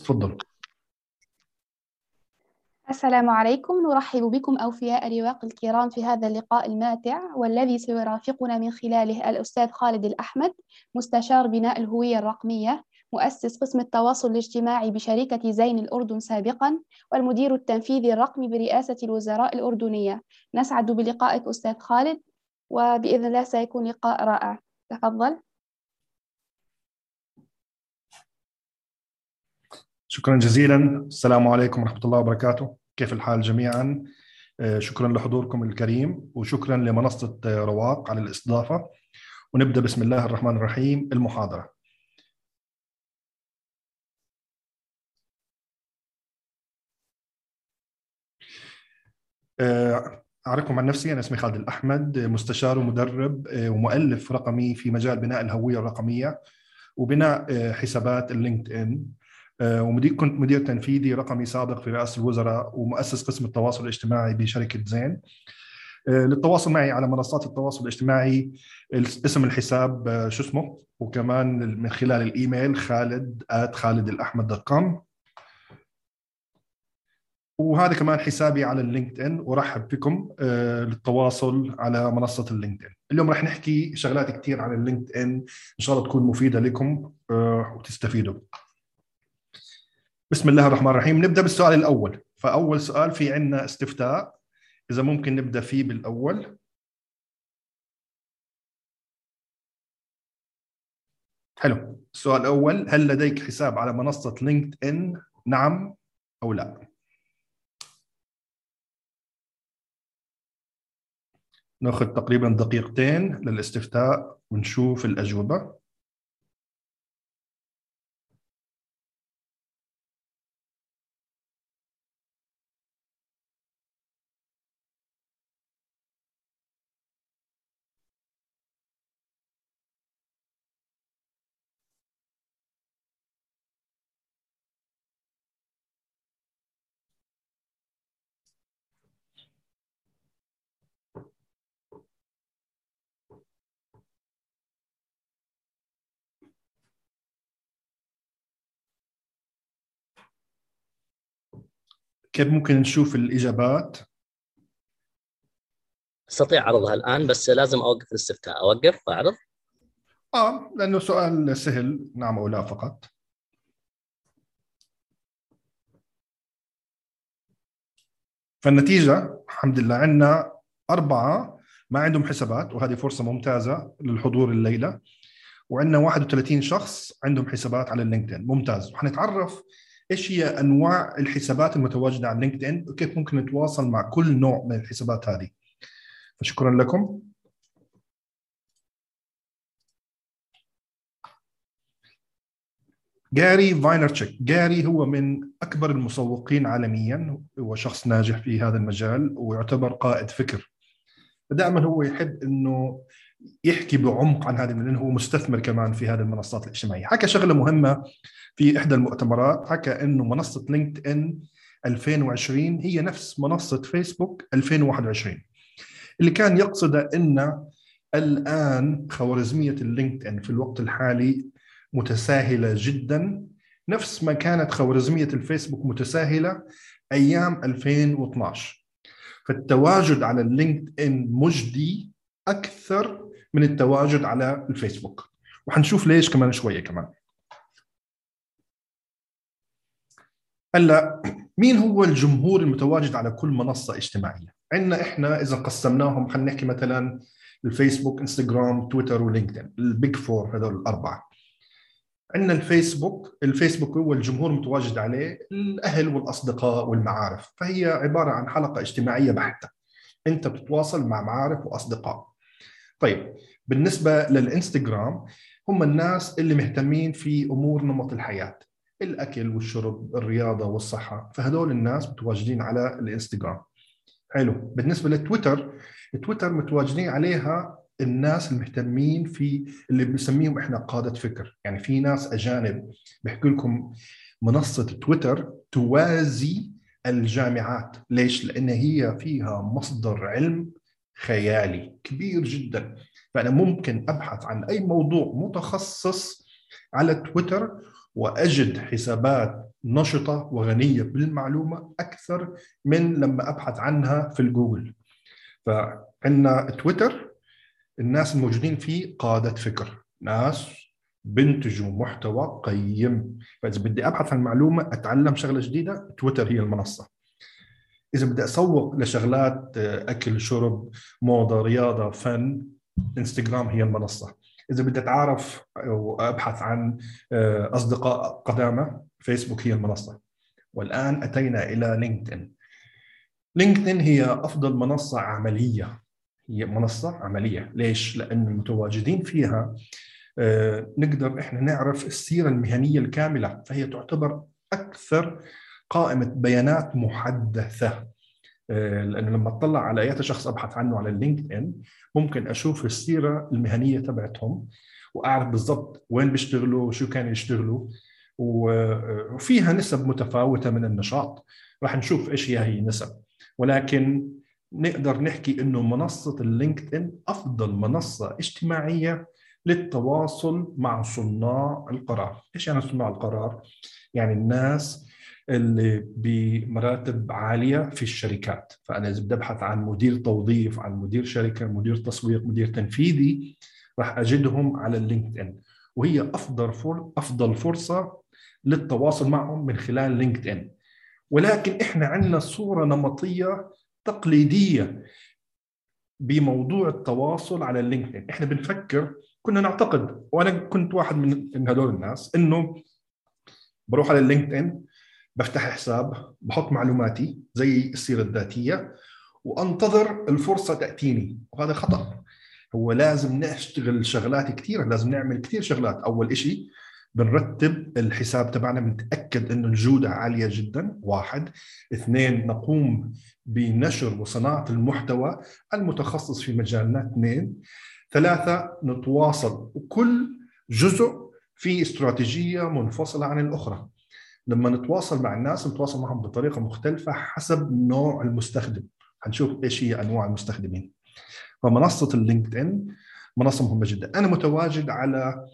تفضل. السلام عليكم. نرحب بكم أوفياء رواق الكرام في هذا اللقاء الماتع والذي سيرافقنا من خلاله الأستاذ خالد الأحمد مستشار بناء الهوية الرقمية مؤسس قسم التواصل الاجتماعي بشركة زين الأردن سابقا والمدير التنفيذي الرقمي برئاسة الوزراء الأردنية. نسعد بلقائك أستاذ خالد وبإذن الله سيكون لقاء رائع. تفضل. شكرا جزيلا. السلام عليكم ورحمة الله وبركاته. كيف الحال جميعا؟ شكرا لحضوركم الكريم وشكرا لمنصة رواق على الاستضافة. ونبدأ بسم الله الرحمن الرحيم المحاضرة. أعرفكم عن نفسي أنا اسمي خالد الأحمد مستشار ومدرب ومؤلف رقمي في مجال بناء الهوية الرقمية وبناء حسابات اللينكد إن. ومدير كنت مدير تنفيذي رقمي سابق في رئاسة الوزراء ومؤسس قسم التواصل الاجتماعي بشركة زين. للتواصل معي على منصات التواصل الاجتماعي اسم الحساب شو اسمه؟ وكمان من خلال الإيميل خالد خالد الأحمد dot com وهذا كمان حسابي على اللينكد ان ورحب بكم للتواصل على منصة اللينكد ان اليوم راح نحكي شغلات كثير عن اللينكد إن ان شاء الله تكون مفيدة لكم وتستفيدوا. بسم الله الرحمن الرحيم. نبدأ بالسؤال الأول. فأول سؤال في عندنا استفتاء. إذا ممكن نبدأ فيه بالأول. حلو. السؤال الأول هل لديك حساب على منصة لينكد ان نعم أو لا؟ نأخذ تقريبا دقيقتين للاستفتاء ونشوف الأجوبة. كيف ممكن نشوف الإجابات؟ أستطيع عرضها الآن بس لازم أوقف الاستفتاء. أوقف؟ واعرض آه لأنه سؤال سهل. نعم أو لا فقط. فالنتيجة الحمد لله عندنا أربعة ما عندهم حسابات وهذه فرصة ممتازة للحضور الليلة. وعندنا 31 شخص عندهم حسابات على اللينكدين ممتاز. وحنتعرف إيش هي أنواع الحسابات المتواجدة على لينكد ان وكيف ممكن نتواصل مع كل نوع من الحسابات هذه؟ فشكرا لكم. جاري فاينرتشوك. جاري هو من أكبر المسوقين عالميا هو شخص ناجح في هذا المجال ويعتبر قائد فكر. دائما هو يحب إنه يحكي بعمق عن هذه لأنه هو مستثمر كمان في هذه المنصات الاجتماعية. حكى شغلة مهمة في إحدى المؤتمرات حكى إنه منصة لينكد ان 2020 هي نفس منصة فيسبوك 2021 اللي كان يقصد إن الآن خوارزمية اللينكد ان في الوقت الحالي متساهلة جدا. نفس ما كانت خوارزمية الفيسبوك متساهلة أيام 2012 فالتواجد على اللينكد ان مجدي أكثر من التواجد على الفيسبوك. وحنشوف ليش كمان شوية كمان. هلا مين هو الجمهور المتواجد على كل منصة اجتماعية؟ عندنا إحنا إذا قسمناهم خلينا نحكي مثلا الفيسبوك إنستغرام تويتر ولينكدين ال big four هذول الأربعة. عندنا الفيسبوك الفيسبوك هو الجمهور المتواجد عليه الأهل والأصدقاء والمعارف. فهي عبارة عن حلقة اجتماعية بحتة. أنت بتتواصل مع معارف وأصدقاء. طيب بالنسبة للإنستغرام هم الناس اللي مهتمين في أمور نمط الحياة. الأكل والشرب الرياضة والصحة. فهدول الناس متواجدين على الإنستغرام. حلو. بالنسبة لتويتر تويتر متواجدين عليها الناس المهتمين في اللي بنسميهم إحنا قادة فكر. يعني في ناس أجانب بيحكوا لكم منصة تويتر توازي الجامعات. ليش؟ لأن هي فيها مصدر علم خيالي كبير جدا. فأنا ممكن أبحث عن أي موضوع متخصص على تويتر وأجد حسابات نشطة وغنية بالمعلومة أكثر من لما أبحث عنها في الجوجل. فعندنا تويتر الناس الموجودين فيه قادة فكر ناس بنتجوا محتوى قيم. فإذا بدي أبحث عن معلومة أتعلم شغلة جديدة تويتر هي المنصة. إذا بدي أسوق لشغلات أكل شرب موضة رياضة فن إنستغرام هي المنصة. إذا بدي اتعارف وابحث عن أصدقاء قدامى فيسبوك هي المنصة. والآن أتينا إلى لينكدين. لينكدين هي أفضل منصة عملية. هي منصة عملية. ليش؟ لأن المتواجدين فيها نقدر إحنا نعرف السيرة المهنية الكاملة. فهي تعتبر أكثر قائمة بيانات محدثة. لأنه لما اطلع على أي شخص أبحث عنه على اللينكدان ممكن أشوف السيرة المهنية تبعتهم وأعرف بالضبط وين بيشتغلوا وشو كانوا يشتغلوا وفيها نسب متفاوتة من النشاط. راح نشوف إيش هي هي النسب. ولكن نقدر نحكي إنه منصة اللينكدان أفضل منصة اجتماعية للتواصل مع صناع القرار. إيش يعني صناع القرار؟ يعني الناس اللي بمراتب عالية في الشركات. فأنا إذا بدي أبحث عن مدير توظيف عن مدير شركة مدير تسويق مدير تنفيذي راح أجدهم على اللينكدان وهي أفضل فر... أفضل فرصة للتواصل معهم من خلال لينكدان ولكن إحنا عندنا صورة نمطية تقليدية بموضوع التواصل على اللينكدان إحنا بنفكر كنا نعتقد وأنا كنت واحد من هدول الناس إنه بروح على اللينكد ان بفتح حساب بحط معلوماتي زي السيره الذاتية وأنتظر الفرصة تأتيني. وهذا خطأ. هو لازم نشتغل شغلات كثيره لازم نعمل كثير شغلات. أول شيء بنرتب الحساب تبعنا بنتأكد إنه الجوده عالية جدا. واحد. اثنين نقوم بنشر وصناعة المحتوى المتخصص في مجالنا. اثنين. ثلاثة نتواصل. وكل جزء في استراتيجية منفصلة عن الأخرى. لما نتواصل مع الناس نتواصل معهم بطريقة مختلفة حسب نوع المستخدم. حنشوف إيش هي أنواع المستخدمين. فمنصة اللينكد ان منصة مهمة جدا. أنا متواجد على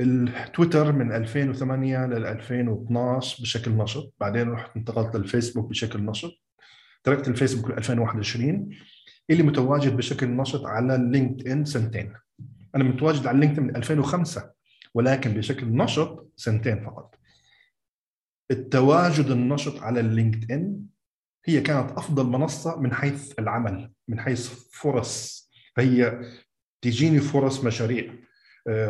التويتر من 2008 ل 2012 بشكل نشط. بعدين رحت انتقلت للفيسبوك بشكل نشط. تركت الفيسبوك 2021 اللي متواجد بشكل نشط على اللينكد ان سنتين. أنا متواجد على اللينكد من 2005 ولكن بشكل نشط سنتين فقط. التواجد النشط على اللينكد ان هي كانت أفضل منصة من حيث العمل من حيث فرص. فهي تجيني فرص مشاريع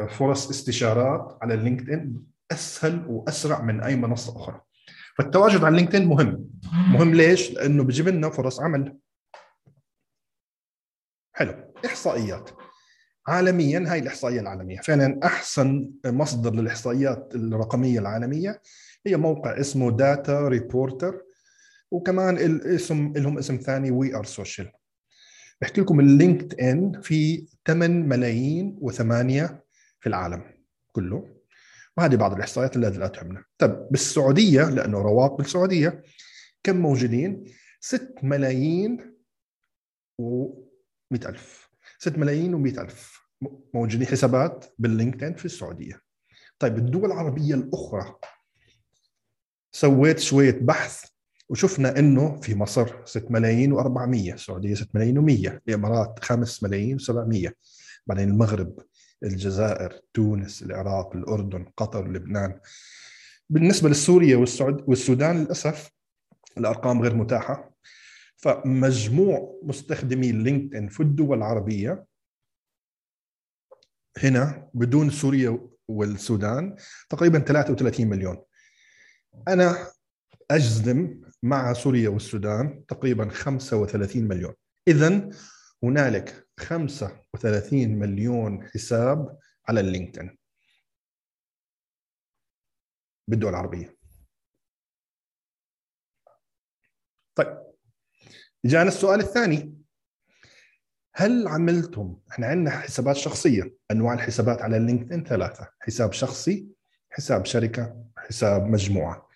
فرص استشارات على اللينكد ان أسهل وأسرع من أي منصة أخرى. فالتواجد على اللينكد ان مهم. مهم ليش؟ لأنه بجيب لنا فرص عمل. حلو. إحصائيات. عالميا هاي الإحصائية العالمية. فعلا أحسن مصدر للإحصائيات الرقمية العالمية هي موقع اسمه DataReportal وكمان الاسم لهم اسم ثاني We Are Social بحكي لكم اللينكد ان في 8 ملايين و8 في العالم كله. وهذه بعض الإحصائيات التي لا تهمنا. طيب بالسعودية لأنه رواق بالسعودية كم موجودين؟ 6 ملايين و 100 ألف. 6 ملايين و 100 ألف موجودين حسابات باللينكدين في السعودية. طيب الدول العربية الأخرى سويت شوية بحث وشفنا إنه في مصر 6 ملايين و400 السعودية 6 ملايين و100 الإمارات 5 ملايين و700 بعدين المغرب الجزائر تونس العراق الأردن قطر لبنان. بالنسبة لسوريا والسعود والسودان للأسف الأرقام غير متاحة. فمجموع مستخدمي لينكد ان في الدول العربية هنا بدون سوريا والسودان تقريبا 33 مليون. أنا أجزم مع سوريا والسودان تقريبا 35 مليون. اذا هنالك 35 مليون حساب على اللينكدين بالدول العربية. طيب جاءنا السؤال الثاني. هل عملتم إحنا عندنا حسابات شخصية أنواع الحسابات على اللينكدين ثلاثة حساب شخصي حساب شركة حساب مجموعة.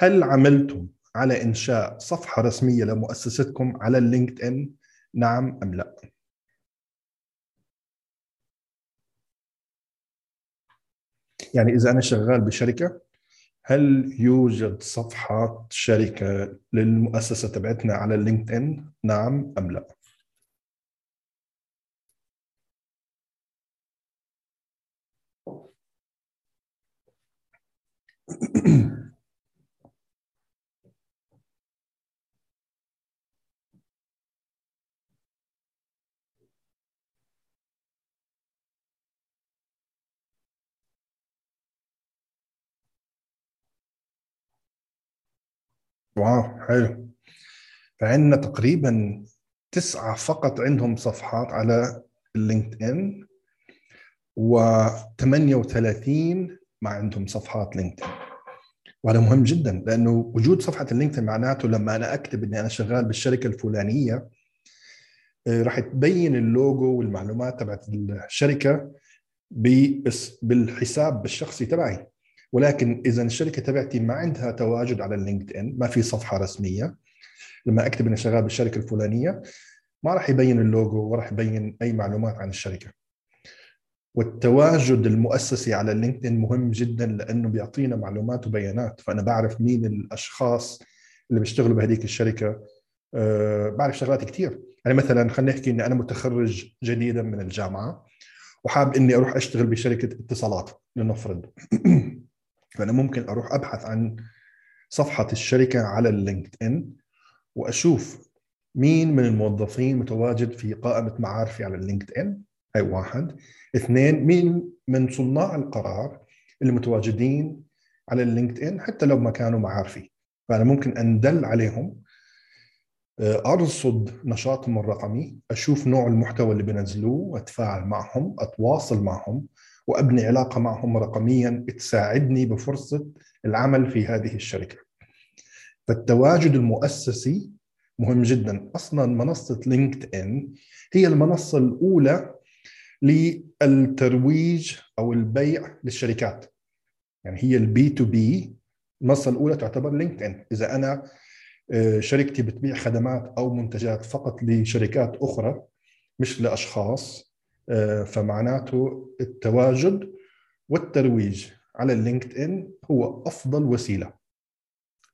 هل عملتم على إنشاء صفحة رسمية لمؤسستكم على اللينكد ان نعم أم لا؟ يعني إذا أنا شغال بشركة هل يوجد صفحة شركة للمؤسسة تبعتنا على اللينكد ان نعم أم لا؟ واو حلو. فعندنا تقريبا تسعة فقط عندهم صفحات على اللينكد ان و38 ما عندهم صفحات لينكد ان وهذا مهم جدا لأنه وجود صفحة اللينكدين معناته لما أنا أكتب إني أنا شغال بالشركة الفلانية آه، راح تبين اللوجو والمعلومات تبعت الشركة بالحساب الشخصي تبعي. ولكن إذا الشركة تبعتي ما عندها تواجد على اللينكد ان ما في صفحة رسمية لما أكتب إني شغال بالشركة الفلانية ما راح يبين اللوجو وراح يبين أي معلومات عن الشركة. والتواجد المؤسسي على اللينكدين مهم جدا لأنه بيعطينا معلومات وبيانات. فأنا بعرف مين الأشخاص اللي بيشتغلوا بهذيك الشركة. أه بعرف شغلات كثير يعني مثلا خلينا نحكي إني أنا متخرج جديدا من الجامعة وحاب إني أروح أشتغل بشركة اتصالات لنفرض. فأنا ممكن أروح أبحث عن صفحة الشركة على اللينكد ان وأشوف مين من الموظفين متواجد في قائمة معارفي على اللينكد ان هاي واحد. اثنين مين من صناع القرار اللي متواجدين على اللينكد ان حتى لو ما كانوا معارفي. فأنا ممكن أندل عليهم آه، أرصد نشاطهم الرقمي أشوف نوع المحتوى اللي بينزلوه واتفاعل معهم أتواصل معهم وأبني علاقة معهم رقميا تساعدني بفرصة العمل في هذه الشركة. فالتواجد المؤسسي مهم جدا. أصلا منصة لينكد ان هي المنصة الأولى للترويج أو البيع للشركات. يعني هي ال B2B المنصة الأولى تعتبر لينكد ان إذا أنا آه، شركتي بتبيع خدمات أو منتجات فقط لشركات أخرى مش لأشخاص فمعناته التواجد والترويج على اللينكد ان هو أفضل وسيلة.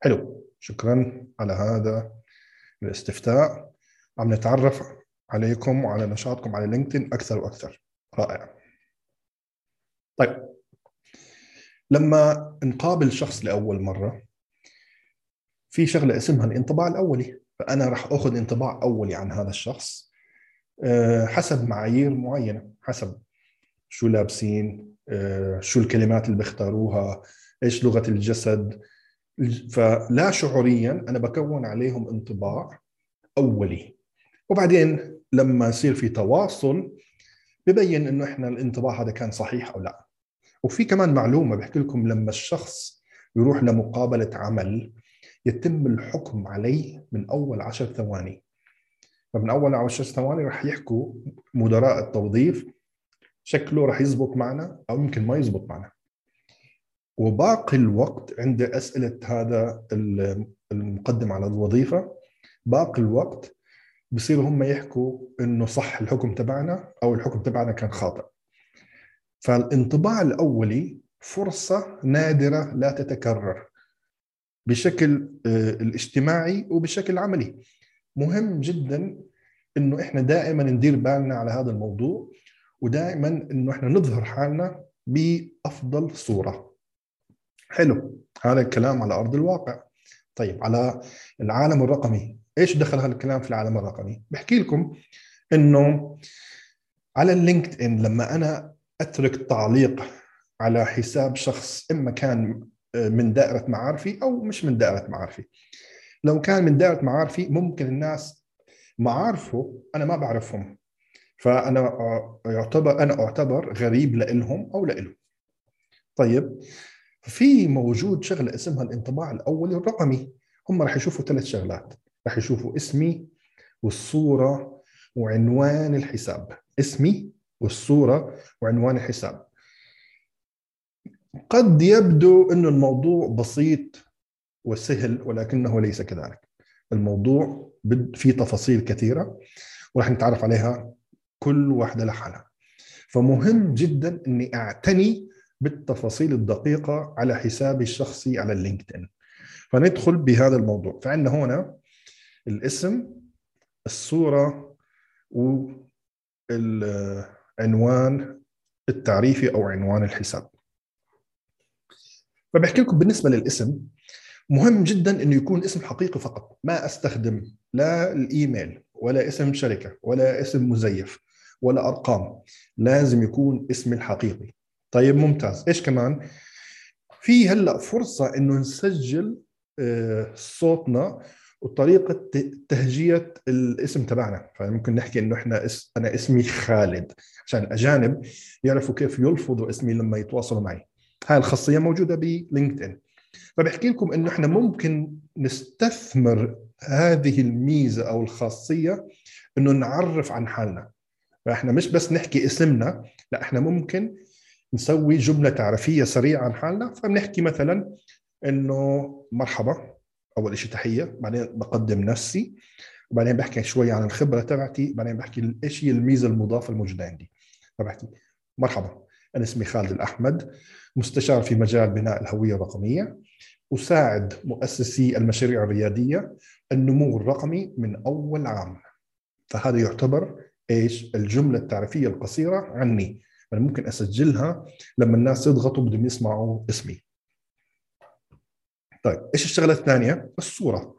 حلو. شكرا على هذا الاستفتاء. عم نتعرف عليكم وعلى نشاطكم على لينكدين أكثر وأكثر. رائع. طيب. لما نقابل شخص لأول مرة في شغلة اسمها الانطباع الأولي فأنا راح أخذ انطباع أولي عن هذا الشخص. حسب معايير معينة حسب شو لابسين آه، شو الكلمات اللي بيختاروها إيش لغة الجسد. فلا شعوريا أنا بكون عليهم انطباع أولي. وبعدين لما يصير في تواصل ببين إنه إحنا الانطباع هذا كان صحيح أو لا. وفي كمان معلومة بحكي لكم لما الشخص يروح لمقابلة عمل يتم الحكم عليه من أول عشر ثواني. فمن أول عشر ثواني راح يحكوا مدراء التوظيف شكله راح يزبط معنا أو يمكن ما يزبط معنا. وباقي الوقت عند أسئلة هذا المقدم على الوظيفة. باقي الوقت بصيروا هم يحكوا إنه صح الحكم تبعنا أو الحكم تبعنا كان خاطئ. فالانطباع الأولي فرصة نادرة لا تتكرر بشكل آه، الاجتماعي وبشكل عملي. مهم جدا إنه إحنا دائما ندير بالنا على هذا الموضوع ودائما إنه إحنا نظهر حالنا بأفضل صورة. حلو. هذا الكلام على أرض الواقع. طيب على العالم الرقمي. إيش دخل هذا الكلام في العالم الرقمي؟ بحكي لكم إنه على اللينكد ان لما أنا أترك تعليق على حساب شخص إما كان من دائرة معارفي أو مش من دائرة معارفي. لو كان من دائرة معارفي ممكن الناس معارفه أنا ما بعرفهم. فأنا يعتبر أنا أعتبر غريب لهم أو لهم طيب في موجود شغلة اسمها الانطباع الاولي الرقمي. هم راح يشوفوا ثلاث شغلات. راح يشوفوا اسمي والصورة وعنوان الحساب. اسمي والصورة وعنوان الحساب. قد يبدو إنه الموضوع بسيط وسهل ولكنه ليس كذلك. الموضوع فيه تفاصيل كثيرة وراح نتعرف عليها كل واحدة لحالها فمهم جدا إني أعتني بالتفاصيل الدقيقة على حسابي الشخصي على اللينكدين فندخل بهذا الموضوع. فعندنا هنا الاسم الصورة والعنوان التعريفي أو عنوان الحساب. فبحكي لكم بالنسبة للاسم مهم جدا إنه يكون اسم حقيقي فقط. ما أستخدم لا الإيميل ولا اسم شركة ولا اسم مزيف ولا أرقام. لازم يكون اسمي الحقيقي. طيب ممتاز. إيش كمان؟ في هلأ فرصة إنه نسجل آه، صوتنا وطريقة تهجية الاسم تبعنا. فممكن نحكي إنه إحنا اس... أنا اسمي خالد. عشان الاجانب يعرفوا كيف يلفظوا اسمي لما يتواصلوا معي. هاي الخاصية موجودة بلينكد ان فبحكي لكم إنه إحنا ممكن نستثمر هذه الميزة أو الخاصية إنه نعرف عن حالنا. فإحنا مش بس نحكي اسمنا لا إحنا ممكن نسوي جملة تعريفية سريعة عن حالنا. فبنحكي مثلا إنه مرحبا أول شيء تحية بعدين بقدم نفسي وبعدين بحكي شوي عن الخبرة تبعتي بعدين بحكي إيش هي الميزة المضافة الموجودة عندي. فبحكي مرحبا. أنا اسمي خالد الأحمد مستشار في مجال بناء الهوية الرقمية أساعد مؤسسي المشاريع الريادية النمو الرقمي من أول عام. فهذا يعتبر إيش؟ الجملة التعريفية القصيرة عني. أنا ممكن أسجلها لما الناس يضغطوا بدهم يسمعوا اسمي. طيب إيش الشغلة الثانية؟ الصورة.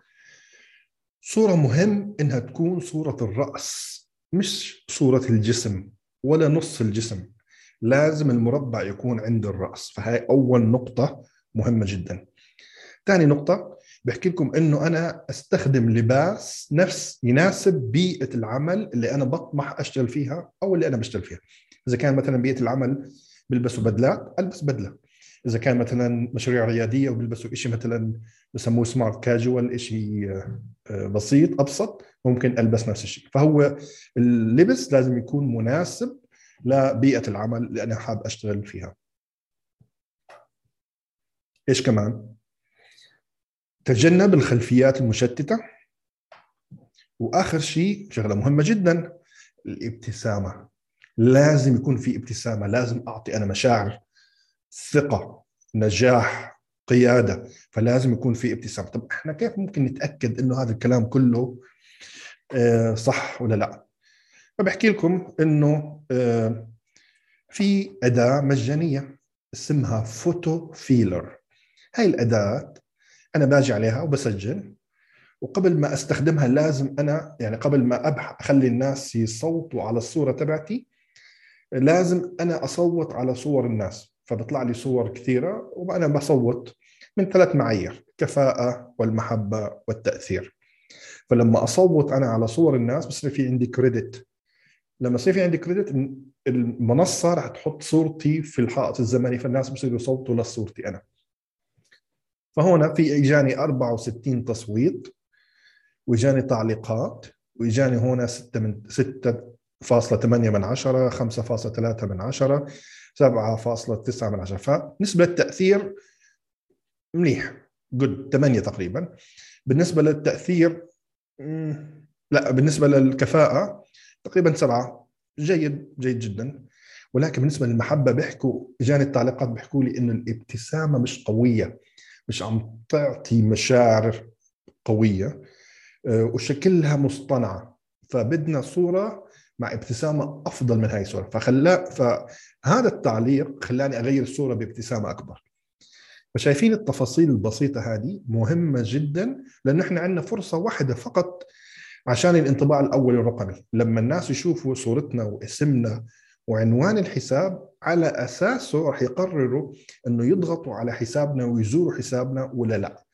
صورة مهم إنها تكون صورة الرأس مش صورة الجسم ولا نص الجسم. لازم المربع يكون عند الرأس. فهي أول نقطة مهمة جدا. ثاني نقطة بحكي لكم إنه أنا أستخدم لباس نفس يناسب بيئة العمل اللي أنا بطمح أشتغل فيها أو اللي أنا بشتغل فيها. إذا كان مثلا بيئة العمل بيلبسوا بدلات ألبس بدلة. إذا كان مثلا مشاريع ريادية وبيلبسوا شيء مثلا بسموه سمارت كاجوال شيء بسيط أبسط ممكن ألبس نفس الشيء. فهو اللبس لازم يكون مناسب لبيئة العمل اللي أنا حاب أشتغل فيها. إيش كمان؟ تجنب الخلفيات المشتتة. وآخر شيء شغلة مهمة جدا الابتسامة. لازم يكون في ابتسامة لازم أعطي أنا مشاعر ثقة نجاح قيادة. فلازم يكون في ابتسامة. طب إحنا كيف ممكن نتأكد إنه هذا الكلام كله آه، صح ولا لا؟ فبحكي لكم إنه آه، في أداة مجانية اسمها Photofeeler. هاي الأداة أنا باجي عليها وبسجل وقبل ما أستخدمها لازم أنا يعني قبل ما ابحث أخلي الناس يصوتوا على الصورة تبعتي لازم أنا أصوت على صور الناس. فبطلع لي صور كثيرة وأنا بصوت من ثلاث معايير كفاءة والمحبة والتأثير. فلما أصوت أنا على صور الناس بصير في عندي كريدت لما يصير في عندي كريدت المنصة راح تحط صورتي في الحائط الزمني فالناس بصيروا يصوتوا لصورتي أنا. فهنا في إجاني 64 تصويت وإجاني تعليقات وإجاني هنا 6 من 6.8 من 10 5.3 من 10 7.9 من 10 فنسبة التأثير منيح جود 8 تقريبا. بالنسبة للتأثير لا بالنسبة للكفاءة تقريبا 7 جيد جيد جدا. ولكن بالنسبة للمحبة بيحكوا اجاني التعليقات بيحكوا لي انه الابتسامة مش قوية مش عم تعطي مشاعر قوية آه، وشكلها مصطنعة. فبدنا صورة مع ابتسامة أفضل من هاي الصورة. فخلا فهذا التعليق خلاني أغير الصورة بابتسامة أكبر. فشايفين التفاصيل البسيطة هذه مهمة جدا لأنه إحنا عندنا فرصة واحدة فقط عشان الانطباع الأول الرقمي. لما الناس يشوفوا صورتنا واسمنا وعنوان الحساب على أساسه راح يقرروا إنه يضغطوا على حسابنا ويزوروا حسابنا ولا لا.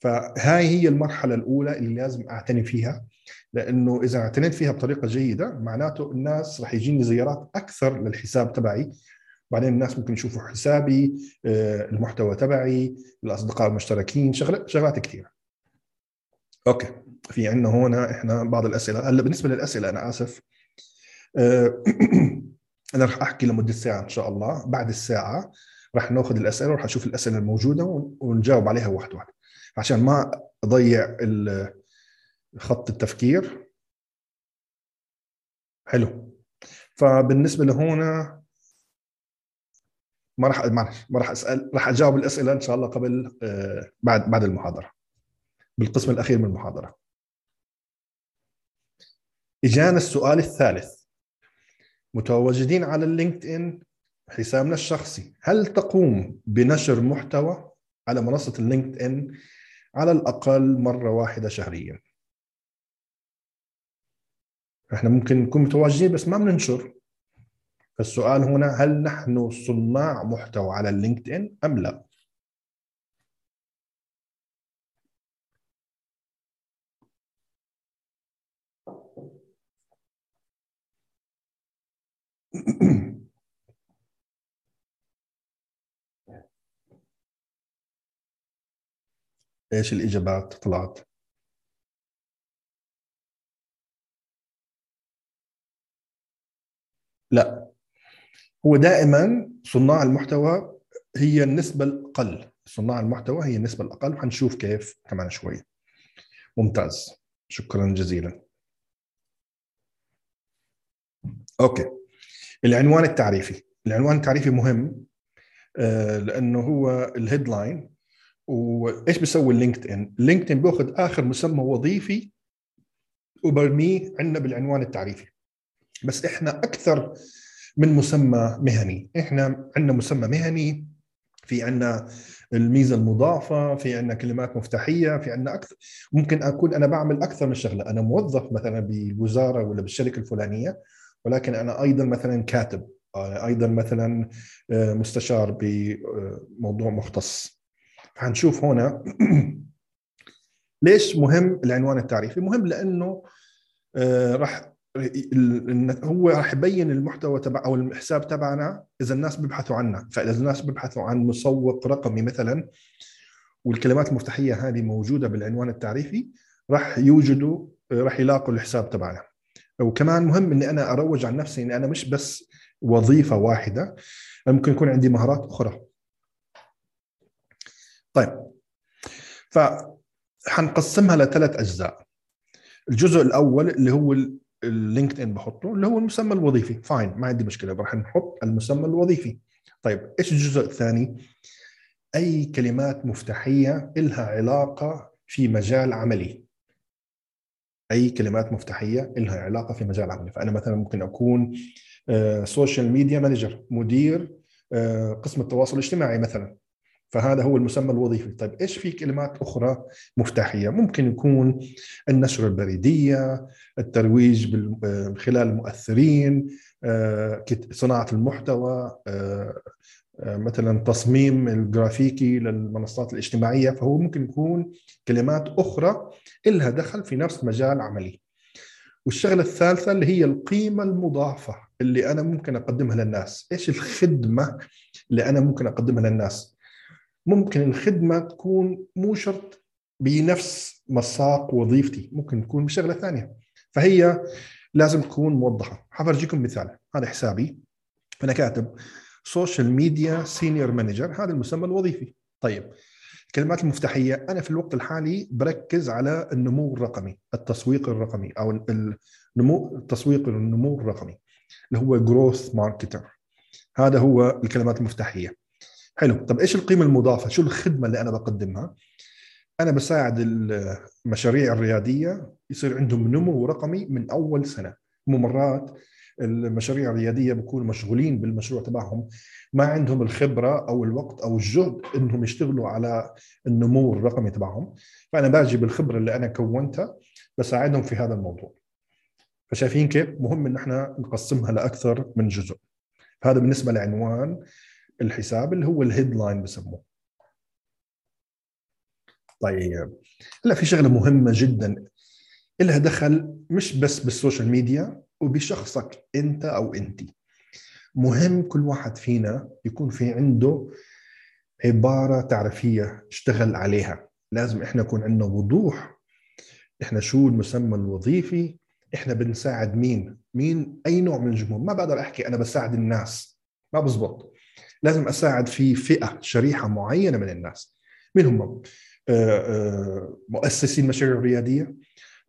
فهاي هي المرحلة الأولى اللي لازم أعتني فيها لأنه إذا اعتنيت فيها بطريقة جيدة معناته الناس راح يجيني زيارات أكثر للحساب تبعي. بعدين الناس ممكن يشوفوا حسابي آه، المحتوى تبعي الأصدقاء المشتركين شغلات شغلات كثيرة. أوكي. في عندنا هنا إحنا بعض الأسئلة. هلأ بالنسبة للأسئلة أنا آسف. آه، أنا راح أحكي لمدة ساعة إن شاء الله. بعد الساعة راح ناخذ الأسئلة وراح أشوف الأسئلة الموجودة ونجاوب عليها واحد واحد. عشان ما أضيع خط التفكير. حلو. فبالنسبة لهنا ما راح معلش ما راح أسأل راح أجاوب الأسئلة إن شاء الله قبل آه، بعد بعد المحاضرة. بالقسم الأخير من المحاضرة. إجانا السؤال الثالث. متواجدين على اللينكد ان حسابنا الشخصي. هل تقوم بنشر محتوى على منصة اللينكد ان على الأقل مرة واحدة شهريا؟ إحنا ممكن نكون متواجدين بس ما بننشر. فالسؤال هنا هل نحن صناع محتوى على اللينكد ان أم لا؟ إيش الإجابات طلعت؟ لا. هو دائما صناع المحتوى هي النسبة الأقل. صناع المحتوى هي النسبة الأقل. وحنشوف كيف كمان شوي. ممتاز. شكرا جزيلا. Okay. العنوان التعريفي. العنوان التعريفي مهم آه، لأنه هو ال headline. وإيش بيسوي ال LinkedIn؟ LinkedIn بيأخذ آخر مسمى وظيفي وبرميه عندنا بالعنوان التعريفي. بس إحنا أكثر من مسمى مهني. إحنا عندنا مسمى مهني في عندنا الميزة المضافة في عندنا كلمات مفتاحية في عندنا أكثر. ممكن أكون أنا بعمل أكثر من شغلة. أنا موظف مثلا بالوزارة ولا بالشركة الفلانية. ولكن أنا أيضا مثلا كاتب أيضا مثلا آه، مستشار بموضوع مختص. فحنشوف هنا ليش مهم العنوان التعريفي؟ مهم لأنه آه، راح هو راح يبين المحتوى تبع أو الحساب تبعنا إذا الناس بيبحثوا عنه. فإذا الناس بيبحثوا عن مسوق رقمي مثلا والكلمات المفتاحية هذه موجودة بالعنوان التعريفي راح يوجدوا راح يلاقوا الحساب تبعنا. وكمان مهم إني أنا أروج عن نفسي إني أنا مش بس وظيفة واحدة ممكن يكون عندي مهارات أخرى. طيب ف حنقسمها لثلاث أجزاء. الجزء الأول اللي هو ال LinkedIn بحطه اللي هو المسمى الوظيفي. fine ما عندي مشكلة راح نحط المسمى الوظيفي. طيب إيش الجزء الثاني؟ أي كلمات مفتاحية لها علاقة في مجال عملي. أي كلمات مفتاحية لها علاقة في مجال عملي. فأنا مثلا ممكن أكون social media manager مدير آه، قسم التواصل الاجتماعي مثلا. فهذا هو المسمى الوظيفي. طيب إيش في كلمات أخرى مفتاحية؟ ممكن يكون النشر البريدية الترويج من خلال المؤثرين آه، صناعة المحتوى آه، آه، مثلا تصميم الجرافيكي للمنصات الاجتماعية فهو ممكن يكون كلمات أخرى لها دخل في نفس مجال عملي. والشغلة الثالثة اللي هي القيمة المضافة اللي أنا ممكن أقدمها للناس. إيش الخدمة اللي أنا ممكن أقدمها للناس؟ ممكن الخدمة تكون مو شرط بنفس مساق وظيفتي ممكن تكون بشغلة ثانية. فهي لازم تكون موضحة. حفرجيكم مثال. هذا حسابي. أنا كاتب. social media senior manager هذا المسمى الوظيفي. طيب الكلمات المفتاحية. أنا في الوقت الحالي بركز على النمو الرقمي التسويق الرقمي أو النمو التسويق النمو الرقمي اللي هو growth marketer هذا هو الكلمات المفتاحية. حلو. طب إيش القيمة المضافة؟ شو الخدمة اللي أنا بقدمها؟ أنا بساعد المشاريع الريادية يصير عندهم نمو رقمي من أول سنة. مو المشاريع الريادية بكونوا مشغولين بالمشروع تبعهم ما عندهم الخبرة أو الوقت أو الجهد إنهم يشتغلوا على النمو الرقمي تبعهم. فأنا باجي بالخبرة اللي أنا كونتها بساعدهم في هذا الموضوع. فشايفين كيف؟ مهم إن إحنا نقسمها لأكثر من جزء. هذا بالنسبة لعنوان الحساب اللي هو ال headline بسموه. طيب. هلا في شغلة مهمة جدا. لها دخل مش بس بال social media وبشخصك أنت أو انت. مهم كل واحد فينا يكون في عنده عبارة تعريفية اشتغل عليها. لازم إحنا يكون عندنا وضوح. إحنا شو المسمى الوظيفي؟ إحنا بنساعد مين؟ مين؟ أي نوع من الجمهور. ما بقدر أحكي أنا بساعد الناس. ما بزبط. لازم أساعد في فئة شريحة معينة من الناس. مين هم؟ آه، آه، مؤسسي المشاريع الرياديه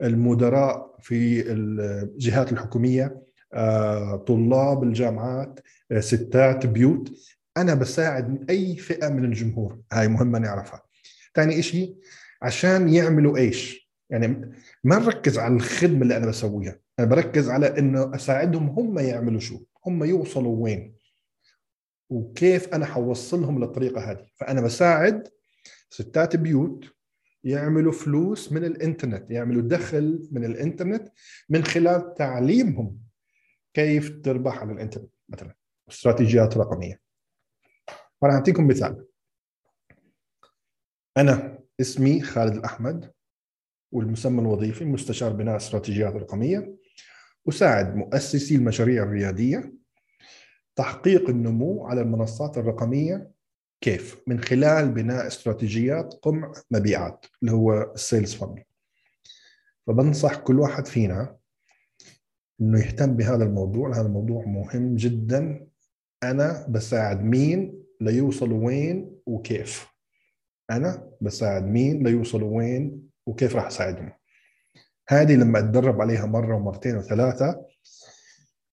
المدراء في الجهات الحكومية آه، طلاب الجامعات ستات بيوت. أنا بساعد أي فئة من الجمهور. هاي مهمة نعرفها. ثاني شيء عشان يعملوا إيش؟ يعني ما نركز على الخدمة اللي أنا بسويها. أنا بركز على إنه أساعدهم هم يعملوا شو؟ هم يوصلوا وين؟ وكيف أنا حوصلهم للطريقة هذه؟ فأنا بساعد ستات بيوت يعملوا فلوس من الإنترنت يعملوا دخل من الإنترنت من خلال تعليمهم كيف تربح على الإنترنت مثلا استراتيجيات رقمية. وأنا أعطيكم مثال. أنا اسمي خالد الأحمد والمسمى الوظيفي مستشار بناء استراتيجيات رقمية أساعد مؤسسي المشاريع الريادية تحقيق النمو على المنصات الرقمية كيف؟ من خلال بناء استراتيجيات قمع مبيعات اللي هو ال sales funnel فبنصح كل واحد فينا إنه يهتم بهذا الموضوع. هذا الموضوع مهم جدا. أنا بساعد مين ليوصلوا وين وكيف؟ أنا بساعد مين ليوصلوا وين وكيف راح أساعدهم؟ هذه لما أتدرب عليها مرة ومرتين وثلاثة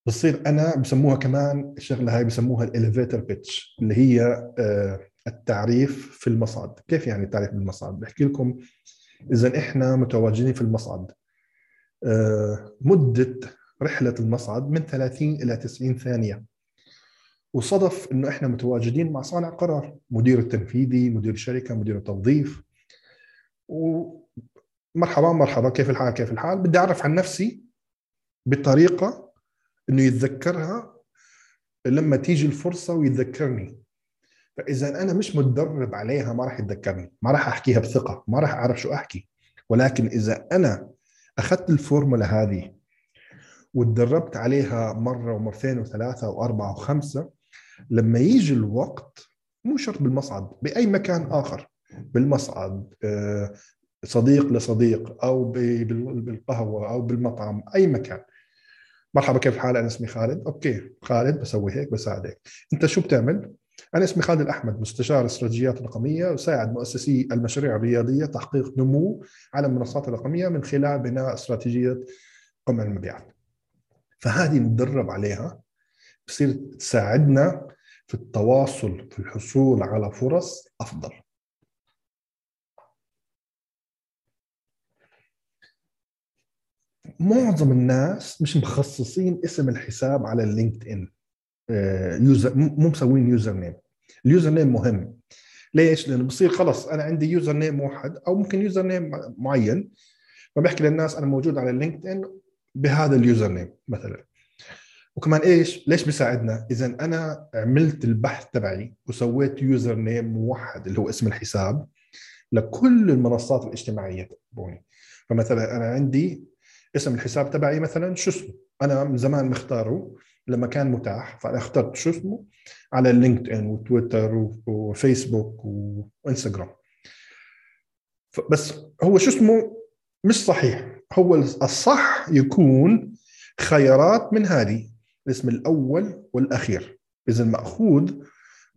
بصير أنا بسموها كمان الشغلة هاي بسموها الاليفيتر بيتش اللي هي آه، التعريف في المصعد. كيف يعني التعريف بالمصعد؟ بحكي لكم إذا إحنا متواجدين في المصعد آه، مدة رحلة المصعد من 30 إلى 90 ثانية. وصدف إنه إحنا متواجدين مع صانع قرار مدير التنفيذي مدير الشركة مدير التوظيف. ومرحبا مرحبا كيف الحال كيف الحال؟ بدي أعرف عن نفسي بطريقة إنه يتذكرها لما تيجي الفرصة ويتذكرني. فإذا أنا مش متدرب عليها ما راح يتذكرني ما راح أحكيها بثقة ما راح أعرف شو أحكي. ولكن إذا أنا أخذت الفورمولا هذه وتدربت عليها مرة ومرتين وثلاثة وأربعة وخمسة لما يجي الوقت مو شرط بالمصعد بأي مكان آخر. بالمصعد آه، صديق لصديق أو بالقهوة أو بالمطعم أي مكان. مرحبا كيف الحال؟ أنا اسمي خالد. أوكي خالد بسوي هيك بساعدك. أنت شو بتعمل؟ أنا اسمي خالد الأحمد مستشار استراتيجيات رقمية اساعد مؤسسي المشاريع الرياديه تحقيق نمو على المنصات الرقمية من خلال بناء استراتيجية قمع المبيعات. فهذه نتدرب عليها بصير تساعدنا في التواصل في الحصول على فرص أفضل. معظم الناس مش مخصصين اسم الحساب على ال LinkedIn user مو مسوين username ال username مهم ليش؟ لأنه بصير خلص أنا عندي username واحد أو ممكن username معين فبحكي للناس أنا موجود على ال LinkedIn بهذا ال username مثلا وكمان إيش؟ ليش بيساعدنا؟ اذا أنا عملت البحث تبعي وسويت username موحد اللي هو اسم الحساب لكل المنصات الاجتماعية تبعوني فمثلا أنا عندي اسم الحساب تبعي مثلا شو اسمه؟ أنا من زمان مختاره لما كان متاح فأنا اخترت شو اسمه على LinkedIn وتويتر وفيسبوك وإنستغرام. بس هو شو اسمه مش صحيح. هو الصح يكون خيارات من هذه الاسم الأول والأخير. إذا ماخوذ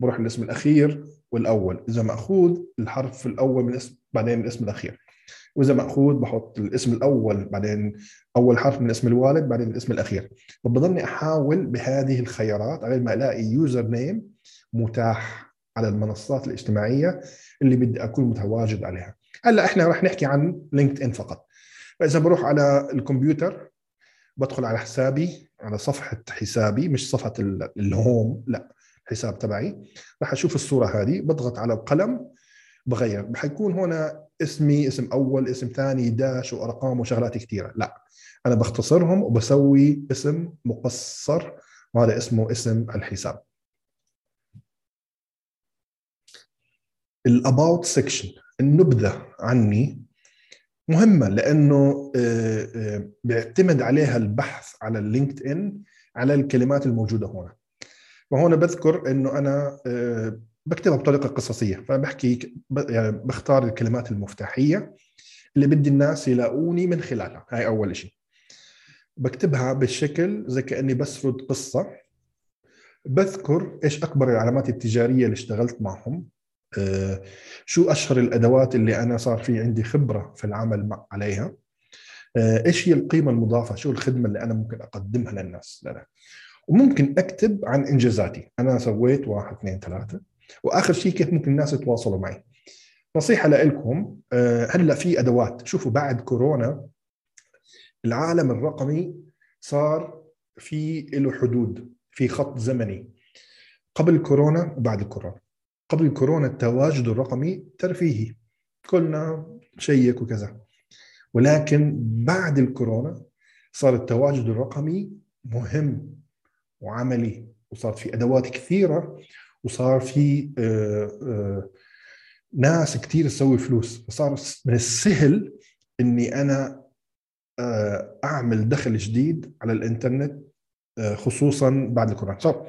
بروح الاسم الأخير والأول. إذا مأخوذ الحرف الأول من الاسم بعدين الاسم الأخير. وإذا مأخوذ بحط الاسم الأول بعدين أول حرف من اسم الوالد بعدين الاسم الأخير. فبضلني أحاول بهذه الخيارات على ما ألاقي يوزر نيم متاح على المنصات الاجتماعية اللي بدي أكون متواجد عليها. هلأ إحنا راح نحكي عن لينكد ان فقط. فإذا بروح على الكمبيوتر بدخل على حسابي على صفحة حسابي مش صفحة الهوم لأ الحساب تبعي. راح أشوف الصورة هذه بضغط على القلم بغير. حيكون هنا اسمي اسم أول اسم ثاني داش وأرقام وشغلات كثيره لا أنا بختصرهم وبسوي اسم مقصر وهذا اسمه اسم الحساب. ال about section النبذة عني مهمة لأنه آه، آه، بيعتمد عليها البحث على ال LinkedIn على الكلمات الموجودة هنا. وهنا بذكر إنه أنا آه، بكتبها بطريقة قصصية. فبحكي يعني بختار الكلمات المفتاحية اللي بدي الناس يلاقوني من خلالها. هاي أول شيء بكتبها بالشكل زي كأني بسرد قصة. بذكر إيش أكبر العلامات التجارية اللي اشتغلت معهم. آه، شو أشهر الأدوات اللي أنا صار في عندي خبرة في العمل عليها. آه، إيش هي القيمة المضافة؟ شو الخدمة اللي أنا ممكن أقدمها للناس؟ لنا وممكن أكتب عن إنجازاتي. أنا سويت واحد اثنين ثلاثة. وآخر شيء كيف ممكن الناس يتواصلوا معي. نصيحة لكم هلأ في أدوات. شوفوا بعد كورونا العالم الرقمي صار في له حدود في خط زمني. قبل كورونا وبعد الكورونا. قبل الكورونا التواجد الرقمي ترفيهي. كلنا شيك وكذا. ولكن بعد الكورونا صار التواجد الرقمي مهم وعملي وصار في أدوات كثيرة وصار في آه، آه، ناس كثير تسوي فلوس. فصار من السهل إني أنا آه، أعمل دخل جديد على الإنترنت خصوصا بعد الكورونا. صار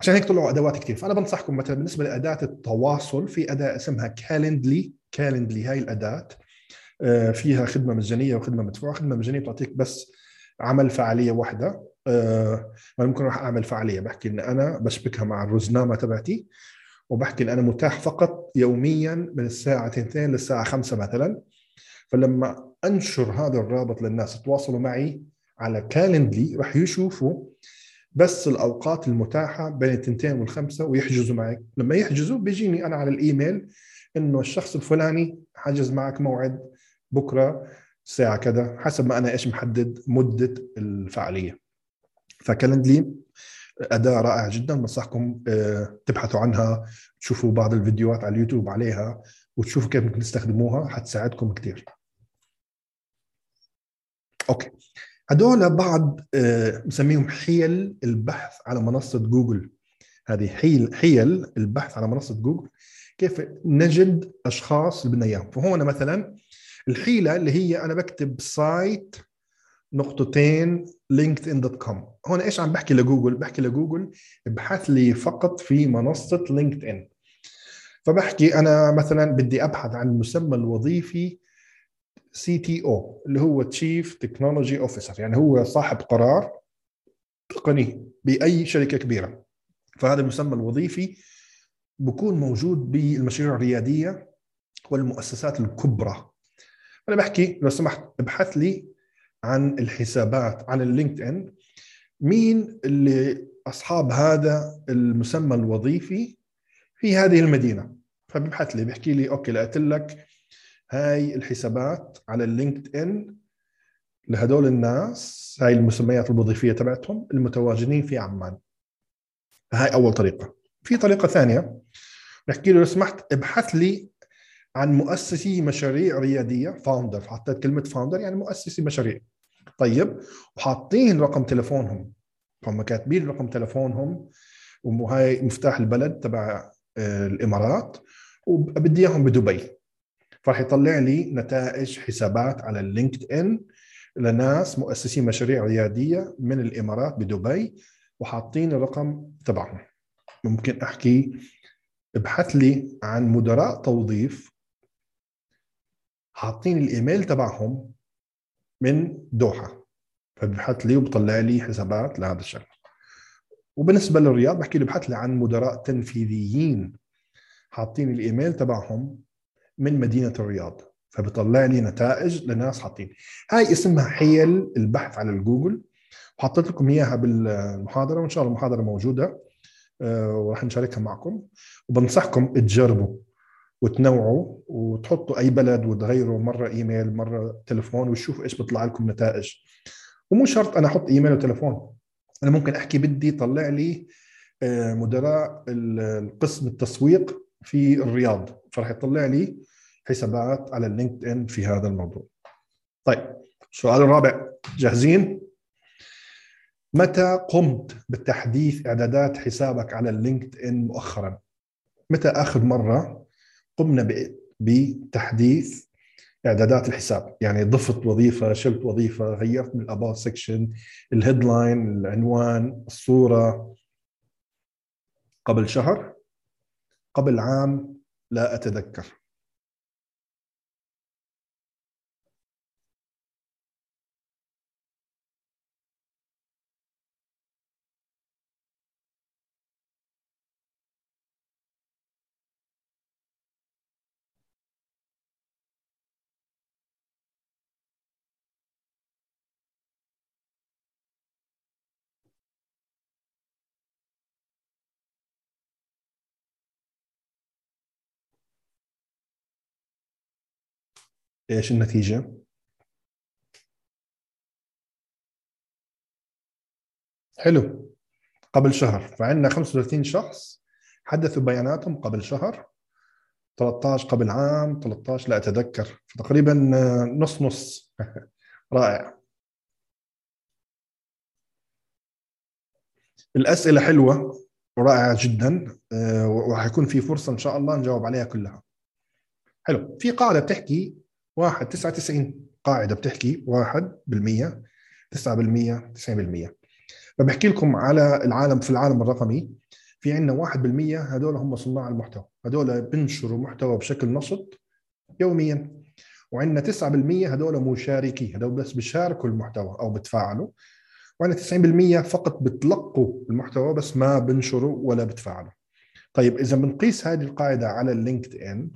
عشان هيك طلعوا أدوات كثير فأنا بنصحكم مثلا بالنسبة لأداة التواصل في أداة اسمها كالندلي كالندلي هاي الأداة فيها خدمة مجانية وخدمة مدفوعة. خدمة مجانية بتعطيك بس عمل فعالية واحدة. أه ممكن راح أعمل فعالية بحكي إن أنا بشبكها مع الرزنامة تبعتي وبحكي إن أنا متاح فقط يوميا من الساعة 2 للساعة 5 مثلا. فلما أنشر هذا الرابط للناس تواصلوا معي على كالندلي راح يشوفوا بس الأوقات المتاحة بين التنتين والخمسة ويحجزوا معك لما يحجزوا بيجيني أنا على الإيميل إنه الشخص الفلاني حجز معك موعد بكرة الساعة كذا حسب ما أنا إيش محدد مدة الفعالية. ف Calendly أداة رائعة جدا بنصحكم آه، تبحثوا عنها تشوفوا بعض الفيديوهات على اليوتيوب عليها وتشوفوا كيف ممكن تستخدموها حتساعدكم كثير okay. هدول بعض آه، حيل البحث على منصة جوجل. هذه حيل حيل البحث على منصة جوجل. كيف نجد أشخاص اللي بدنا اياهم فهون مثلا الحيلة اللي هي أنا بكتب site نقطتين LinkedIn dot com. هون إيش عم بحكي لجوجل؟ بحكي لجوجل ابحث لي فقط في منصة LinkedIn فبحكي أنا مثلا بدي أبحث عن المسمى الوظيفي CTO اللي هو chief technology officer يعني هو صاحب قرار تقني بأي شركة كبيرة. فهذا المسمى الوظيفي بكون موجود بالمشاريع الريادية والمؤسسات الكبرى. أنا بحكي لو سمحت ابحث لي عن الحسابات عن ال LinkedIn مين اللي أصحاب هذا المسمى الوظيفي في هذه المدينة؟ فببحث لي بيحكي لي okay لقيت لك هاي الحسابات على ال LinkedIn لهدول الناس هاي المسميات الوظيفية تبعتهم المتواجدين في عمان. هاي أول طريقة. في طريقة ثانية بحكي له لو سمحت ابحث لي عن مؤسسي مشاريع ريادية founder حطيت كلمة founder يعني مؤسسي مشاريع. طيب وحاطين رقم تلفونهم هم كاتبين رقم تلفونهم وهاي مفتاح البلد تبع آه، الإمارات وبدي إياهم بدبي. فراح يطلع لي نتائج حسابات على LinkedIn لناس مؤسسين مشاريع ريادية من الإمارات بدبي وحاطين الرقم تبعهم. ممكن أحكي ابحث لي عن مدراء توظيف حاطين الإيميل تبعهم من دوحة. فبحث لي وبطلع لي حسابات لهذا الشغله وبالنسبة للرياض بحكي له ابحث لي عن مدراء تنفيذيين حاطين الإيميل تبعهم من مدينة الرياض. فبطلع لي نتائج لناس حاطين. هاي اسمها حيل البحث على الجوجل. وحطيت لكم إياها بالمحاضرة وإن شاء الله المحاضرة موجودة آه، وراح نشاركها معكم. وبنصحكم تجربوا. وتنوعوا وتحطوا أي بلد وتغيروا مرة إيميل مرة تليفون وتشوفوا إيش بيطلع لكم نتائج. ومو شرط أنا أحط إيميل وتليفون. أنا ممكن أحكي بدي طلع لي آه، مدراء القسم التسويق في الرياض. فراح يطلع لي حسابات على ال LinkedIn في هذا الموضوع. طيب السؤال الرابع. جاهزين؟ متى قمت بتحديث إعدادات حسابك على ال LinkedIn مؤخرا؟ متى آخر مرة؟ قمنا بتحديث إعدادات الحساب. يعني ضفت وظيفة شلت وظيفة غيرت من ال about section ال headline العنوان الصورة. قبل شهر قبل عام لا أتذكر. إيش النتيجة؟ حلو. قبل شهر. فعندنا 35 شخص حدثوا بياناتهم قبل شهر. 13 قبل عام 13 لا أتذكر. تقريبا نص نص. رائع. الأسئلة حلوة ورائعة جدا آه، وراح يكون في فرصة إن شاء الله نجاوب عليها كلها. حلو. في قاعدة بتحكي 1 99 قاعدة بتحكي 1% 9% 90% فبحكي لكم على العالم في العالم الرقمي في عندنا 1% هدول هم صناع المحتوى. هدول بنشروا محتوى بشكل نشط يوميا. وعندنا 9% هدول مشاركي هدول بس بيشاركوا المحتوى أو بتفاعلوا. وعندنا 90% فقط بتلقوا المحتوى بس ما بنشروا ولا بتفاعلوا. طيب إذا بنقيس هذه القاعدة على ال LinkedIn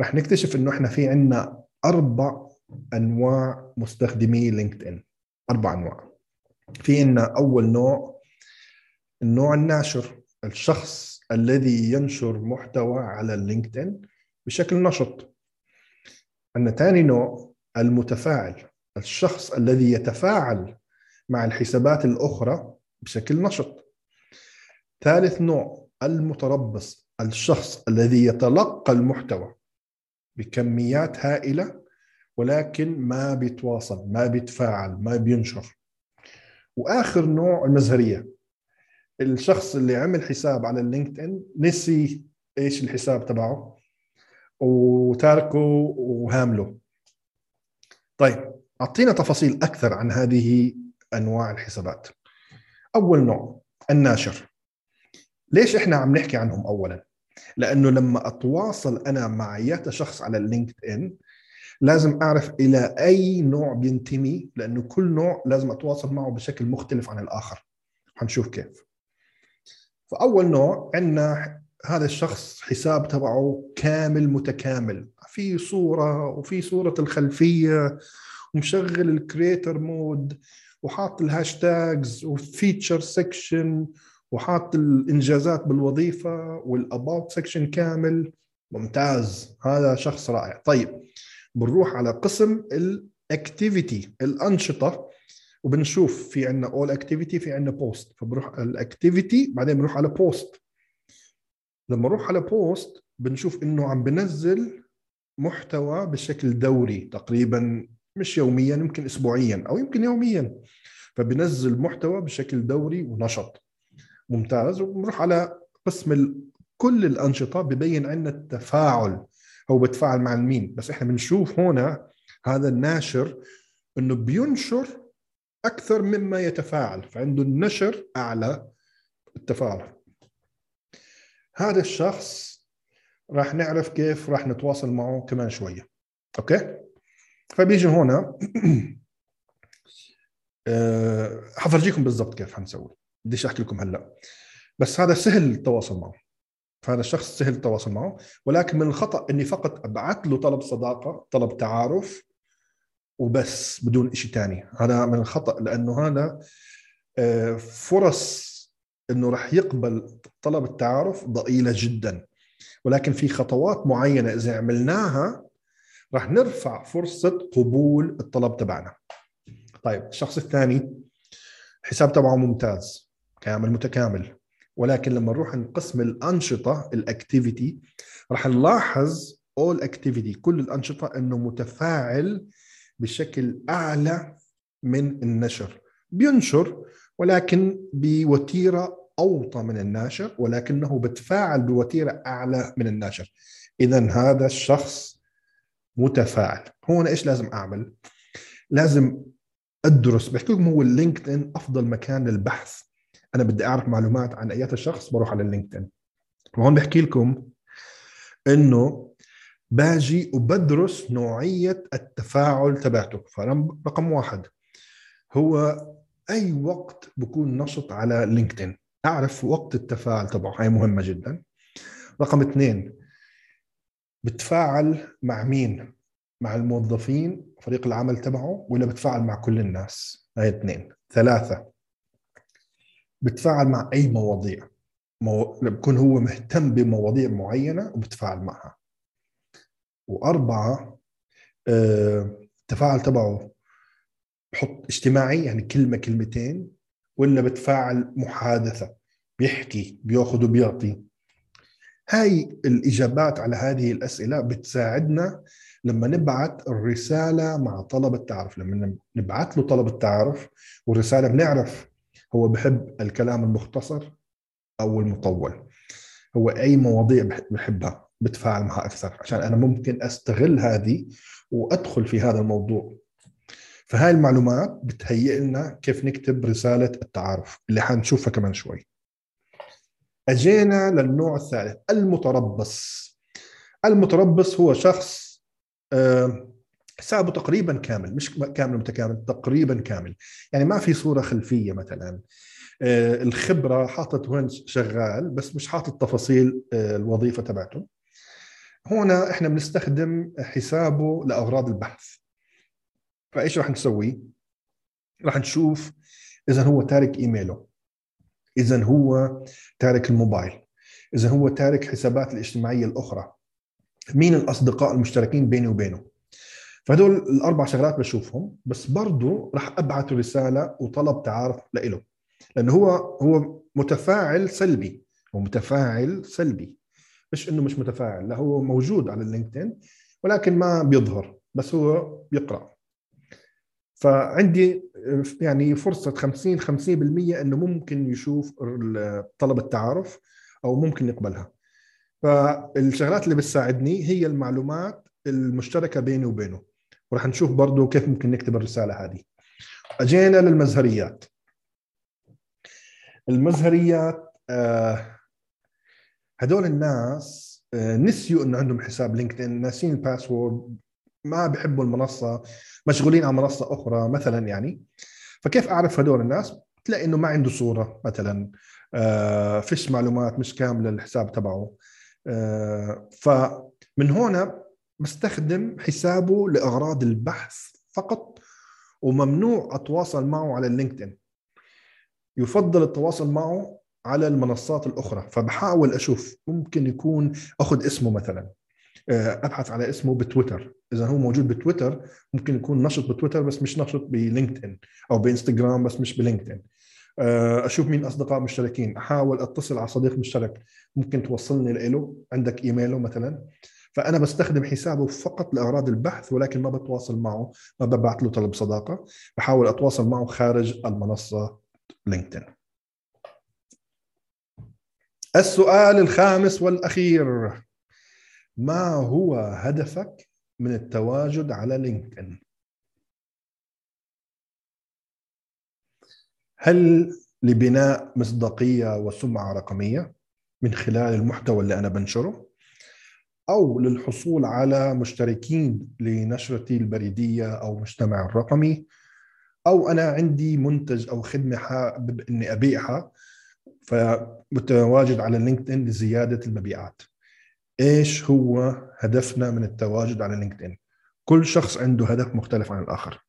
رح نكتشف إنه إحنا في عندنا أربع أنواع مستخدمي LinkedIn أربع أنواع. في عندنا أول نوع النوع الناشر الشخص الذي ينشر محتوى على ال LinkedIn بشكل نشط. عندنا ثاني نوع المتفاعل الشخص الذي يتفاعل مع الحسابات الأخرى بشكل نشط. ثالث نوع المتربص الشخص الذي يتلقى المحتوى. بكميات هائلة ولكن ما بيتواصل ما بيتفاعل ما بينشر. وآخر نوع المزهرية. الشخص اللي عمل حساب على اللينكد ان نسي إيش الحساب تبعه وتاركه وهامله. طيب أعطينا تفاصيل أكثر عن هذه أنواع الحسابات. أول نوع الناشر. ليش إحنا عم نحكي عنهم اولا؟ لأنه لما أتواصل أنا مع ياتا شخص على اللينكد ان لازم أعرف إلى أي نوع بينتمي لأنه كل نوع لازم أتواصل معه بشكل مختلف عن الآخر. حنشوف كيف. فأول نوع عندنا هذا الشخص حساب تبعه كامل متكامل. في صورة وفي صورة الخلفية ومشغل ال creator mode وحاط ال hashtags و featured section وحاط الإنجازات بالوظيفة وال about section كامل. ممتاز. هذا شخص رائع. طيب بنروح على قسم ال activity الأنشطة وبنشوف في عندنا all activity في عندنا post فبروح ال activity بعدين بنروح على post لما نروح على post بنشوف إنه عم بنزل محتوى بشكل دوري تقريبا مش يوميا يمكن اسبوعيا أو يمكن يوميا. فبنزل محتوى بشكل دوري ونشط. ممتاز. وبنروح على قسم كل الأنشطة ببين عندنا التفاعل هو بتفاعل مع المين. بس إحنا بنشوف هنا هذا الناشر إنه بينشر أكثر مما يتفاعل فعنده النشر أعلى التفاعل. هذا الشخص راح نعرف كيف راح نتواصل معه كمان شوية. أوكي؟ فبيجي هنا أه حفرجيكم بالضبط كيف حنسوي. بديش أحكي لكم هلأ. بس هذا سهل التواصل معه. فهذا الشخص سهل التواصل معه ولكن من الخطأ إني فقط أبعث له طلب صداقة طلب تعارف وبس بدون شيء ثاني هذا من الخطأ لأنه هذا آه، فرص إنه راح يقبل طلب التعارف ضئيلة جدا. ولكن في خطوات معينة إذا عملناها راح نرفع فرصة قبول الطلب تبعنا. طيب الشخص الثاني الحساب تبعه ممتاز. كامل متكامل. ولكن لما نروح نقسم الأنشطة ال activity راح نلاحظ all activity كل الأنشطة إنه متفاعل بشكل أعلى من النشر. بينشر ولكن بوتيرة أوطى من الناشر ولكنه بتفاعل بوتيرة أعلى من الناشر. اذا هذا الشخص متفاعل. هون إيش لازم أعمل؟ لازم أدرس. بحكي هو ال LinkedIn أفضل مكان للبحث. أنا بدي أعرف معلومات عن أي شخص بروح على ال LinkedIn وهون بحكي لكم إنه باجي وبدرس نوعية التفاعل تبعته. فرقم واحد. هو أي وقت بكون نشط على لينكدين أعرف وقت التفاعل تبعه. هاي مهمة جدا. رقم اثنين. بتفاعل مع مين؟ مع الموظفين فريق العمل تبعه ولا بتفاعل مع كل الناس؟ هاي اثنين. ثلاثة. بتفاعل مع أي مواضيع. مو... بكون هو مهتم بمواضيع معينة وبتفاعل معها. وأربعة آه، التفاعل تبعه بحط اجتماعي يعني كلمة كلمتين ولا بتفاعل محادثة بيحكي بيأخذ وبيعطي. هاي الإجابات على هذه الأسئلة بتساعدنا لما نبعث الرسالة مع طلب التعرف. لما نبعث له طلب التعرف والرسالة بنعرف هو بحب الكلام المختصر أو المطول. هو أي مواضيع بحبها بتفاعل معها أكثر عشان أنا ممكن أستغل هذه وأدخل في هذا الموضوع. فهاي المعلومات بتهيئ لنا كيف نكتب رسالة التعارف اللي حنشوفها كمان شوي. أجينا للنوع الثالث المتربص. المتربص هو شخص حسابه تقريبا كامل مش كامل متكامل تقريبا كامل. يعني ما في صورة خلفية مثلا. آه، الخبرة حاطط وين شغال بس مش حاطط تفاصيل آه، الوظيفة تبعته. هنا إحنا بنستخدم حسابه لأغراض البحث. فإيش راح نسوي؟ راح نشوف إذا هو تارك إيميله إذا هو تارك الموبايل إذا هو تارك حسابات الاجتماعية الأخرى. مين الأصدقاء المشتركين بيني وبينه؟ فهدول الأربع شغلات بشوفهم بس برضه راح ابعث رسالة وطلب تعارف لإله لأنه هو هو متفاعل سلبي هو متفاعل سلبي. مش إنه مش متفاعل لا هو موجود على اللينكدين ولكن ما بيظهر بس هو بيقرأ. فعندي يعني فرصة 50 50% إنه ممكن يشوف طلب التعارف أو ممكن يقبلها. فالشغلات اللي بتساعدني هي المعلومات المشتركة بيني وبينه. وراح نشوف برضه كيف ممكن نكتب الرسالة هذه. أجينا للمزهريات. المزهريات آه هدول الناس آه نسيوا إنه عندهم حساب LinkedIn ناسين ال password ما بيحبوا المنصة مشغولين على منصة أخرى مثلا يعني. فكيف أعرف هدول الناس؟ تلاقي إنه ما عنده صورة مثلا آه فيش معلومات مش كامله للحساب تبعه. آه فمن هنا بستخدم حسابه لأغراض البحث فقط وممنوع اتواصل معه على اللينكدين يفضل التواصل معه على المنصات الأخرى. فبحاول أشوف ممكن يكون أخذ اسمه مثلا. آه، أبحث على اسمه بتويتر. إذا هو موجود بتويتر ممكن يكون نشط بتويتر بس مش نشط ب LinkedIn أو بإنستغرام بس مش ب LinkedIn. آه، أشوف مين أصدقاء مشتركين. أحاول أتصل على صديق مشترك ممكن توصلني له عندك إيميله مثلا. فأنا بستخدم حسابه فقط لأغراض البحث ولكن ما بتواصل معه ما ببعث له طلب صداقة. بحاول أتواصل معه خارج المنصة LinkedIn. السؤال الخامس والأخير. ما هو هدفك من التواجد على لينكدين؟ هل لبناء مصداقية وسمعة رقمية من خلال المحتوى اللي أنا بنشره؟ أو للحصول على مشتركين لنشرتي البريدية أو مجتمع الرقمي أو أنا عندي منتج أو خدمة حابب إني أبيعها فمتواجد على لينكدين لزيادة المبيعات. إيش هو هدفنا من التواجد على لينكدين؟ كل شخص عنده هدف مختلف عن الآخر.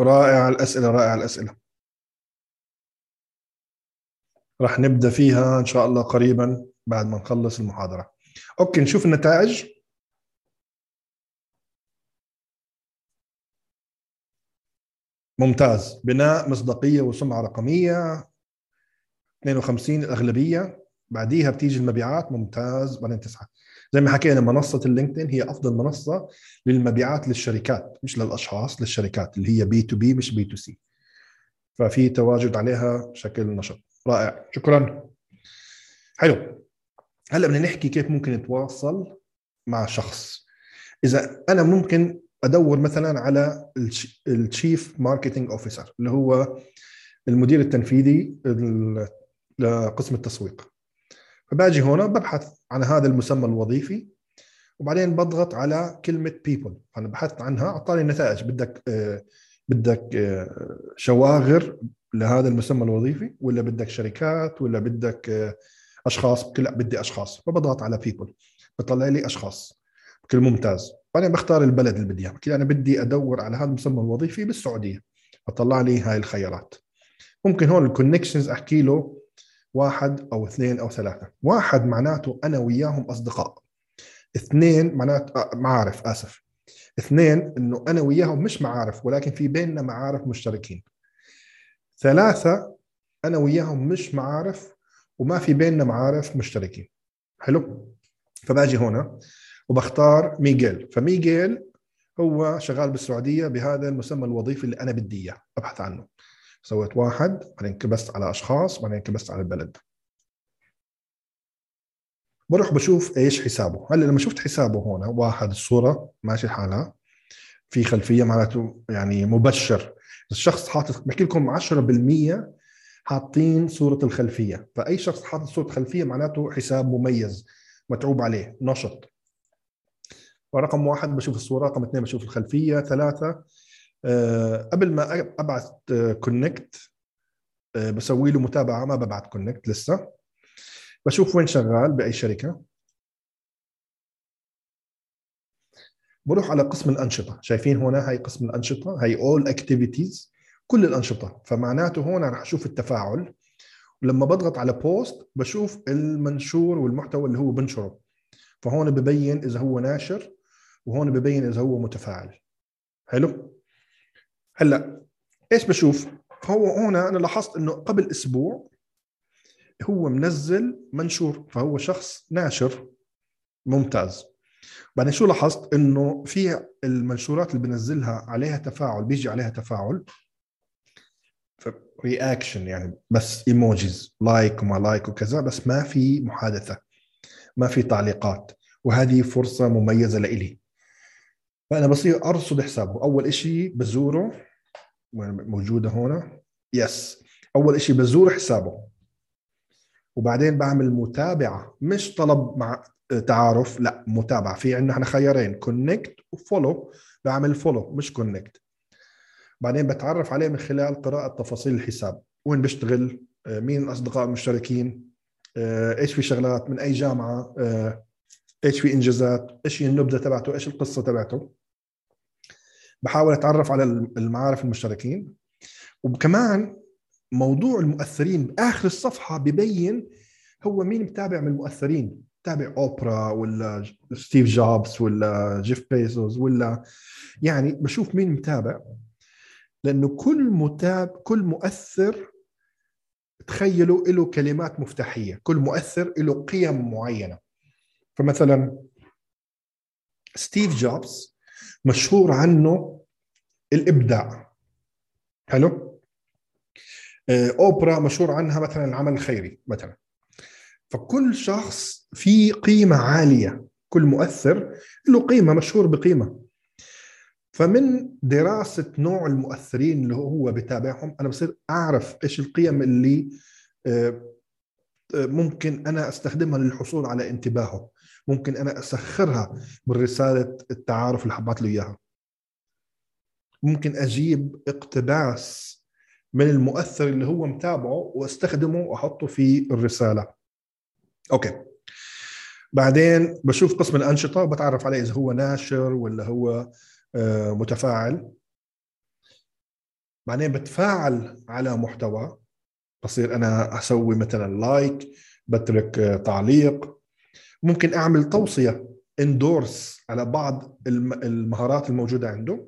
رائع الأسئلة رائع الأسئلة. راح نبدأ فيها إن شاء الله قريبا بعد ما نخلص المحاضرة. Okay نشوف النتائج. ممتاز. بناء مصداقية وسمعة رقمية. 52 الأغلبية. بعديها بتيجي المبيعات. ممتاز. بعدين تسعة. زي ما حكينا منصة ال LinkedIn هي أفضل منصة للمبيعات للشركات مش للأشخاص للشركات اللي هي بي تو بي مش بي تو سي. ففي تواجد عليها بشكل نشط رائع. شكرا. حلو. هلأ بدنا نحكي كيف ممكن نتواصل مع شخص. إذا أنا ممكن أدور مثلا على ال chief marketing officer اللي هو المدير التنفيذي ال- لقسم التسويق. فباجي هنا ببحث عن هذا المسمى الوظيفي وبعدين بضغط على كلمة people أنا بحثت عنها أعطاني نتائج. بدك آه، بدك آه، شواغر لهذا المسمى الوظيفي ولا بدك شركات ولا بدك آه، أشخاص. لا بدي أشخاص. فبضغط على people بطلع لي أشخاص. بقول ممتاز. بعدين بختار البلد اللي بدي إياه. أنا بدي أدور على هذا المسمى الوظيفي بالسعودية. فطلع لي هاي الخيارات. ممكن هون ال connections أحكي له واحد أو اثنين أو ثلاثة. واحد معناته أنا وياهم أصدقاء. اثنين معناته آه، معارف آسف. اثنين إنه أنا وياهم مش معارف ولكن في بيننا معارف مشتركين. ثلاثة أنا وياهم مش معارف وما في بيننا معارف مشتركين. حلو؟ فباجي هنا وبختار ميغيل. فميغيل هو شغال بالسعودية بهذا المسمى الوظيفي اللي أنا بدي إياه أبحث عنه. سويت واحد بعدين كبست على أشخاص بعدين كبست على البلد. بروح بشوف إيش حسابه. هلأ لما شفت حسابه هون واحد الصورة ماشي حالها. في خلفية معناته يعني مبشر. الشخص حاطط بحكي لكم 10% حاطين صورة الخلفية. فأي شخص حاطط صورة خلفية معناته حساب مميز متعوب عليه نشط. فرقم واحد بشوف الصورة رقم اثنين بشوف الخلفية ثلاثة قبل ما أبعث كونكت أه بسوي له متابعة ما ببعث connect لسه. بشوف وين شغال بأي شركة. بروح على قسم الأنشطة. شايفين هنا هاي قسم الأنشطة هاي اول activities كل الأنشطة. فمعناته هون راح أشوف التفاعل. ولما بضغط على post بشوف المنشور والمحتوى اللي هو بنشره. فهون ببين إذا هو ناشر وهون ببين إذا هو متفاعل. حلو؟ هلأ إيش بشوف؟ هو هنا أنا لاحظت إنه قبل أسبوع هو منزل منشور فهو شخص ناشر ممتاز. بعدين شو لاحظت؟ إنه في المنشورات اللي بنزلها عليها تفاعل بيجي عليها تفاعل reaction يعني بس emojis like وما like وكذا بس ما في محادثة ما في تعليقات وهذه فرصة مميزة لإلي. فأنا بصير أرصد حسابه. أول شيء بزوره موجودة هنا yes أول شيء بزور حسابه. وبعدين بعمل متابعة. مش طلب مع تعارف لا متابعة. في عندنا إحنا خيارين. connect و follow بعمل follow مش connect بعدين بتعرف عليه من خلال قراءة تفاصيل الحساب. وين بيشتغل مين الأصدقاء المشتركين؟ إيش في شغلات؟ من أي جامعة؟ إيش في إنجازات إيش هي النبذة تبعته إيش القصة تبعته. بحاول أتعرف على المعارف المشتركين. وكمان موضوع المؤثرين بآخر الصفحة ببين هو مين متابع من المؤثرين. تابع أوبرا ولا ستيف جوبز ولا جيف بيزوس ولا يعني بشوف مين متابع. لأنه كل متاب كل مؤثر تخيلوا له كلمات مفتاحية. كل مؤثر له قيم معينة. فمثلا ستيف جوبز مشهور عنه الإبداع. حلو؟ أوبرا مشهور عنها مثلا العمل الخيري مثلا. فكل شخص في قيمة عالية كل مؤثر له قيمة مشهور بقيمة. فمن دراسة نوع المؤثرين اللي هو بتابعهم أنا بصير أعرف إيش القيم اللي ممكن أنا أستخدمها للحصول على انتباهه. ممكن أنا أسخرها بالرسالة التعارف اللي حبعت له إياها. ممكن أجيب اقتباس من المؤثر اللي هو متابعه وأستخدمه وأحطه في الرسالة. أوكي. بعدين بشوف قسم الأنشطة وبتعرف عليه إذا هو ناشر ولا هو متفاعل. بعدين بتفاعل على محتوى. بصير أنا أسوي مثلا like بترك تعليق. ممكن أعمل توصية endorse على بعض المهارات الموجودة عنده.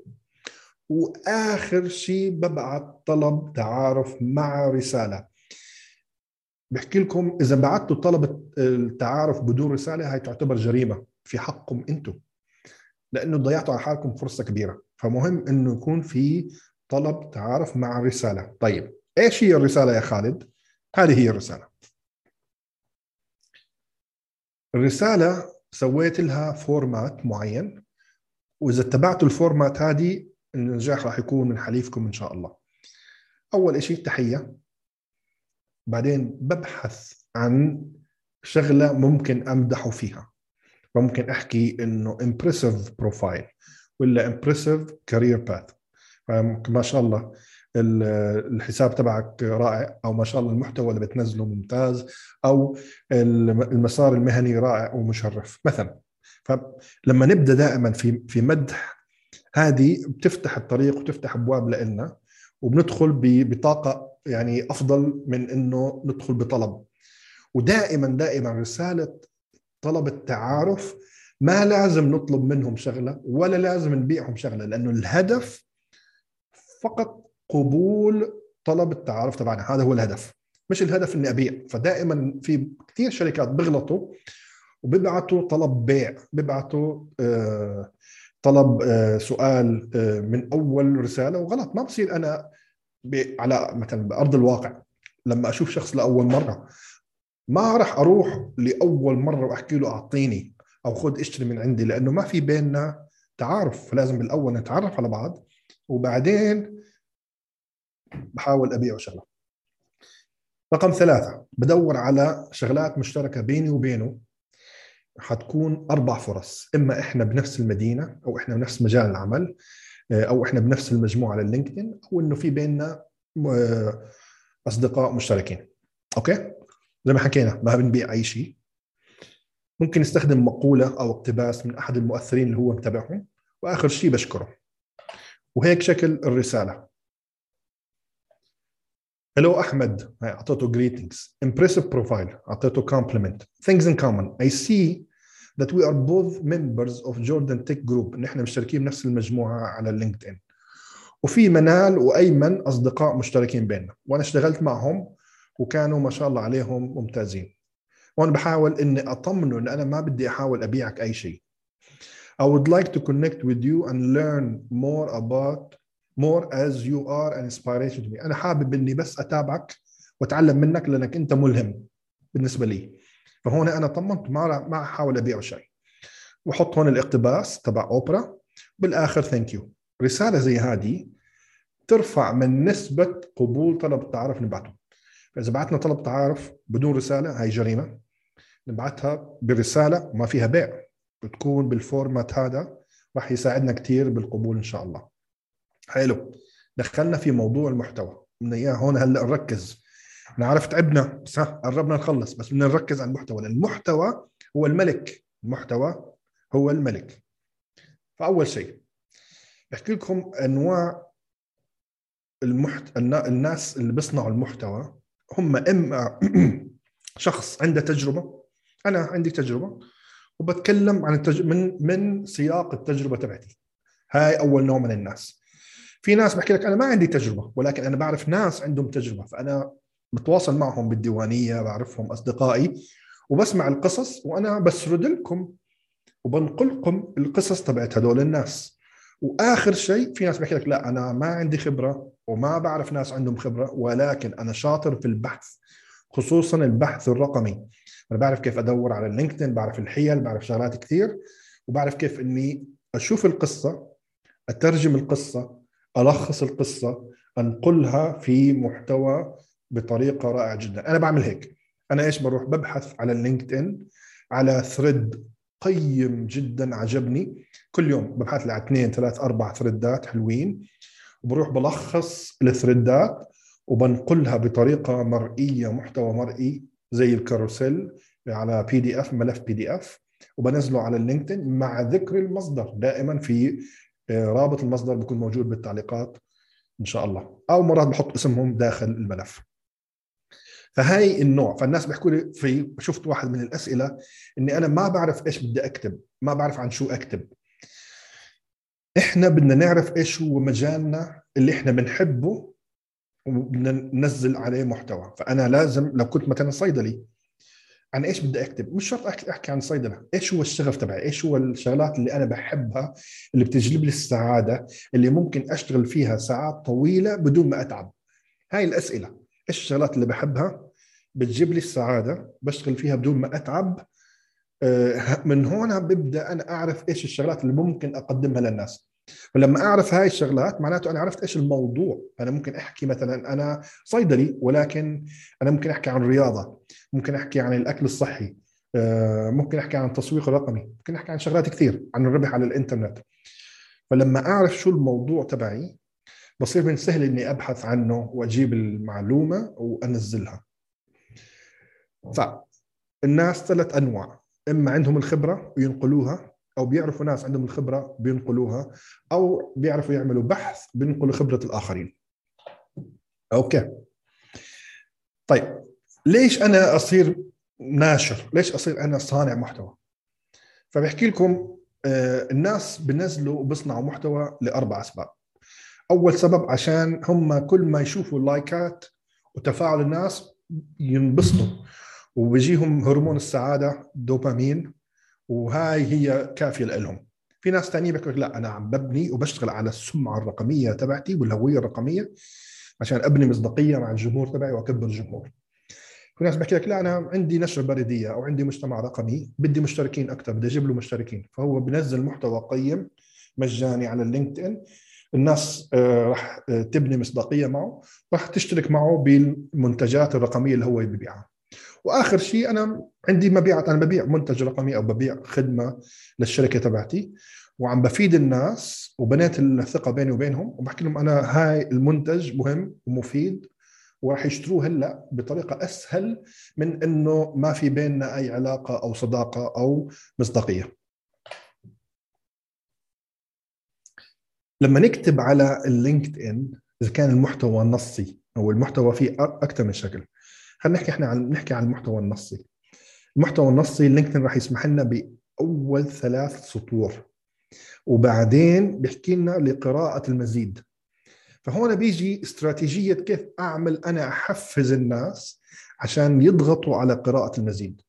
وآخر شيء ببعث طلب تعارف مع رسالة. بحكي لكم إذا بعثتوا طلب التعارف بدون رسالة هاي تعتبر جريمة في حقكم أنتم. لأنه ضيعتوا على حالكم فرصة كبيرة. فمهم إنه يكون في طلب تعارف مع رسالة. طيب إيش هي الرسالة يا خالد؟ هذه هي الرسالة. الرسالة سويت لها format معين وإذا اتبعتوا ال format هذه النجاح راح يكون من حليفكم إن شاء الله. أول شيء تحيه بعدين ببحث عن شغلة ممكن أمدحه فيها. ممكن أحكي إنه impressive profile ولا impressive career path ما شاء الله. الحساب تبعك رائع أو ما شاء الله المحتوى اللي بتنزله ممتاز أو المسار المهني رائع ومشرف مثلا. فلما نبدأ دائما في في مدح هذه بتفتح الطريق وتفتح أبواب لنا وبندخل بطاقة يعني أفضل من إنه ندخل بطلب. ودائما دائما رسالة طلب التعارف ما لازم نطلب منهم شغلة ولا لازم نبيعهم شغلة لأنه الهدف فقط قبول طلب التعارف تبعنا هذا هو الهدف. مش الهدف إني أبيع. فدائما في كثير شركات بيغلطوا وبيبعتوا طلب بيع. بيبعتوا آه طلب آه سؤال آه من أول رسالة وغلط. ما بصير أنا على مثلا بأرض الواقع لما أشوف شخص لأول مرة ما راح أروح لأول مرة وأحكي له أعطيني أو خذ اشتري من عندي لأنه ما في بيننا تعارف. فلازم بالأول نتعرف على بعض وبعدين بحاول ابيعه شغله رقم ثلاثة بدور على شغلات مشتركة بيني وبينه. حتكون أربع فرص إما إحنا بنفس المدينة أو إحنا بنفس مجال العمل أو إحنا بنفس المجموعة على اللينكدين أو إنه في بيننا أصدقاء مشتركين. أوكي؟ زي ما حكينا ما بنبيع أي شيء. ممكن نستخدم مقولة أو اقتباس من أحد المؤثرين اللي هو متابعهم وآخر شيء بشكره. وهيك شكل الرسالة. Hello أحمد هاي أعطيته greetings. Impressive profile. أعطيته compliment. Things in common. I see that we are both members of Jordan Tech Group. نحن مشتركين بنفس المجموعة على اللينكدين وفي منال وأيمن أصدقاء مشتركين بيننا. وأنا اشتغلت معهم وكانوا ما شاء الله عليهم ممتازين. وأنا بحاول إني اطمنه إن أنا ما بدي أحاول أبيعك أي شيء. I would like to connect with you and learn more about more as you are an inspiration to me. أنا حابب إني بس أتابعك وأتعلم منك لأنك أنت ملهم بالنسبة لي. فهون أنا طمنت ما ما أحاول ابيعه شيء. وحط هون الاقتباس تبع أوبرا. بالآخر thank you رسالة زي هذه ترفع من نسبة قبول طلب التعارف نبعته فإذا بعتنا طلب تعارف بدون رسالة هاي جريمة. نبعتها برسالة ما فيها بيع. بتكون بال format هذا. راح يساعدنا كثير بالقبول إن شاء الله. حلو. دخلنا في موضوع المحتوى. بدنا اياه هون هلا نركز. نعرف تعبنا. بس قربنا نخلص. بس بدنا نركز على المحتوى. لأن المحتوى هو الملك. المحتوى هو الملك. فأول شيء بحكي لكم أنواع المحت... الناس اللي بيصنعوا المحتوى. هم إما شخص عنده تجربة. أنا عندي تجربة. وبتكلم عن التج... من من سياق التجربة تبعتي. هاي أول نوع من الناس. في ناس بحكي لك أنا ما عندي تجربة ولكن أنا بعرف ناس عندهم تجربة فأنا بتواصل معهم بالديوانية بعرفهم أصدقائي وبسمع القصص وأنا بسرد لكم وبنقلكم القصص تبعت هدول الناس. وآخر شيء في ناس بحكي لك لا أنا ما عندي خبرة وما بعرف ناس عندهم خبرة ولكن أنا شاطر في البحث خصوصا البحث الرقمي. أنا بعرف كيف أدور على اللينكدين بعرف الحيل بعرف شغلات كثير وبعرف كيف إني أشوف القصة أترجم القصة ألخص القصة انقلها في محتوى بطريقة رائعة جدا. أنا بعمل هيك. أنا إيش بروح؟ ببحث على اللينكدين على thread قيم جدا عجبني. كل يوم ببحث لي على اثنين ثلاث أربع thread ات حلوين. وبروح بلخص ال thread ات وبنقلها بطريقة مرئية محتوى مرئي زي ال carousel على PDF ملف PDF وبنزله على اللينكدين مع ذكر المصدر. دائما في رابط المصدر بيكون موجود بالتعليقات إن شاء الله. أو مرات بحط اسمهم داخل الملف. فهاي النوع فالناس بيحكوا لي في شفت واحد من الأسئلة إني أنا ما بعرف إيش بدي أكتب ما بعرف عن شو أكتب. إحنا بدنا نعرف إيش هو مجالنا اللي إحنا بنحبه وبدنا ننزل عليه محتوى. فأنا لازم لو كنت مثلا صيدلي عن إيش بدي أكتب؟ مش شرط أحكي عن صيدلة. إيش هو الشغف تبعي؟ إيش هو الشغلات اللي أنا بحبها؟ اللي بتجلب لي السعادة؟ اللي ممكن أشتغل فيها ساعات طويلة بدون ما أتعب. هاي الأسئلة. إيش الشغلات اللي بحبها؟ بتجيب لي السعادة. بشتغل فيها بدون ما أتعب. من هون ببدأ أنا أعرف إيش الشغلات اللي ممكن أقدمها للناس. فلما أعرف هاي الشغلات معناته أنا عرفت إيش الموضوع. أنا ممكن أحكي مثلا أنا صيدلي ولكن أنا ممكن أحكي عن الرياضه ممكن أحكي عن الأكل الصحي آه، ممكن أحكي عن التسويق الرقمي ممكن أحكي عن شغلات كثير عن الربح على الإنترنت. فلما أعرف شو الموضوع تبعي بصير من سهل إني أبحث عنه وأجيب المعلومة وأنزلها. فالناس ثلاث أنواع. إما عندهم الخبرة وينقلوها أو بيعرفوا ناس عندهم الخبرة بينقلوها أو بيعرفوا يعملوا بحث بينقلوا خبرة الآخرين. أوكي. طيب ليش أنا أصير ناشر؟ ليش أصير أنا صانع محتوى؟ فبحكي لكم آه، الناس بنزلوا وبصنعوا محتوى لأربع أسباب. أول سبب عشان هم كل ما يشوفوا ال like ات وتفاعل الناس ينبسطوا وبيجيهم هرمون السعادة دوبامين وهاي هي كافية لهم في ناس ثانيين بيقول لا أنا عم ببني وبشتغل على السمعة الرقمية تبعتي والهوية الرقمية عشان أبني مصداقية مع الجمهور تبعي وأكبر الجمهور. في ناس بحكي لك لا أنا عندي نشر بريدية أو عندي مجتمع رقمي بدي مشتركين أكثر بدي أجيب له مشتركين. فهو بنزل محتوى قيم مجاني على اللينكد ان الناس آه، راح آه، تبني مصداقية معه راح تشترك معه بالمنتجات الرقمية اللي هو ببيعها وآخر شيء أنا عندي مبيعات أنا ببيع منتج رقمي أو ببيع خدمة للشركة تبعتي وعم بفيد الناس وبنيت الثقة بيني وبينهم وبحكي لهم أنا هاي المنتج مهم ومفيد وراح يشتروه هلأ بطريقة أسهل من إنه ما في بيننا أي علاقة أو صداقة أو مصداقية. لما نكتب على اللينكد ان إذا كان المحتوى نصي أو المحتوى فيه أكثر من شكل خلينا نحكي إحنا عن نحكي عن المحتوى النصي. المحتوى النصي اللينكدين راح يسمح لنا بأول ثلاث سطور وبعدين بيحكي لنا لقراءة المزيد. فهون بيجي استراتيجية كيف أعمل أنا أحفز الناس عشان يضغطوا على قراءة المزيد.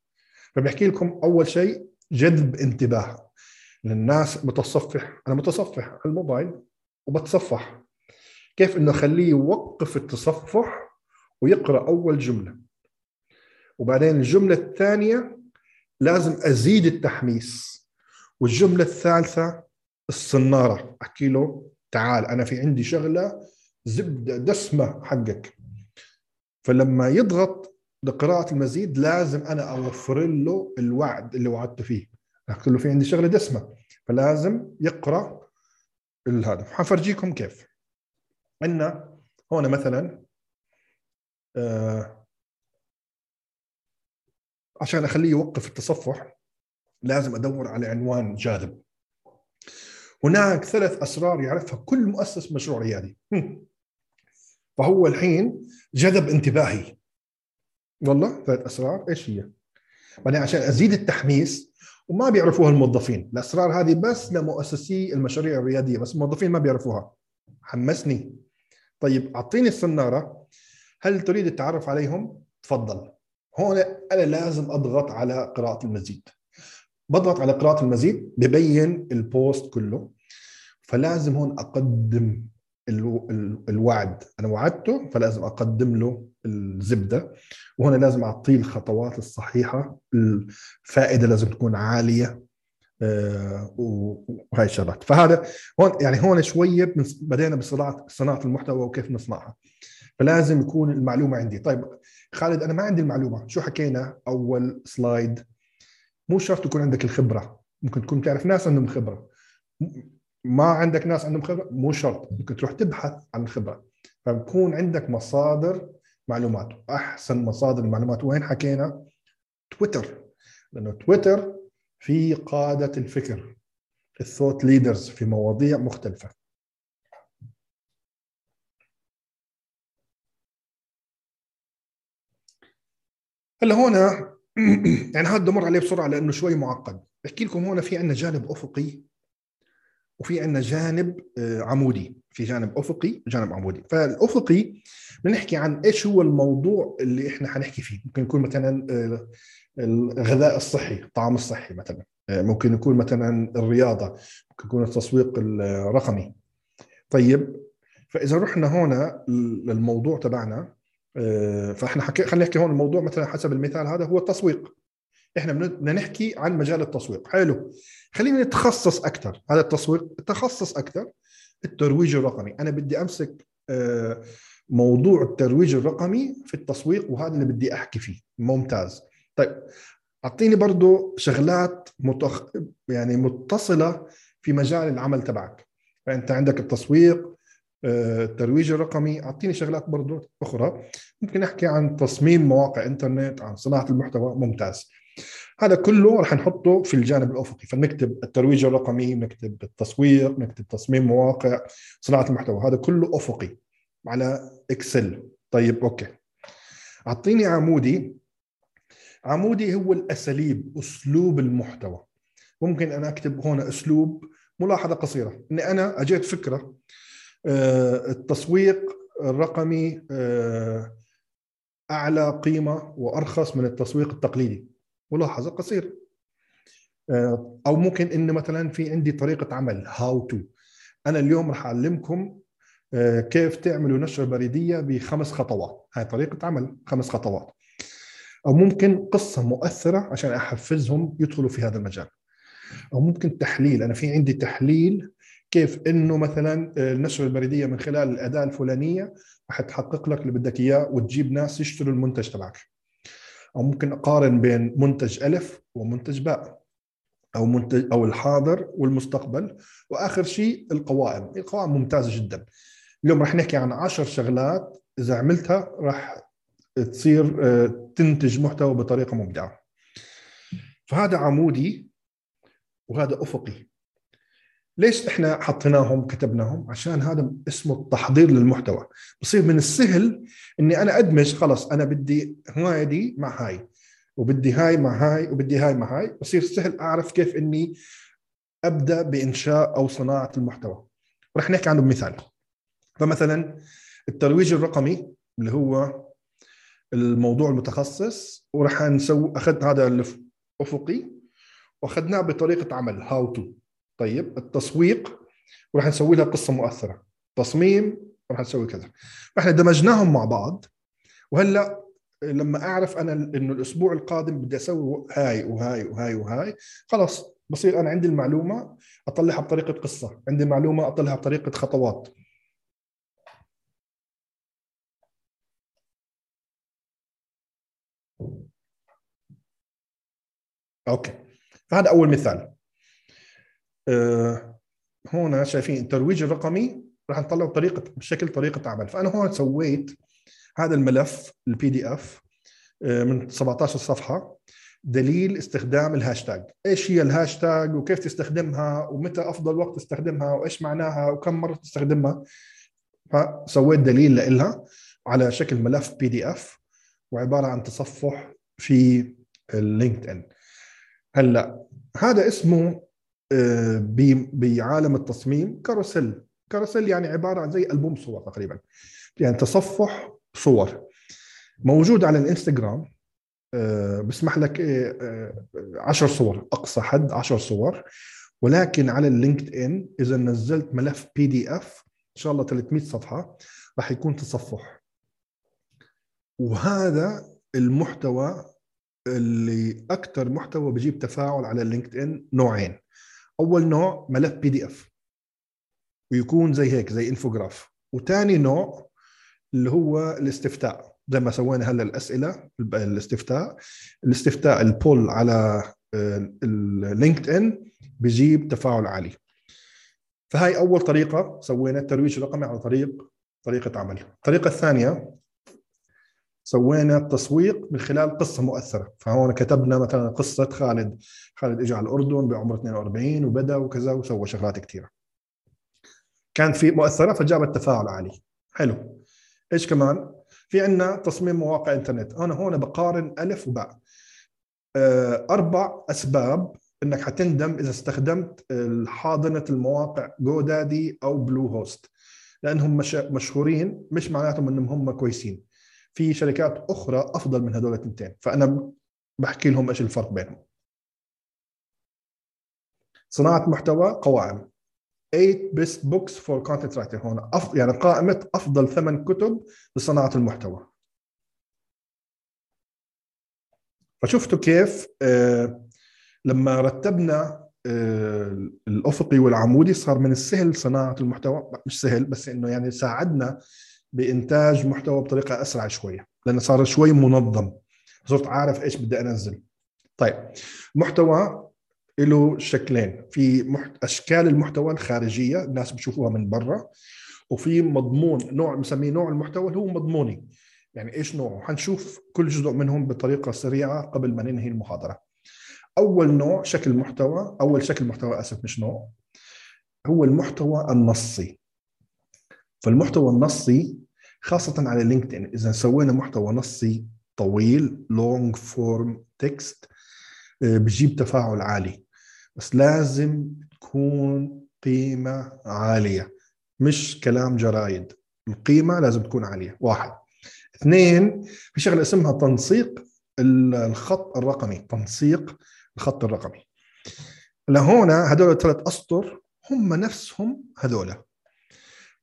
فبحكي لكم أول شيء جذب انتباه. للناس متصفح. أنا متصفح على الموبايل وبتصفح. كيف إنه أخليه يوقف التصفح ويقرأ أول جملة. وبعدين الجملة الثانية لازم أزيد التحميس. والجملة الثالثة الصنارة. أحكي له تعال أنا في عندي شغلة زبدة دسمة حقك. فلما يضغط لقراءة المزيد لازم أنا أوفر له الوعد اللي وعدته فيه. أحكي له في عندي شغلة دسمة فلازم يقرأ هذا. حفرجيكم كيف. عندنا هون مثلا عشان أخليه يوقف التصفح لازم أدور على عنوان جاذب. هناك ثلاث أسرار يعرفها كل مؤسس مشروع ريادي. فهو الحين جذب انتباهي. والله ثلاث أسرار إيش هي؟ بعدين عشان أزيد التحميس وما بيعرفوها الموظفين. الأسرار هذه بس لمؤسسي المشاريع الريادية بس الموظفين ما بيعرفوها. حمسني. طيب أعطيني الصنارة. هل تريد التعرف عليهم؟ تفضل. هون أنا لازم أضغط على قراءة المزيد. بضغط على قراءة المزيد ببين البوست كله فلازم هون أقدم الوعد. أنا وعدته فلازم أقدم له الزبدة. وهنا لازم أعطيه الخطوات الصحيحة الفائدة لازم تكون عالية آه، وهي الشغلات. فهذا هون يعني هون شوية بدينا بصناعه صناعة المحتوى وكيف نصنعها. فلازم يكون المعلومة عندي. طيب خالد أنا ما عندي المعلومة. شو حكينا؟ أول سلايد مو شرط يكون عندك الخبرة. ممكن تكون تعرف ناس عندهم خبرة. ما عندك ناس عندهم خبرة؟ مو شرط. ممكن تروح تبحث عن الخبره فبكون عندك مصادر معلومات. أحسن مصادر المعلومات. وين حكينا؟ تويتر. لأنه تويتر في قادة الفكر. الثوت ليدرز في مواضيع مختلفة. هلا هون يعني هذا بمر عليه بسرعة لأنه شوي معقد. بحكي لكم هون في عندنا جانب أفقي وفي عندنا جانب آه، عمودي. في جانب أفقي وجانب عمودي. فالأفقي بنحكي عن إيش هو الموضوع اللي إحنا حنحكي فيه. ممكن يكون مثلا آه، الغذاء الصحي الطعام الصحي مثلا. آه، ممكن يكون مثلا الرياضة. ممكن يكون التسويق الرقمي. طيب فإذا رحنا هنا للموضوع تبعنا فإحنا حكي خلينا نحكي هون الموضوع مثلا حسب المثال هذا هو التسويق. إحنا بدنا نحكي عن مجال التسويق. حلو. خلينا نتخصص أكثر هذا التسويق تخصص أكثر الترويج الرقمي. أنا بدي أمسك آه، موضوع الترويج الرقمي في التسويق وهذا اللي بدي أحكي فيه. ممتاز. طيب أعطيني برضه شغلات متخ... يعني متصلة في مجال العمل تبعك. فأنت عندك التسويق آه، الترويج الرقمي أعطيني شغلات برضه أخرى. ممكن نحكي عن تصميم مواقع إنترنت عن صناعة المحتوى. ممتاز. هذا كله رح نحطه في الجانب الافقي فنكتب الترويج الرقمي نكتب التسويق نكتب تصميم مواقع صناعة المحتوى. هذا كله افقي على Excel. طيب okay. أعطيني عمودي. عمودي هو الأساليب أسلوب المحتوى. ممكن أنا أكتب هون أسلوب ملاحظة قصيرة. إني أنا أجيت فكرة آه، التسويق الرقمي آه، أعلى قيمة وأرخص من التسويق التقليدي. ملاحظه قصيره آه، أو ممكن إن مثلا في عندي طريقة عمل هاو تو أنا اليوم راح أعلمكم كيف تعملوا نشرة بريدية بخمس خطوات. هاي طريقة عمل خمس خطوات. أو ممكن قصة مؤثرة عشان أحفزهم يدخلوا في هذا المجال. أو ممكن تحليل. أنا في عندي تحليل كيف إنه مثلا النشرة البريديه من خلال الأداة الفلانية راح تحقق لك اللي بدك إياه وتجيب ناس يشتروا المنتج تبعك. أو ممكن أقارن بين منتج ألف ومنتج باء أو منتج أو الحاضر والمستقبل. وآخر شيء القوائم. القوائم ممتازة جدا. اليوم راح نحكي عن عشر شغلات إذا عملتها راح تصير آه، تنتج محتوى بطريقة مبدعه فهذا عمودي وهذا أفقي. ليش إحنا حطيناهم كتبناهم؟ عشان هذا اسمه التحضير للمحتوى. بصير من السهل إني أنا أدمج خلص أنا بدي هاي دي مع هاي وبدي هاي مع هاي وبدي هاي مع هاي. بصير سهل أعرف كيف إني أبدأ بإنشاء أو صناعة المحتوى. رح نحكي عنه بمثال. فمثلا الترويج الرقمي اللي هو الموضوع المتخصص وراح نسوي أخذت هذا الأفقي وأخذناه بطريقة عمل هاو تو طيب التسويق وراح نسوي لها قصة مؤثرة. تصميم وراح نسوي كذا. فاحنا دمجناهم مع بعض. وهلأ لما أعرف أنا إنه الأسبوع القادم بدي أسوي هاي وهاي وهاي وهاي خلاص بصير أنا عندي المعلومة أطلعها بطريقة قصة. عندي معلومة أطلعها بطريقة خطوات. Okay. فهذا أول مثال. هون شايفين الترويج الرقمي راح نطلع بطريقه بشكل طريقة عمل. فأنا هون سويت هذا الملف ال PDF من 17 صفحة دليل استخدام الهاشتاج. إيش هي الهاشتاج؟ وكيف تستخدمها؟ ومتى أفضل وقت تستخدمها؟ وإيش معناها؟ وكم مرة تستخدمها؟ فسويت دليل لها على شكل ملف PDF وعبارة عن تصفح في اللينكد ان هلأ هذا اسمه آه، بعالم التصميم carousel. carousel يعني عبارة عن زي ألبوم صور تقريبا. يعني تصفح صور. موجود على الإنستغرام. آه، بسمح لك 10 آه، صور أقصى حد 10 صور. ولكن على اللينكد ان إذا نزلت ملف PDF إن شاء الله 300 صفحة راح يكون تصفح. وهذا المحتوى اللي أكثر محتوى بجيب تفاعل على اللينكد ان نوعين. أول نوع ملف PDF ويكون زي هيك زي infograph وثاني نوع اللي هو الاستفتاء. زي ما سوينا هلأ الأسئلة الاستفتاء. الاستفتاء ال poll على اللينكد ان بجيب تفاعل عالي. فهاي أول طريقة سوينا الترويج الرقمي على طريق طريقة عمل. الطريقة الثانية سوينا التسويق من خلال قصة مؤثرة. فهون كتبنا مثلا قصة خالد خالد اجى على الأردن بعمر 42 وبدأ وكذا وسوى شغلات كثيره كان في مؤثرة فجابت تفاعل عالي. حلو. إيش كمان؟ في عندنا تصميم مواقع إنترنت. أنا هون بقارن ألف وباء. آه، أربع أسباب إنك حتندم إذا استخدمت حاضنه المواقع GoDaddy أو Bluehost لانهم مشهورين مش معناتهم إنهم هم كويسين. في شركات أخرى أفضل من هذول التنتين. فأنا بحكي لهم إيش الفرق بينهم. صناعة محتوى قوائم 8 best books for content writing هون أف... يعني قائمة أفضل ثمان كتب لصناعة المحتوى. فشفتوا كيف آه لما رتبنا آه، الأفقي والعمودي صار من السهل صناعة المحتوى. مش سهل بس إنه يعني ساعدنا بإنتاج محتوى بطريقة أسرع شوية لأنه صار شوي منظم. صرت عارف إيش بدي أنزل. طيب محتوى له شكلين. في محت... أشكال المحتوى الخارجية الناس بتشوفوها من برا وفي مضمون نوع بنسميه نوع المحتوى اللي هو مضموني. يعني إيش نوعه؟ حنشوف كل جزء منهم بطريقة سريعة قبل ما ننهي المحاضرة. أول نوع شكل محتوى أول شكل محتوى أسف مش نوع هو المحتوى النصي. فالمحتوى النصي خاصة على لينكدين إذا سوينا محتوى نصي طويل long form text بجيب تفاعل عالي. بس لازم تكون قيمة عالية مش كلام جرايد. القيمة لازم تكون عالية واحد. اثنين في شغلة اسمها تنسيق الخط الرقمي تنسيق الخط الرقمي. لهنا هذول الثلاث أسطر هم نفسهم هذول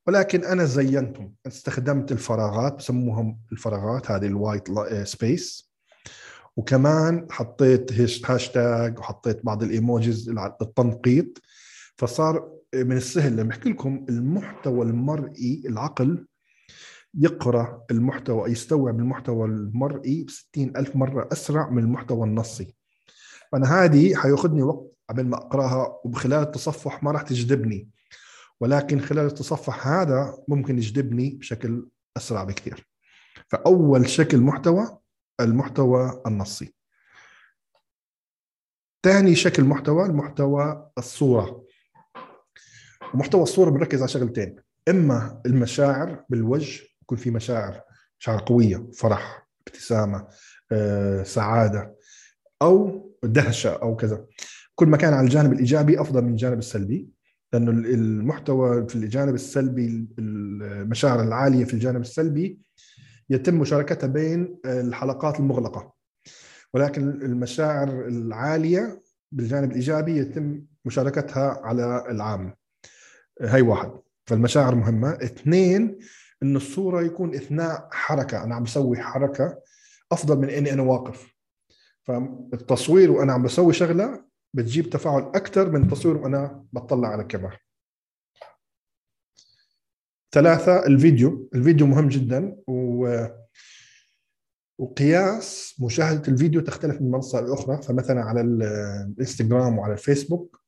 ولكن أنا زينتهم. استخدمت الفراغات بسموهم الفراغات هذه ال white space وكمان حطيت هاشتاج وحطيت بعض ال emojis للتنقيط. فصار من السهل لما أحكي لكم المحتوى المرئي العقل يقرأ المحتوى يستوعب المحتوى المرئي ب ألف مرة أسرع من المحتوى النصي. فأنا هذه حيأخذني وقت قبل ما أقرأها وبخلال التصفح ما راح تجذبني. ولكن خلال التصفح هذا ممكن يجذبني بشكل أسرع بكثير. فأول شكل محتوى المحتوى النصي. ثاني شكل محتوى المحتوى الصورة. محتوى الصورة بنركز على شغلتين إما المشاعر بالوجه يكون في مشاعر مشاعر قوية فرح ابتسامة آه، سعادة أو دهشة أو كذا. كل ما كان على الجانب الإيجابي أفضل من الجانب السلبي. لأنه المحتوى في الجانب السلبي المشاعر العالية في الجانب السلبي يتم مشاركتها بين الحلقات المغلقة. ولكن المشاعر العالية بالجانب الإيجابي يتم مشاركتها على العام. هاي واحد. فالمشاعر مهمة. اثنين إن الصورة يكون إثناء حركة. أنا عم بسوي حركة أفضل من إني أنا واقف. فالتصوير وأنا عم بسوي شغلة بتجيب تفاعل أكثر من التصوير وأنا بطلع على الكاميرا. ثلاثة الفيديو. الفيديو مهم جدا و وقياس مشاهدة الفيديو تختلف من منصة لأخرى فمثلا على الإنستغرام وعلى الفيسبوك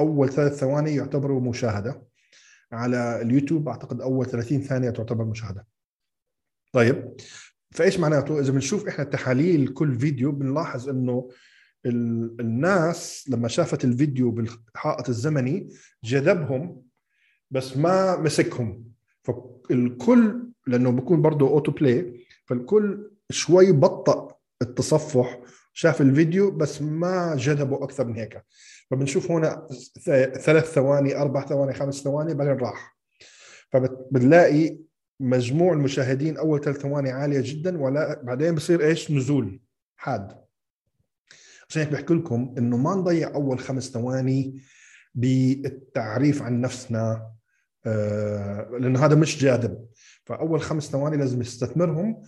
أول ثلاث ثواني يعتبروا مشاهدة. على اليوتيوب أعتقد أول 30 ثانية تعتبر مشاهدة. طيب فإيش معناته؟ إذا بنشوف إحنا تحاليل كل فيديو بنلاحظ إنه الناس لما شافت الفيديو بالحائط الزمني جذبهم بس ما مسكهم. فالكل لأنه بكون برضه auto play فالكل شوي بطأ التصفح شاف الفيديو بس ما جذبه أكثر من هيك. فبنشوف هنا ثلاث ثواني أربع ثواني خمس ثواني بعدين راح. فبنلاقي مجموع المشاهدين أول ثلاث ثواني عالية جدا ولا بعدين بصير إيش؟ نزول حاد. عشان هيك بحكي لكم إنه ما نضيع أول خمس ثواني بالتعريف عن نفسنا آه لأنه هذا مش جاذب. فأول خمس ثواني لازم نستثمرهم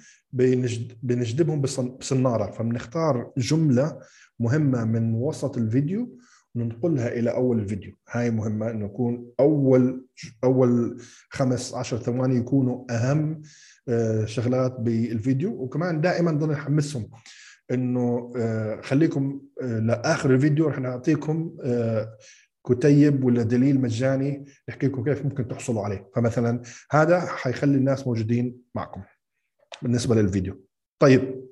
بنجذبهم بصنارة. فبنختار جملة مهمة من وسط الفيديو ننقلها إلى أول الفيديو هاي مهمة إنه يكون أول أول خمس عشر ثواني يكونوا أهم آه، شغلات بالفيديو. وكمان دائما ضل نحمسهم. إنه آه، خليكم آه، لآخر الفيديو رح نعطيكم كتيب ولا دليل مجاني يحكي لكم كيف ممكن تحصلوا عليه. فمثلا هذا حيخلي الناس موجودين معكم بالنسبة للفيديو. طيب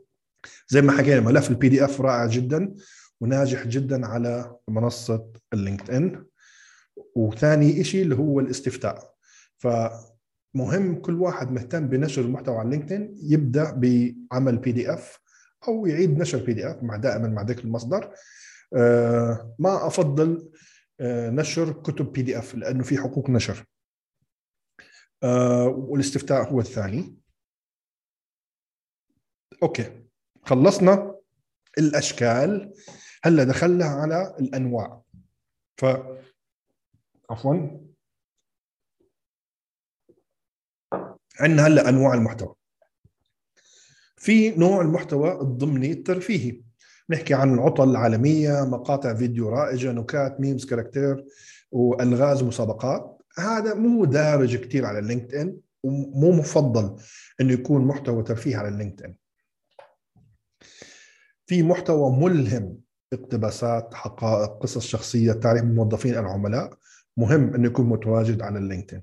زي ما حكينا ملف ال PDF رائع جدا وناجح جدا على منصة اللينكد ان وثاني شيء اللي هو الاستفتاء. فمهم كل واحد مهتم بنشر المحتوى على لينكدين يبدأ بعمل PDF أو يعيد نشر PDF مع دائما مع ذكر المصدر. آه، ما أفضل آه، نشر كتب PDF لأنه في حقوق نشر. آه، والاستفتاء هو الثاني. okay خلصنا الأشكال. هلا دخلنا على الأنواع. ف عفوا. عندنا هلا أنواع المحتوى. في نوع المحتوى الضمني الترفيهي. نحكي عن العطل العالميه مقاطع فيديو رائجة نكات memes كاريكاتير وألغاز مسابقات. هذا مو دارج كثير على اللينكد ان ومو مفضل إنه يكون محتوى ترفيه على اللينكد ان في محتوى ملهم اقتباسات حقائق قصص شخصية تعريف الموظفين العملاء. مهم إنه يكون متواجد على اللينكدين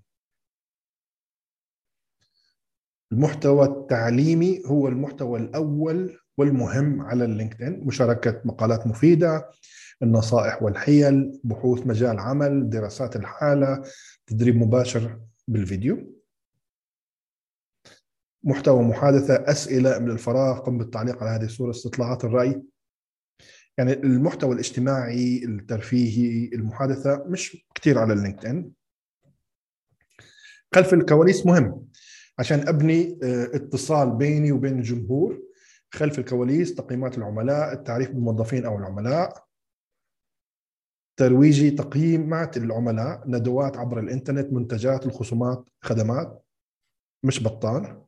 المحتوى التعليمي هو المحتوى الأول والمهم على اللينكدين مشاركة مقالات مفيدة النصائح والحيل بحوث مجال عمل دراسات الحالة تدريب مباشر بالفيديو. محتوى محادثة أسئلة من الفراغ قم بالتعليق على هذه الصورة استطلاعات الرأي. يعني المحتوى الاجتماعي الترفيهي المحادثة مش كثير على اللينكد ان خلف الكواليس مهم. عشان أبني آه، اتصال بيني وبين الجمهور خلف الكواليس تقييمات العملاء التعريف بالموظفين أو العملاء ترويجي تقييمات العملاء ندوات عبر الإنترنت منتجات الخصومات خدمات. مش بطال.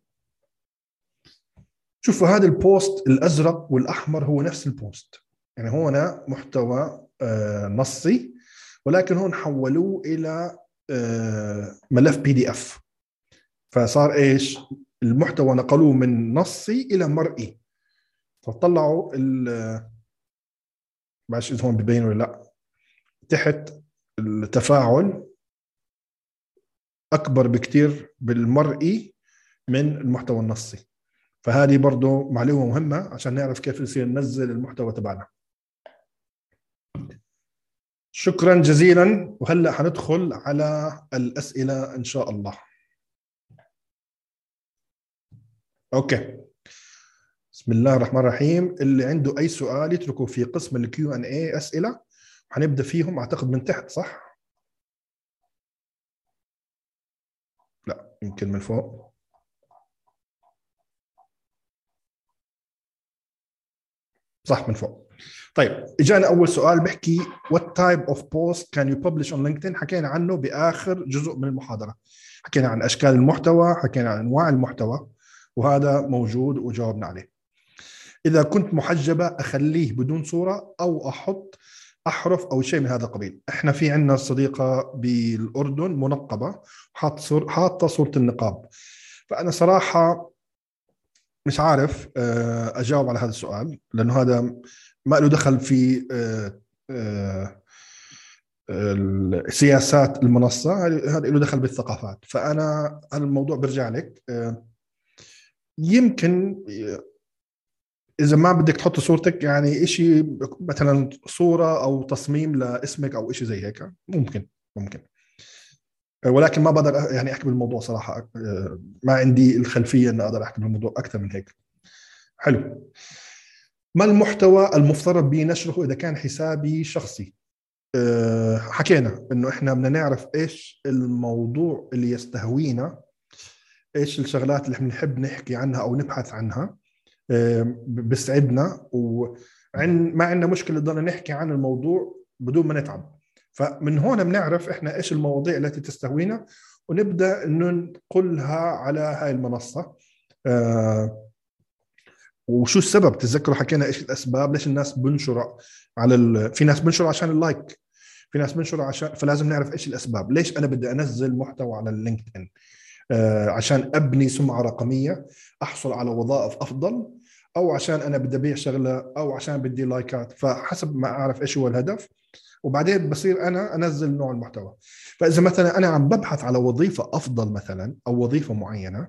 شوفوا هذا البوست الأزرق والأحمر هو نفس البوست. يعني هون محتوى آه، نصي ولكن هون حولوه إلى آه، ملف بي دي اف فصار إيش؟ المحتوى نقلوه من نصي إلى مرئي. فطلعوا ال بعرفش إذا هون ببين ولا لا. تحت التفاعل أكبر بكثير بالمرئي من المحتوى النصي. فهذه برضه معلومة مهمة عشان نعرف كيف نصير ننزل المحتوى تبعنا. شكرا جزيلا. وهلأ حندخل على الأسئلة إن شاء الله. okay. بسم الله الرحمن الرحيم. اللي عنده أي سؤال يتركه في قسم ال Q and A أسئلة. حنبدأ فيهم أعتقد من تحت صح؟ لا يمكن من فوق. صح من فوق. طيب إجانا أول سؤال بحكي what type of post can you publish on LinkedIn حكينا عنه بآخر جزء من المحاضرة. حكينا عن أشكال المحتوى حكينا عن أنواع المحتوى. وهذا موجود وجاوبنا عليه. إذا كنت محجبة أخليه بدون صورة أو أحط أحرف أو شيء من هذا القبيل. إحنا في عندنا صديقة بالأردن منقبة حاط صور حاطة صورة النقاب. فأنا صراحة مش عارف آه، أجاوب على هذا السؤال لأنه هذا ما له دخل في آه، آه، سياسات المنصة هذا له دخل بالثقافات. فأنا الموضوع برجع لك يمكن إذا ما بدك تحط صورتك يعني شيء مثلا صورة أو تصميم لاسمك أو شيء زي هيك. ممكن ممكن. ولكن ما بقدر يعني أحكي بالموضوع صراحة. ما عندي الخلفية ان أقدر أحكي بالموضوع أكثر من هيك. حلو. ما المحتوى المفترض به نشره إذا كان حسابي شخصي؟ حكينا إنه إحنا بدنا نعرف إيش الموضوع اللي يستهوينا إيش الشغلات اللي بنحب نحكي عنها أو نبحث عنها؟ بسعدنا وعن ما عندنا مشكلة نضلنا نحكي عن الموضوع بدون ما نتعب. فمن هون بنعرف إحنا إيش المواضيع التي تستهوينا ونبدأ ننقلها على هاي المنصة. وشو السبب؟ تتذكروا حكينا إيش الأسباب؟ ليش الناس بنشر على ال... في ناس بنشر عشان ال like. في ناس بنشر عشان فلازم نعرف إيش الأسباب. ليش أنا بدي أنزل محتوى على اللينكدين آه عشان أبني سمعة رقمية أحصل على وظائف أفضل أو عشان أنا بدي أبيع شغلة أو عشان بدي لايكات. فحسب ما أعرف إيش هو الهدف. وبعدين بصير أنا أنزل نوع المحتوى. فإذا مثلا أنا عم ببحث على وظيفة أفضل مثلا أو وظيفة معينة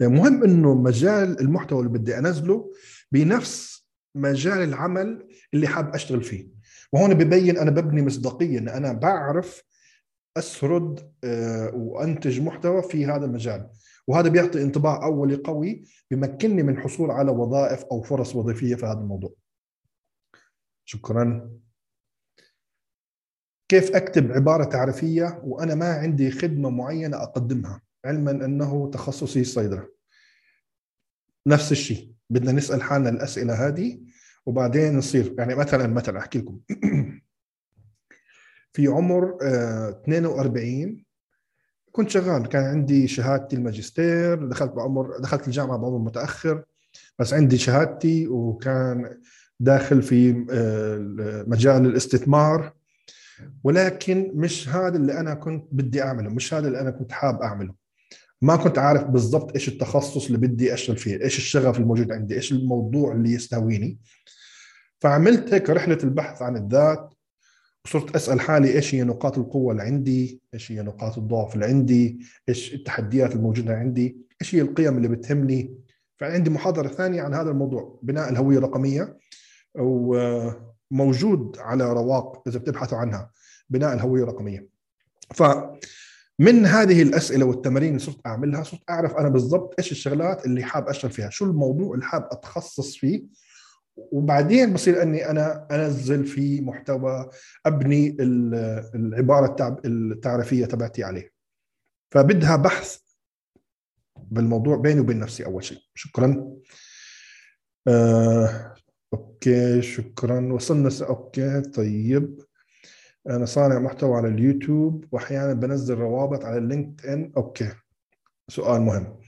مهم إنه مجال المحتوى اللي بدي أنزله بنفس مجال العمل اللي حاب أشتغل فيه. وهون ببين أنا ببني مصداقية إن أنا بعرف أسرد آه، وأنتج محتوى في هذا المجال. وهذا بيعطي انطباع أولي قوي بمكنني من الحصول على وظائف أو فرص وظيفية في هذا الموضوع. شكرا. كيف أكتب عبارة تعريفية؟ وأنا ما عندي خدمة معينة أقدمها علما أنه تخصصي صيدلة. نفس الشيء بدنا نسأل حالنا الأسئلة هذه وبعدين نصير يعني مثلا مثلا أحكي لكم. في عمر 42 آه، كنت شغال كان عندي شهادتي الماجستير دخلت بعمر دخلت الجامعة بعمر متأخر بس عندي شهادتي وكان داخل في آه، مجال الاستثمار. ولكن مش هذا اللي أنا كنت بدي أعمله مش هذا اللي أنا كنت حاب أعمله. ما كنت عارف بالضبط إيش التخصص اللي بدي أشتغل فيه إيش الشغف الموجود عندي إيش الموضوع اللي يستهويني. فعملت هيك رحلة البحث عن الذات وصرت أسأل حالي إيش هي نقاط القوة اللي عندي؟ إيش هي نقاط الضعف اللي عندي؟ إيش التحديات الموجودة عندي؟ إيش هي القيم اللي بتهمني؟ فعندي محاضرة ثانية عن هذا الموضوع بناء الهوية الرقمية وموجود على رواق إذا بتبحثوا عنها بناء الهوية الرقمية. ف من هذه الأسئلة والتمارين اللي صرت أعملها صرت أعرف أنا بالضبط إيش الشغلات اللي حاب أشتغل فيها شو الموضوع اللي حاب أتخصص فيه وبعدين بصير إني أنا أنزل في محتوى أبني العبارة التعريفية تبعتي عليه. فبدها بحث بالموضوع بيني وبين نفسي أول شيء. شكرا. آه، okay شكرا. وصلنا س... okay طيب. أنا صانع محتوى على اليوتيوب واحيانا بنزل روابط على اللينكد ان okay سؤال مهم.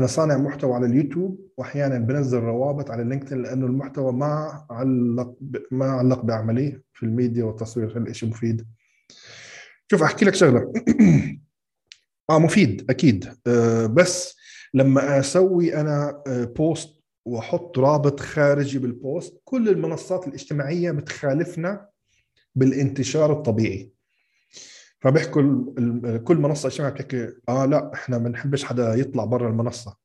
أنا صانع محتوى على اليوتيوب واحيانا بنزل روابط على لينكدين لأنه المحتوى متعلق ب... متعلق بعملي في الميديا والتصوير هل شيء مفيد؟ شوف أحكي لك شغلة. آه مفيد أكيد. آه بس لما أسوي أنا آه post وأحط رابط خارجي بال post كل المنصات الاجتماعية بتخالفنا بالانتشار الطبيعي. فبيحكوا كل منصة اجتماعيه بتحكي آه لا إحنا ما بنحبش حدا يطلع برا المنصة.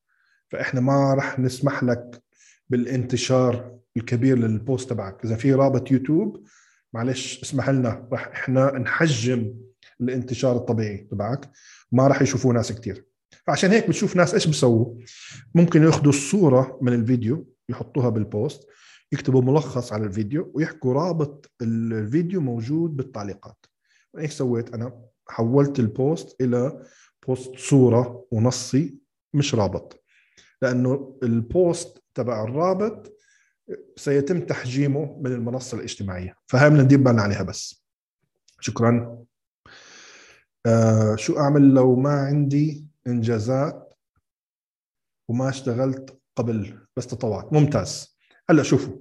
فإحنا ما راح نسمح لك بالانتشار الكبير لل post تبعك. إذا في رابط يوتيوب معلش اسمح لنا راح إحنا نحجم الانتشار الطبيعي تبعك. ما راح يشوفوه ناس كثير فعشان هيك بتشوف ناس إيش بيسووا. ممكن ياخذوا الصورة من الفيديو يحطوها بال post يكتبوا ملخص على الفيديو ويحكوا رابط الفيديو موجود بالتعليقات. إيش سويت؟ أنا حولت ال post إلى post صورة ونصي مش رابط. لأنه ال post تبع الرابط سيتم تحجيمه من المنصة الاجتماعية. فهاي بدنا ندير بالنا عليها بس. شكرا. آه شو أعمل لو ما عندي إنجازات وما اشتغلت قبل بس تطوعت؟ ممتاز. هلأ شوفوا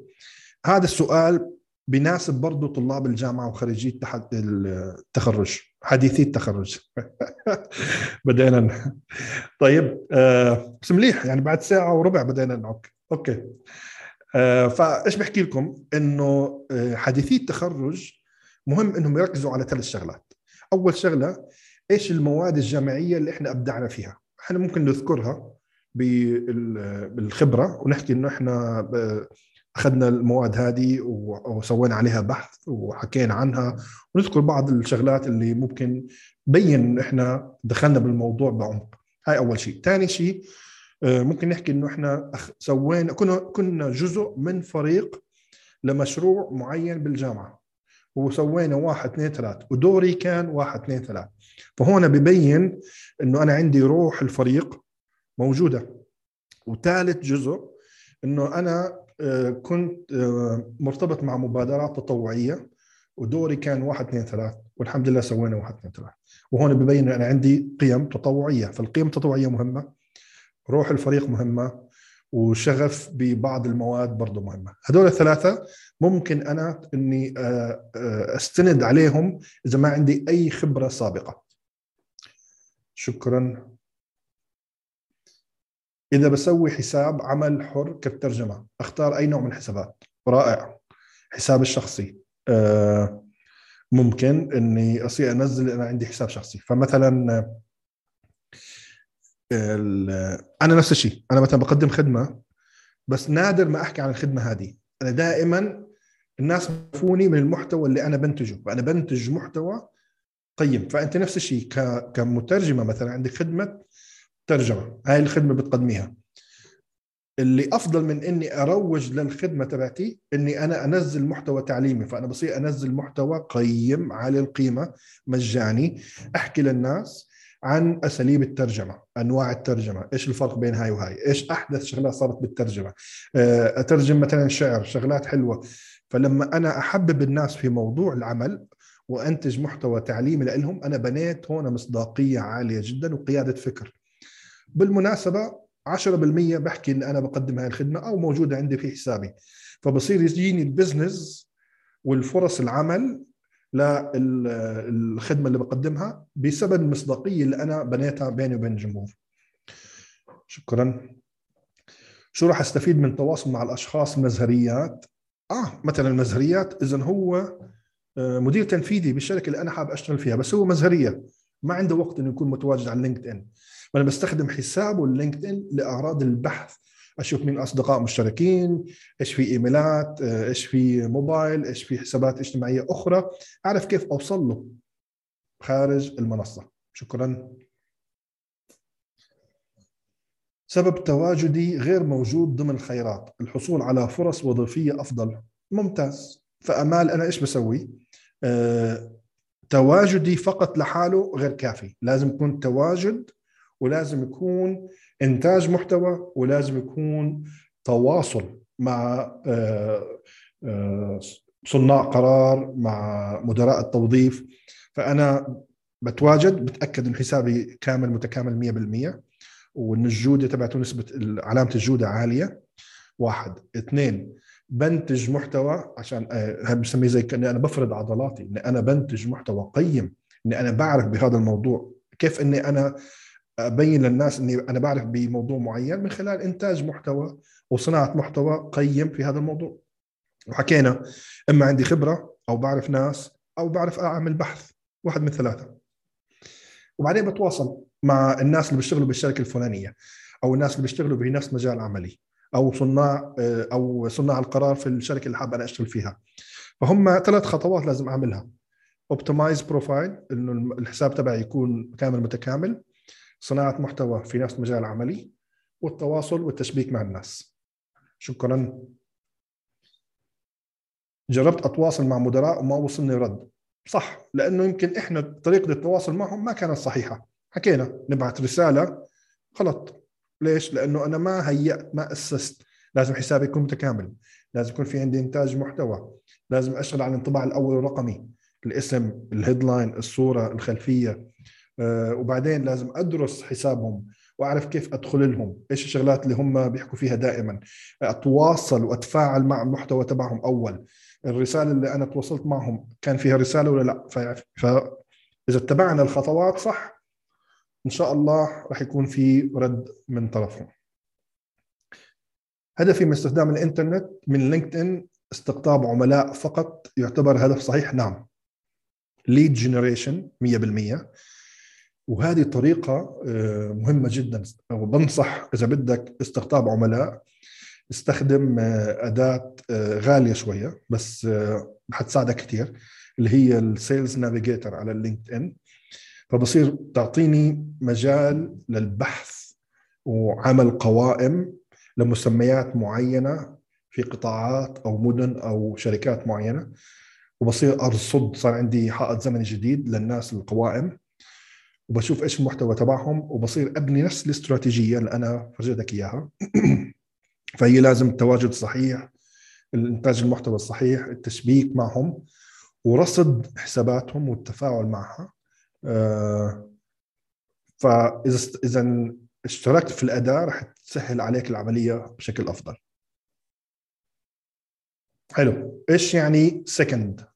هذا السؤال بيناسب برضه طلاب الجامعة وخريجي التخرج حديثي التخرج. بدينا طيب آه بس مليح يعني بعد ساعة وربع بدينا نعك. أوكي. آه فإيش بحكي لكم؟ إنه آه حديثي التخرج مهم إنهم يركزوا على ثلاث شغلات. أول شغلة إيش المواد الجامعية اللي إحنا أبدعنا فيها؟ إحنا ممكن نذكرها بالخبرة ونحكي إنه إحنا أخذنا المواد هذه وسوينا عليها بحث وحكينا عنها. ونذكر بعض الشغلات اللي ممكن بين إحنا دخلنا بالموضوع بعمق. هاي أول شيء. ثاني شيء آه، ممكن نحكي إنه إحنا سوينا كنا كنا جزء من فريق لمشروع معين بالجامعة. وسوينا واحد اثنين ثلاث. ودوري كان واحد اثنين ثلاث. فهون ببين إنه أنا عندي روح الفريق موجودة. وثالث جزء إنه أنا كنت آه، مرتبط مع مبادرات تطوعية ودوري كان واحد اثنين ثلاث والحمد لله سوينا واحد اثنين ثلاث. وهون ببين أنا عندي قيم تطوعية. فالقيم التطوعية مهمة روح الفريق مهمة وشغف ببعض المواد برضه مهمة. هدول الثلاثة ممكن أنا إني آه، أستند عليهم إذا ما عندي أي خبرة سابقة. شكرا. إذا بسوي حساب عمل حر كالترجمة أختار أي نوع من الحسابات؟ رائع. حساب الشخصي. آه، ممكن إني أصير أنزل أنا عندي حساب شخصي. فمثلا أنا نفس الشيء. أنا مثلا بقدم خدمة بس نادر ما أحكي عن الخدمة هذه. أنا دائما الناس بفوني من المحتوى اللي أنا بنتجه. فأنا بنتج محتوى قيم. فأنت نفس الشيء كمترجمة مثلا عندك خدمة ترجمة. هاي الخدمة بتقدميها اللي أفضل من إني أروج للخدمة تبعتي إني أنا أنزل محتوى تعليمي فأنا بصير أنزل محتوى قيم عالي القيمة مجاني أحكي للناس عن أساليب الترجمة، أنواع الترجمة، إيش الفرق بين هاي وهاي، إيش أحدث شغلات صارت بالترجمة، آه، أترجم مثلا شعر، شغلات حلوة، فلما أنا أحبب الناس في موضوع العمل وأنتج محتوى تعليمي لهم أنا بنيت هون مصداقية عالية جدا وقيادة فكر. بالمناسبة 10% بحكي إن أنا بقدم هاي الخدمة أو موجودة عندي في حسابي. فبصير يجيني البزنس والفرص العمل للخدمه اللي بقدمها بسبب المصداقية اللي أنا بنيتها بيني وبين الجمهور. شكرا. شو راح أستفيد من التواصل مع الأشخاص المزهريات؟ آه مثلا المزهريات اذا هو آه، مدير تنفيذي بالشركة اللي أنا حابب أشتغل فيها بس هو مزهرية. ما عنده وقت إنه يكون متواجد على لينكد ان فانا بستخدم حسابه اللينكد ان لاغراض البحث. أشوف مين اصدقاء مشتركين إيش في إيميلات آه، إيش في موبايل إيش في حسابات اجتماعية أخرى. أعرف كيف أوصل له خارج المنصة. شكرا. سبب تواجدي غير موجود ضمن الخيارات الحصول على فرص وظيفية أفضل. ممتاز. فأمال أنا إيش بسوي؟ آه، تواجدي فقط لحاله غير كافي. لازم يكون تواجد ولازم يكون إنتاج محتوى ولازم يكون تواصل مع آه، آه، صناع قرار مع مدراء التوظيف. فأنا بتواجد بتأكد ان حسابي كامل متكامل 100% وإن الجودة تبعته نسبة علامة الجودة عالية. واحد. اثنين. بنتج محتوى عشان آه، بسميه زي كأني أنا بفرض عضلاتي إني أنا بنتج محتوى قيم إني أنا بعرف بهذا الموضوع كيف إني أنا أبين للناس إني أنا بعرف بموضوع معين من خلال إنتاج محتوى وصناعة محتوى قيم في هذا الموضوع. وحكينا إما عندي خبرة أو بعرف ناس أو بعرف أعمل بحث واحد من ثلاثة. وبعدين بتواصل مع الناس اللي بيشتغلوا بالشركة الفلانية أو الناس اللي بيشتغلوا بنفس مجال عملي أو صناع أو صناع القرار في الشركة اللي حابب أنا أشتغل فيها. فهم ثلاث خطوات لازم أعملها. optimize profile إنه الحساب تبعي يكون كامل متكامل. صناعة محتوى في نفس المجال العملي والتواصل والتشبيك مع الناس. شكرا. جربت أتواصل مع مدراء وما وصلني رد. صح لأنه يمكن إحنا طريقة التواصل معهم ما كانت صحيحة. حكينا نبعث رسالة غلط ليش؟ لأنه أنا ما هيأت ما أسست. لازم حسابي يكون متكامل. لازم يكون في عندي إنتاج محتوى. لازم أشتغل على الانطباع الأول الرقمي الاسم الهيدلاين الصورة الخلفية. وبعدين لازم أدرس حسابهم وأعرف كيف أدخل لهم. إيش الشغلات اللي هم بيحكوا فيها دائما؟ أتواصل وأتفاعل مع المحتوى تبعهم أول. الرسالة اللي أنا تواصلت معهم كان فيها رسالة ولا لا؟ فاذا اتبعنا الخطوات صح إن شاء الله راح يكون في رد من طرفهم. هدفي من استخدام الإنترنت من لينكد ان استقطاب عملاء فقط يعتبر هدف صحيح؟ نعم. lead generation 100% وهذه طريقة آه، مهمة جدا. وبنصح إذا بدك استقطاب عملاء استخدم آه، أداة آه، غالية شوية بس حتساعدك كثير اللي هي ال Sales Navigator على اللينكد ان فبصير تعطيني مجال للبحث وعمل قوائم لمسميات معينة في قطاعات أو مدن أو شركات معينة. وبصير أرصد صار عندي حائط زمني جديد للناس القوائم. وبشوف إيش المحتوى تبعهم وبصير أبني نفس الاستراتيجية اللي أنا فرجيتك إياها. فهي لازم التواجد صحيح الإنتاج المحتوى الصحيح التشبيك معهم ورصد حساباتهم والتفاعل معها. آه، فإذا إذا اشتركت في الأداة رح تسهل عليك العملية بشكل أفضل. حلو. إيش يعني second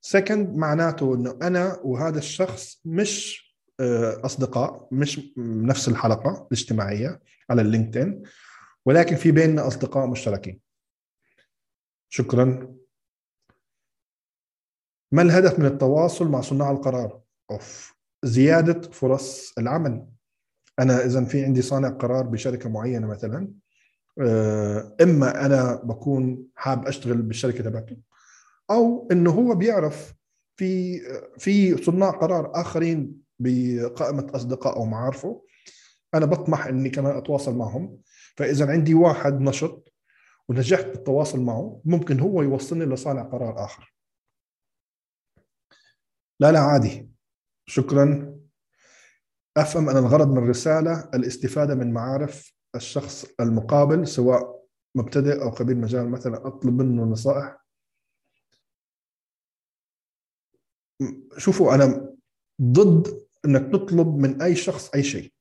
second معناته إنه أنا وهذا الشخص مش أصدقاء مش نفس الحلقة الاجتماعية على اللينكدين ولكن في بيننا أصدقاء مشتركين. شكرا. ما الهدف من التواصل مع صناع القرار؟ أوف زيادة فرص العمل. أنا اذا في عندي صانع قرار بشركة معينة مثلا. آه، إما أنا بكون حاب أشتغل بالشركة تبعته أو إنه هو بيعرف في في صناع قرار آخرين بقائمة أصدقاء أو معارفه أنا بطمح إني كمان أتواصل معهم. فإذا عندي واحد نشط ونجحت بالتواصل معه ممكن هو يوصلني لصانع قرار آخر. لا لا عادي. شكرا. أفهم أن الغرض من الرسالة الاستفادة من معارف الشخص المقابل سواء مبتدئ أو خبير مجال مثلا أطلب منه نصائح. شوفوا أنا ضد إنك تطلب من أي شخص أي شيء.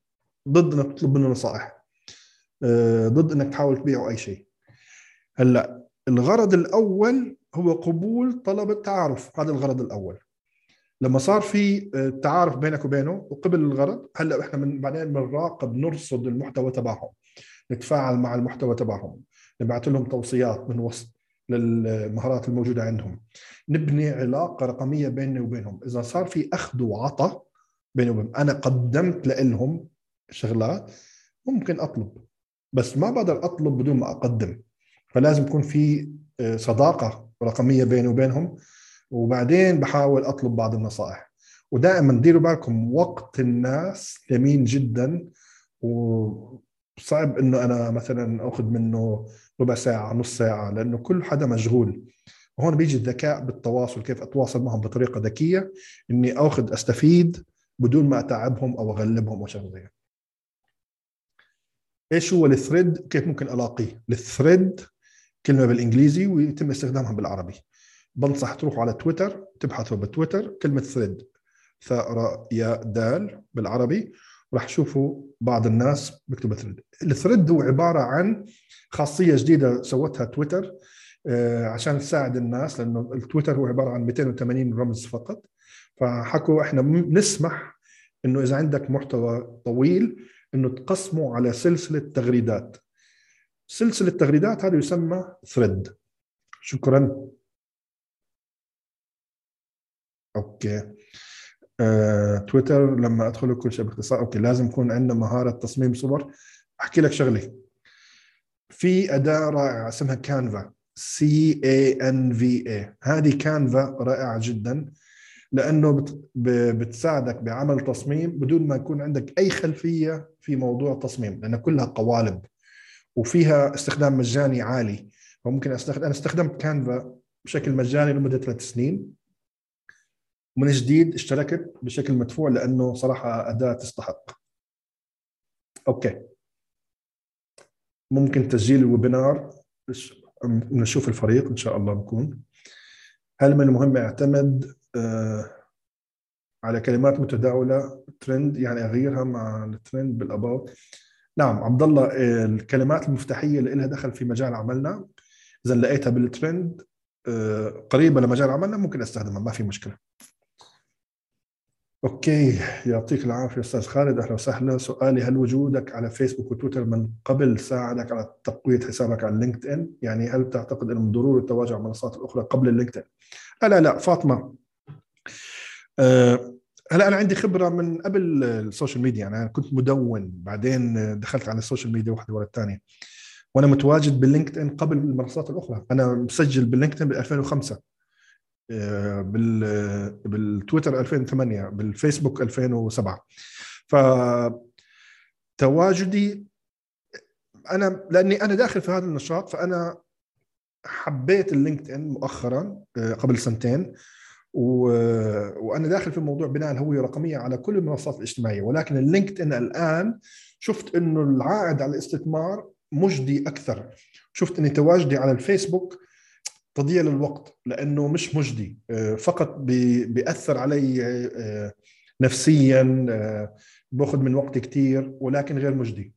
ضد إنك تطلب منه نصائح. آه، ضد إنك تحاول تبيعه أي شيء. هلأ الغرض الأول هو قبول طلب التعارف. هذا الغرض الأول. لما صار في آه، تعارف بينك وبينه وقبل الغرض هلأ إحنا من بعدين بنراقب نرصد المحتوى تبعهم. نتفاعل مع المحتوى تبعهم. نبعث لهم توصيات من وسط للمهارات الموجودة عندهم. نبني علاقة رقمية بيننا وبينهم. إذا صار في أخذ وعطاء بيني وبين أنا قدمت لهم شغلات ممكن أطلب بس ما بقدر أطلب بدون ما أقدم. فلازم يكون في آه، صداقة رقمية بيني وبينهم وبعدين بحاول أطلب بعض النصائح. ودائما ديروا بالكم وقت الناس ثمين جدا وصعب إنه أنا مثلا أخذ منه ربع ساعة نص ساعة لأنه كل حدا مشغول. وهون بيجي الذكاء بالتواصل كيف أتواصل معهم بطريقة ذكية إني أخذ أستفيد بدون ما أتعبهم أو أغلبهم أو شغلة زي إيش هو ال thread كيف ممكن ألاقيه؟ ال thread كلمة بالإنجليزي ويتم استخدامها بالعربي. بنصح تروحوا على تويتر تبحثوا بتويتر كلمة ثريد ثاء ياء دال بالعربي. راح تشوفوا بعض الناس بيكتبوا ثريد ال thread هو عبارة عن خاصية جديدة سوتها تويتر آه، عشان تساعد الناس لأنه التويتر هو عبارة عن 280 رمز فقط. فحكوا إحنا نسمح إنه إذا عندك محتوى طويل إنه تقسمه على سلسلة تغريدات. سلسلة تغريدات هذا يسمى thread شكرا. Okay. آه، تويتر لما ادخل كل شيء باختصار. Okay لازم يكون عندنا مهارة تصميم صور. أحكي لك شغلة. في أداة رائعة اسمها Canva C A N V A هذه Canva رائعة جدا. لأنه بتساعدك بعمل تصميم بدون ما يكون عندك أي خلفية في موضوع التصميم لأن كلها قوالب وفيها استخدام مجاني عالي. فممكن استخدم أنا استخدمت Canva بشكل مجاني لمدة ثلاث سنين. ومن جديد اشتركت بشكل مدفوع لأنه صراحة أداة تستحق. Okay. ممكن تسجيل ال webinar. نشوف الفريق إن شاء الله بكون. هل من المهم اعتمد على كلمات متداولة ترند يعني أغيرها مع ال trend بال about نعم عبد الله الكلمات المفتاحية اللي لها دخل في مجال عملنا. إذا لقيتها بالترند آه، قريبة لمجال عملنا ممكن أستخدمها ما في مشكلة. Okay يعطيك العافية أستاذ خالد أهلا وسهلا. سؤالي هل وجودك على فيسبوك وتويتر من قبل ساعدك على تقوية حسابك على لينكد ان؟ يعني هل تعتقد أنه ضروري التواجد على المنصات الأخرى قبل اللينكد ان؟ لا لا فاطمة. هلا أنا عندي خبرة من قبل ال social media. أنا كنت مدون بعدين دخلت على ال social media واحدة ورا الثانية. وأنا متواجد باللينكد ان قبل المنصات الأخرى. أنا مسجل باللينكد ان ب 2005 بال بالتويتر 2008 بالفيسبوك 2007 ف تواجدي أنا لأني أنا داخل في هذا النشاط فأنا حبيت اللينكد ان مؤخرا آه، قبل سنتين. و... وأنا داخل في موضوع بناء الهوية الرقمية على كل المنصات الاجتماعية. ولكن اللينكد إن الآن شفت إنه العائد على الاستثمار مجدي أكثر. شفت إني تواجدي على الفيسبوك تضييع للوقت لأنه مش مجدي آه، فقط بيأثر علي آه، نفسيا آه، باخذ من وقتي كثير ولكن غير مجدي.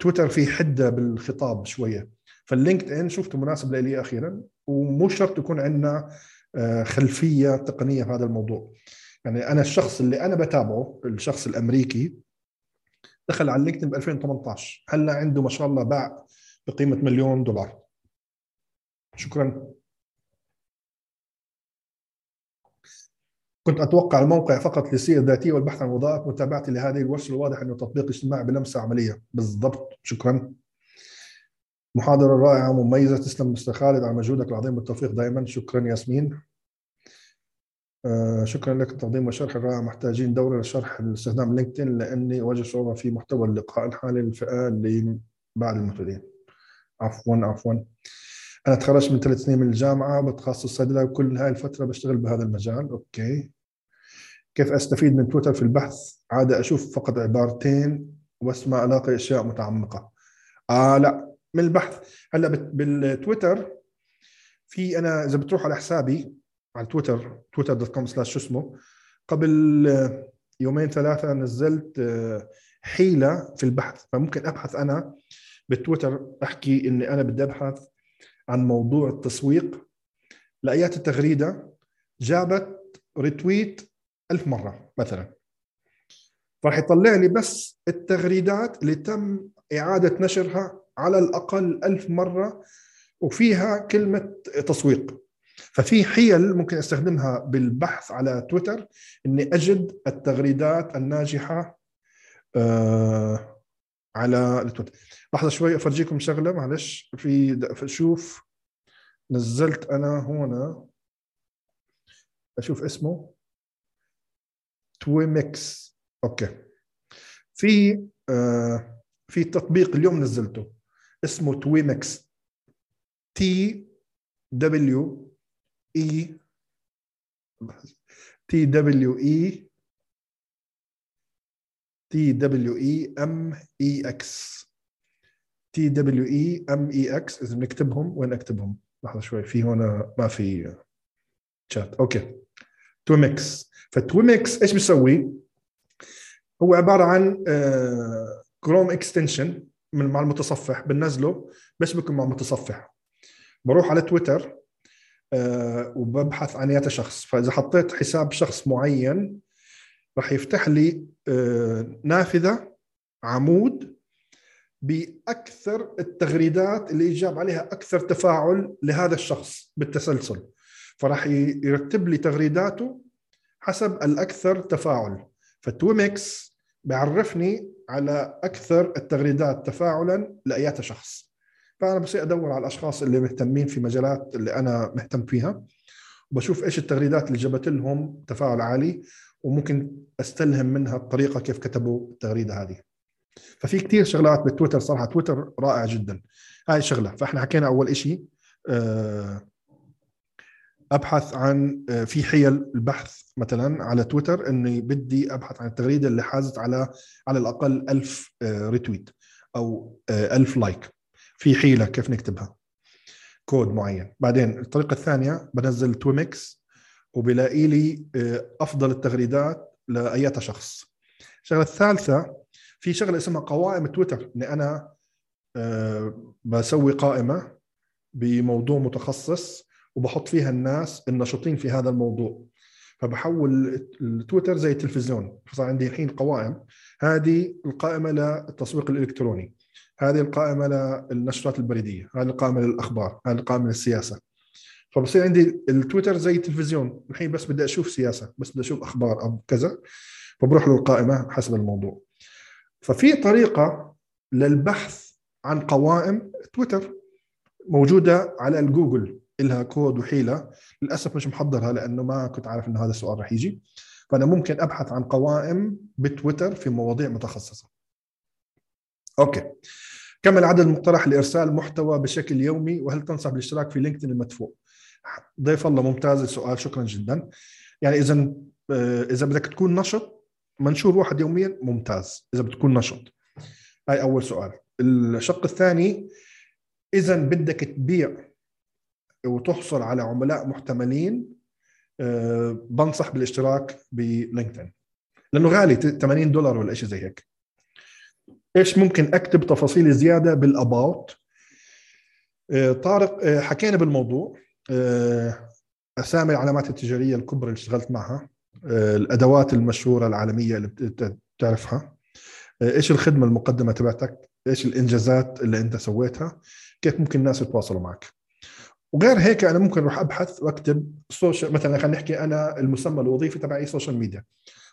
تويتر في حدة بالخطاب شوية. فاللينكد إن شفته مناسب لي أخيرا ومو شرط يكون عندنا خلفية تقنية في هذا الموضوع. يعني أنا الشخص اللي أنا بتابعه الشخص الأمريكي دخل على اللينكدين ب 2018 هلا عنده ما شاء الله باع بقيمة مليون دولار. شكرا. كنت أتوقع الموقع فقط للسيره الذاتيه والبحث عن وظائف متابعتي لهذه الورشة الواضح أنه تطبيق اجتماعي بلمسة عملية. بالضبط. شكرا. محاضرة رائعة مميزة تسلم مستر خالد على مجهودك العظيم بالتوفيق دائما. شكرا ياسمين. آه شكرا لك التقديم والشرح الرائع محتاجين دورة لشرح استخدام لينكدين لأني أواجه صعوبة في محتوى اللقاء الحالي للفئة اللي بعد المبتدئين عفوا عفوا. أنا تخرجت من ثلاث سنين من الجامعة بتخصص صيدله وكل هاي الفترة بشتغل بهذا المجال. Okay. كيف أستفيد من تويتر في البحث؟ عادة أشوف فقط عبارتين بس ما ألاقي أشياء متعمقة. آه لا. من البحث. هلا بالتويتر في أنا إذا بتروح على حسابي على تويتر تويتر dot com slash شو اسمه قبل يومين ثلاثة نزلت حيلة في البحث. فممكن أبحث أنا بالتويتر أحكي اني أنا بدي أبحث عن موضوع التسويق. لأيات التغريدة جابت ريتويت ألف مرة مثلا. راح يطلع لي بس التغريدات اللي تم إعادة نشرها على الأقل ألف مرة وفيها كلمة تسويق. ففي حيل ممكن أستخدمها بالبحث على تويتر إني أجد التغريدات الناجحة آه على التويتر. لحظة شوي أفرجيكم شغلة معلش. في شوف نزلت أنا هنا. أشوف اسمه. Twemex. Okay. في آه في تطبيق اليوم نزلته. اسمه Twemex T دبليو اي تي دبليو اي تي دبليو اي ام اي إكس تي دبليو اي ام اي إكس إذا بنكتبهم وين أكتبهم؟ لحظة شوي. في هنا ما في شات okay. Twemex ف Twemex إيش بيسوي؟ هو عبارة عن Chrome extension من مع المتصفح بنزله بشبكه مع المتصفح. بروح على تويتر أه وببحث عن ياتا شخص فإذا حطيت حساب شخص معين راح يفتح لي أه نافذة عمود بأكثر التغريدات اللي يجاب عليها أكثر تفاعل لهذا الشخص بالتسلسل. فراح يرتب لي تغريداته حسب الأكثر تفاعل. فتويمكس بيعرفني على أكثر التغريدات تفاعلا لأيات شخص. فأنا بصير أدور على الأشخاص اللي مهتمين في مجالات اللي أنا مهتم فيها وبشوف إيش التغريدات اللي جابت لهم تفاعل عالي وممكن أستلهم منها الطريقة كيف كتبوا التغريدة هذه. ففي كثير شغلات بالتويتر صراحة تويتر رائع جدا. هاي شغلة. فإحنا حكينا أول شيء أه أبحث عن في حيل البحث مثلا على تويتر إني بدي أبحث عن التغريدة اللي حازت على على الأقل 1000 retweet أو 1000 like في حيلة كيف نكتبها؟ كود معين. بعدين الطريقة الثانية بنزل Twemex وبلاقي لي أفضل التغريدات لأيات شخص. الشغلة الثالثة في شغلة اسمها قوائم تويتر إني أنا بسوي قائمة بموضوع متخصص وبحط فيها الناس النشطين في هذا الموضوع. فبحول التويتر زي التلفزيون. فصار عندي الحين قوائم. هذه القائمة للتسويق الإلكتروني. هذه القائمة للنشرات البريدية. هذه القائمة للأخبار. هذه القائمة للسياسة. فبصير عندي التويتر زي التلفزيون. الحين بس بدي أشوف سياسة. بس بدي أشوف أخبار أو كذا. فبروح للقائمة حسب الموضوع. ففي طريقة للبحث عن قوائم تويتر موجودة على الجوجل. لها كود وحيلة. للأسف مش محضرها لأنه ما كنت عارف إنه هذا السؤال رح يجي. فأنا ممكن أبحث عن قوائم بتويتر في مواضيع متخصصة. أوكي. كم العدد المقترح لإرسال محتوى بشكل يومي؟ وهل تنصح بالاشتراك في لينكدين المدفوع؟ ضيف الله ممتاز السؤال شكرا جدا. يعني إذا إذا بدك تكون نشط منشور واحد يوميا ممتاز. إذا بتكون نشط. هاي أول سؤال. الشق الثاني اذا بدك تبيع وتحصل على عملاء محتملين بنصح بالاشتراك بلينكدين. لأنه غالي 80 دولار ولا شيء زي هيك. إيش ممكن أكتب تفاصيل زيادة بالاباوت طارق حكينا بالموضوع. أسامي العلامات التجارية الكبرى اللي اشتغلت معها الأدوات المشهورة العالمية اللي بتعرفها. إيش الخدمة المقدمة تبعتك؟ إيش الإنجازات اللي أنت سويتها؟ كيف ممكن الناس يتواصلوا معك؟ وغير هيك أنا ممكن أروح أبحث وأكتب social مثلا خلينا نحكي أنا المسمى الوظيفي تبعي social media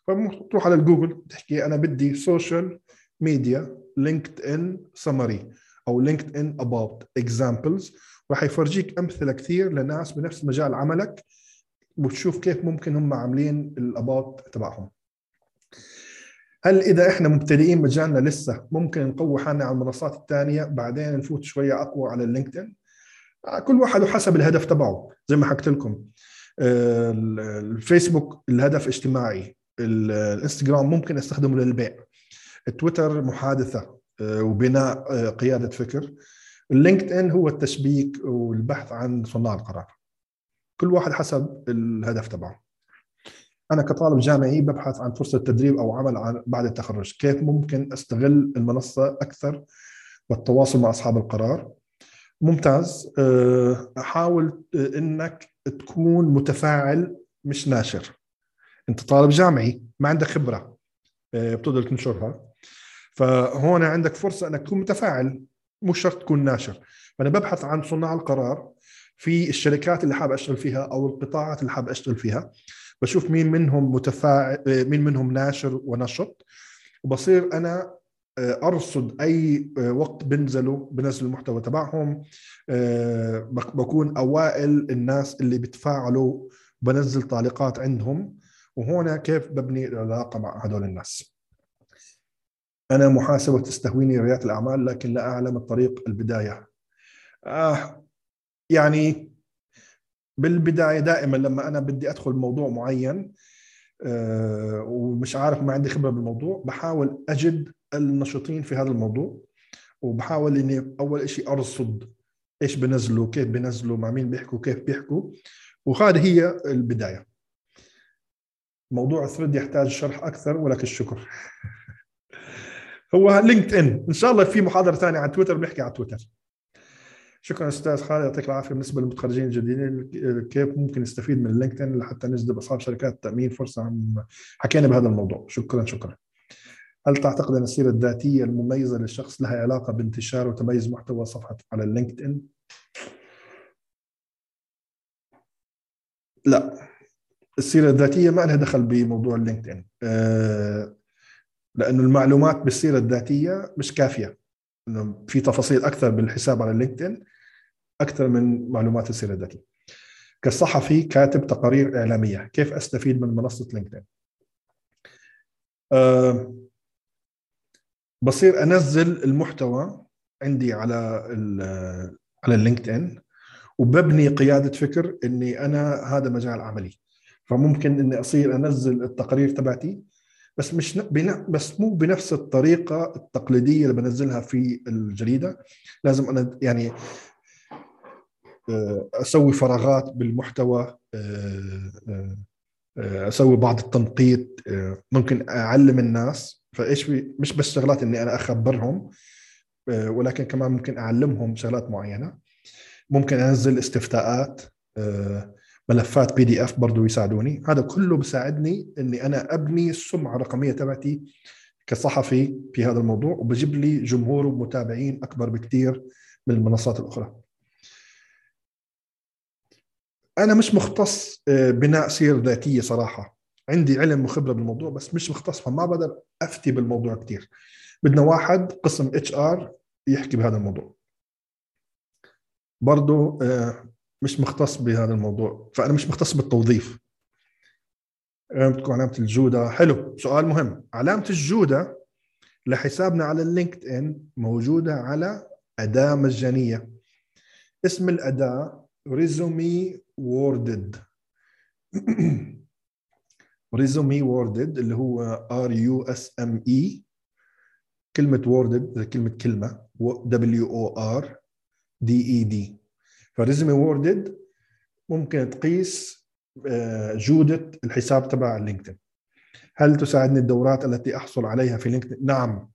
فبتروح على الجوجل تحكي أنا بدي social media LinkedIn summary أو LinkedIn about examples راح يفرجيك أمثلة كثير لناس بنفس مجال عملك وتشوف كيف ممكن هم عاملين ال about تبعهم. هل إذا إحنا مبتدئين مجالنا لسه ممكن نقوي حالنا على المنصات الثانية بعدين نفوت شوية أقوى على اللينكدين كل واحد وحسب الهدف تبعه زي ما حكيت لكم. الفيسبوك الهدف اجتماعي الانستغرام ممكن أستخدمه للبيع. التويتر محادثة وبناء قيادة فكر. اللينكد ان هو التشبيك والبحث عن صناع القرار. كل واحد حسب الهدف تبعه. أنا كطالب جامعي ببحث عن فرصة تدريب أو عمل بعد التخرج. كيف ممكن أستغل المنصة أكثر والتواصل مع أصحاب القرار؟ ممتاز. آه، حاول إنك تكون متفاعل مش ناشر. أنت طالب جامعي ما عندك خبرة آه، بتقدر تنشرها. فهون عندك فرصة إنك تكون متفاعل مش شرط تكون ناشر. فأنا ببحث عن صناع القرار في الشركات اللي حاب أشتغل فيها أو القطاعات اللي حاب أشتغل فيها. بشوف مين منهم متفاعل آه، مين منهم ناشر ونشط. وبصير أنا آه، أرصد أي وقت بنزلوا بنزل المحتوى تبعهم. بكون أوائل الناس اللي بتفاعلوا بنزل تعليقات عندهم. وهنا كيف ببني العلاقة مع هدول الناس. أنا محاسب وتستهويني رياده الأعمال لكن لا أعلم الطريق البداية. آه يعني بالبداية دائما لما أنا بدي أدخل موضوع معين آه ومش عارف ما عندي خبرة بالموضوع بحاول أجد النشطين في هذا الموضوع وبحاول إني أول شيء أرصد إيش بنزلوا كيف بنزلوا مع مين بيحكوا كيف بيحكوا. وهذه هي البداية. موضوع ال thread يحتاج شرح أكثر ولك الشكر. هو لينكد إن ان شاء الله في محاضرة ثانية عن تويتر بنحكي عن تويتر. شكرا أستاذ خالد يعطيك العافية. بالنسبة للمتخرجين الجديدين كيف ممكن نستفيد من اللينكد ان لحتى نجذب أصحاب شركات لتأمين فرصة؟ حكينا بهذا الموضوع. شكرا شكرا. هل تعتقد أن السيرة الذاتية المميزة للشخص لها علاقة بانتشار وتميز محتوى صفحة على اللينكد ان؟ لا. السيرة الذاتية ما لها دخل بموضوع اللينكد ان آه، لأنه المعلومات بالسيرة الذاتية مش كافية. إنه في تفاصيل أكثر بالحساب على اللينكد ان أكثر من معلومات السيرة الذاتية. كصحفي كاتب تقارير إعلامية كيف أستفيد من منصة لينكد ان أه بصير أنزل المحتوى عندي على على اللينكد ان وببني قيادة فكر إني أنا هذا مجال عملي. فممكن إني أصير أنزل التقارير تبعتي بس مش بس مو بنفس الطريقة التقليدية اللي بنزلها في الجريدة. لازم أنا يعني آه، أسوي فراغات بالمحتوى آه، آه، أسوي بعض التنقيط ممكن أعلم الناس. فإيش مش بس شغلات إني أنا أخبرهم ولكن كمان ممكن أعلمهم شغلات معينة. ممكن أنزل استفتاءات ملفات PDF برضه يساعدوني. هذا كله بيساعدني إني أنا أبني السمعة الرقمية تبعتي كصحفي في هذا الموضوع وبجيب لي جمهور ومتابعين أكبر بكثير من المنصات الأخرى. أنا مش مختص آه، بناء سير ذاتية صراحة. عندي علم وخبرة بالموضوع بس مش مختص فما بقدر أفتي بالموضوع كثير بدنا واحد قسم HR يحكي بهذا الموضوع. برضه آه، مش مختص بهذا الموضوع. فأنا مش مختص بالتوظيف. تكون علامة الجودة. حلو سؤال مهم. علامة الجودة لحسابنا على اللينكد ان موجودة على أداة مجانية. اسم الأداة Resume Worded Resume Worded اللي هو R U S M E كلمة Worded كلمة كلمة. W O R D E D ف Resume Worded ممكن تقيس آه، جودة الحساب تبع لينكدين. هل تساعدني الدورات التي أحصل عليها في لينكدين؟ نعم.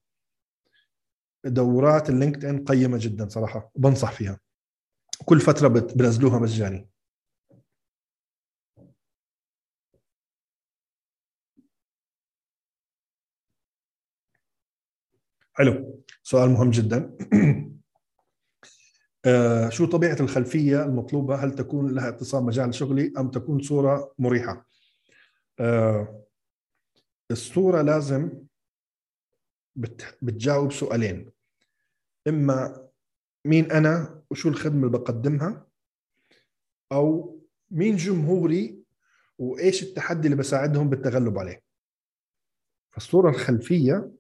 دورات اللينكدين قيمة جدا صراحة بنصح فيها. كل فترة بنزلوها مجاني. حلو. سؤال مهم جدا. آه، شو طبيعة الخلفية المطلوبة؟ هل تكون لها اتصال مجال شغلي أم تكون صورة مريحة؟ آه، الصورة لازم بتجاوب سؤالين. إما مين أنا وشو الخدمة اللي بقدمها؟ أو مين جمهوري وإيش التحدي اللي بساعدهم بالتغلب عليه؟ فالصورة الخلفية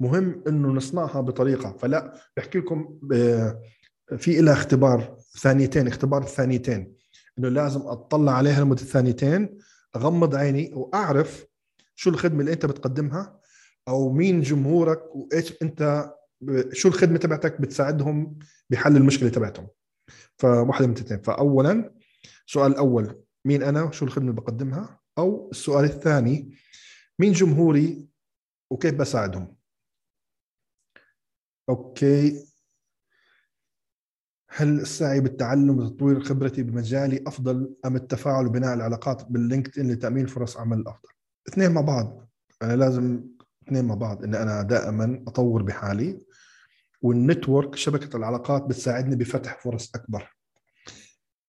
مهم إنه نصنعها بطريقة. فلا بحكي لكم في لها اختبار ثانيتين اختبار الثانيتين. إنه لازم أطلع عليها لمدة ثانيتين أغمض عيني وأعرف شو الخدمة اللي أنت بتقدمها أو مين جمهورك وإيش أنت شو الخدمة تبعتك بتساعدهم بحل المشكلة تبعتهم؟ فواحدة من الاثنين. فاولا سؤال الأول مين أنا؟ وشو الخدمة اللي بقدمها؟ أو السؤال الثاني مين جمهوري وكيف بساعدهم؟ أوكي. هل السعي بالتعلم وتطوير خبرتي بمجالي أفضل أم التفاعل وبناء العلاقات باللينكد ان لتأمين فرص عمل أفضل؟ اثنين مع بعض. أنا لازم اثنين مع بعض إن أنا دائما أطور بحالي وال network شبكة العلاقات بتساعدني بفتح فرص أكبر.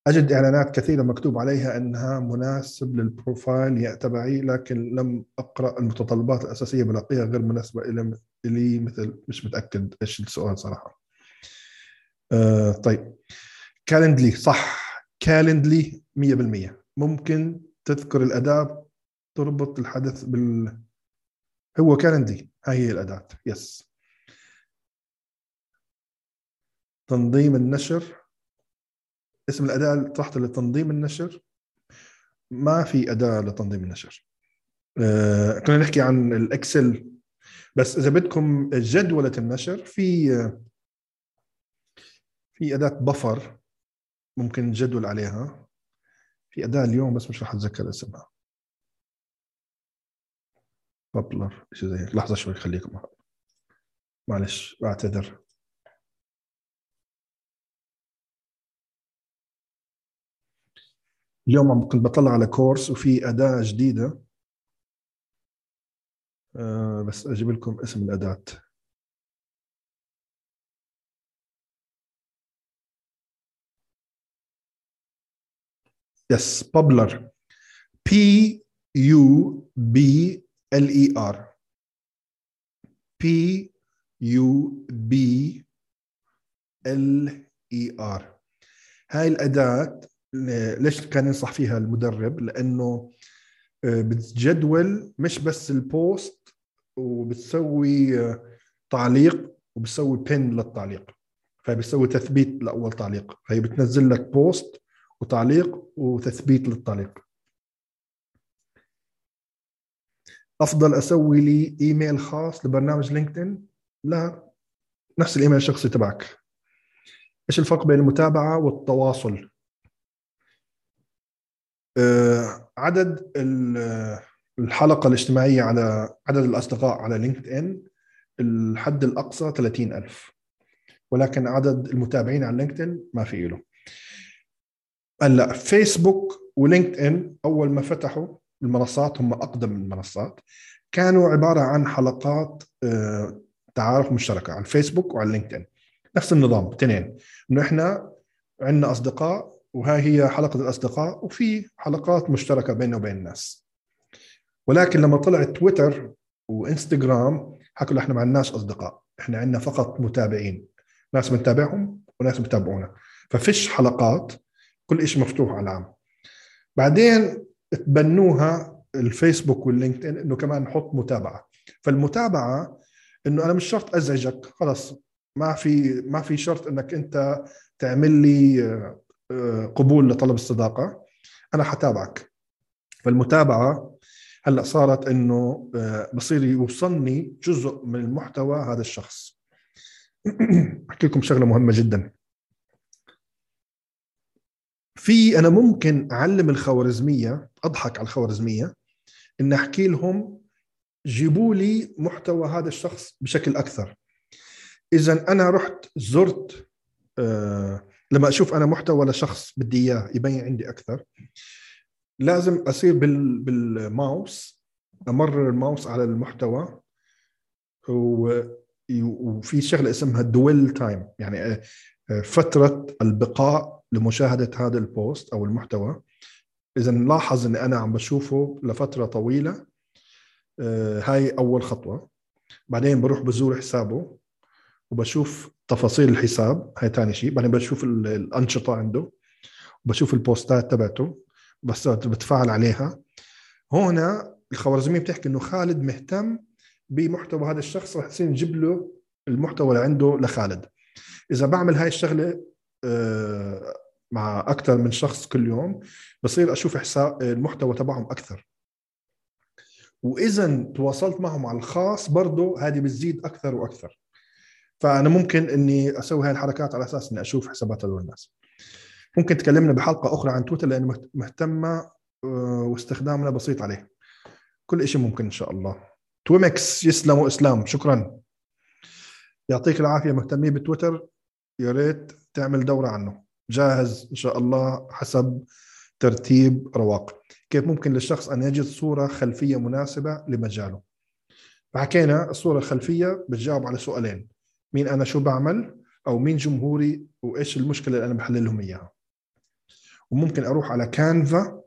أجد إعلانات كثيرة مكتوب عليها إنها مناسب لل profile تبعي لكن لم أقرأ المتطلبات الأساسية بلاقيها غير مناسبة لي مثل مش متأكد إيش السؤال صراحة. آه طيب. كالندلي صح. كالندلي 100% ممكن تذكر الأداة تربط الحدث بال هو كالندلي هاي هي الأداة. يس تنظيم النشر. اسم الأداة طرحت لتنظيم النشر. ما في أداة لتنظيم النشر. آه كنا نحكي عن الاكسل بس إذا بدكم جدولة النشر في في أداة بفر ممكن نجدول عليها. في أداة اليوم بس مش رح أتذكر اسمها. بابلر. شيء زي لحظة شوي خليكم معلش بعتذر. اليوم كنت بطلع على course وفي أداة جديدة. أه بس أجيب لكم اسم الأداة. yes Publer. P U B L E R P U B L E R هاي الأداة ليش كان ينصح فيها المدرب؟ لأنه بتجدول مش بس ال post وبتسوي تعليق وبتسوي pin للتعليق. فهي بتسوي تثبيت لأول تعليق. فهي بتنزل لك post وتعليق وتثبيت للتعليق. أفضل أسوي لي إيميل خاص لبرنامج لينكدين؟ لا نفس الإيميل الشخصي تبعك. إيش الفرق بين المتابعة والتواصل؟ أه عدد الحلقة الاجتماعية على عدد الأصدقاء على لينكد ان الحد الأقصى 30000 ولكن عدد المتابعين على لينكدين ما في له. هلأ فيسبوك ولينكد ان أول ما فتحوا المنصات هم أقدم المنصات. كانوا عبارة عن حلقات تعارف مشتركة على الفيسبوك وعلى لينكدين. نفس النظام اثنين. إنه إحنا عندنا أصدقاء وهاي هي حلقة الأصدقاء وفي حلقات مشتركة بيننا وبين الناس. ولكن لما طلع تويتر وإنستغرام حكوا إحنا ما عندناش أصدقاء. إحنا عندنا فقط متابعين. ناس بنتابعهم وناس بتابعونا. ففيش حلقات كل شيء مفتوح على العام. بعدين تبنوها الفيسبوك واللينكدين إنه كمان نحط متابعة. فالمتابعة إنه أنا مش شرط أزعجك خلص. ما في ما في شرط إنك أنت تعمل لي قبول لطلب الصداقة. أنا حتابعك. فالمتابعة هلأ صارت إنه بصير يوصلني جزء من المحتوى هذا الشخص. أحكي لكم شغلة مهمة جدا. في أنا ممكن أعلم الخوارزمية أضحك على الخوارزمية إن أحكي لهم جيبوا لي محتوى هذا الشخص بشكل أكثر. إذا أنا رحت زرت آه لما أشوف أنا محتوى لشخص بدي إياه يبين عندي أكثر لازم أصير بال بالماوس أمرر الماوس على المحتوى وفي شغلة اسمها دويل تايم يعني فترة البقاء لمشاهدة هذا البوست أو المحتوى. إذا نلاحظ إني أنا عم بشوفه لفترة طويلة. هاي أول خطوة. بعدين بروح بزور حسابه وبشوف تفاصيل الحساب. هاي ثاني شيء. بعدين بشوف الأنشطة عنده وبشوف البوستات تبعته. بس بتفاعل عليها. هنا الخوارزمية بتحكي إنه خالد مهتم بمحتوى هذا الشخص. رح يصير نجيب له المحتوى اللي عنده لخالد. إذا بعمل هاي الشغلة مع أكثر من شخص كل يوم بصير أشوف حساب المحتوى تبعهم أكثر. واذا تواصلت معهم على الخاص برضه هذه بتزيد أكثر وأكثر. فأنا ممكن إني أسوي هاي الحركات على أساس إني أشوف حسابات هذول الناس. ممكن تكلمنا بحلقة أخرى عن تويتر لأنه مهتمة آه، واستخدامنا بسيط عليه. كل شيء ممكن إن شاء الله. تويمكس يسلموا اسلام شكرا. يعطيك العافية مهتمين بتويتر. يا ريت تعمل دورة عنه. جاهز إن شاء الله حسب ترتيب رواق. كيف ممكن للشخص أن يجد صورة خلفية مناسبة لمجاله؟ فحكينا الصورة الخلفية بتجاوب على سؤالين. مين أنا شو بعمل؟ أو مين جمهوري؟ وإيش المشكلة اللي أنا بحلل لهم إياها؟ وممكن أروح على Canva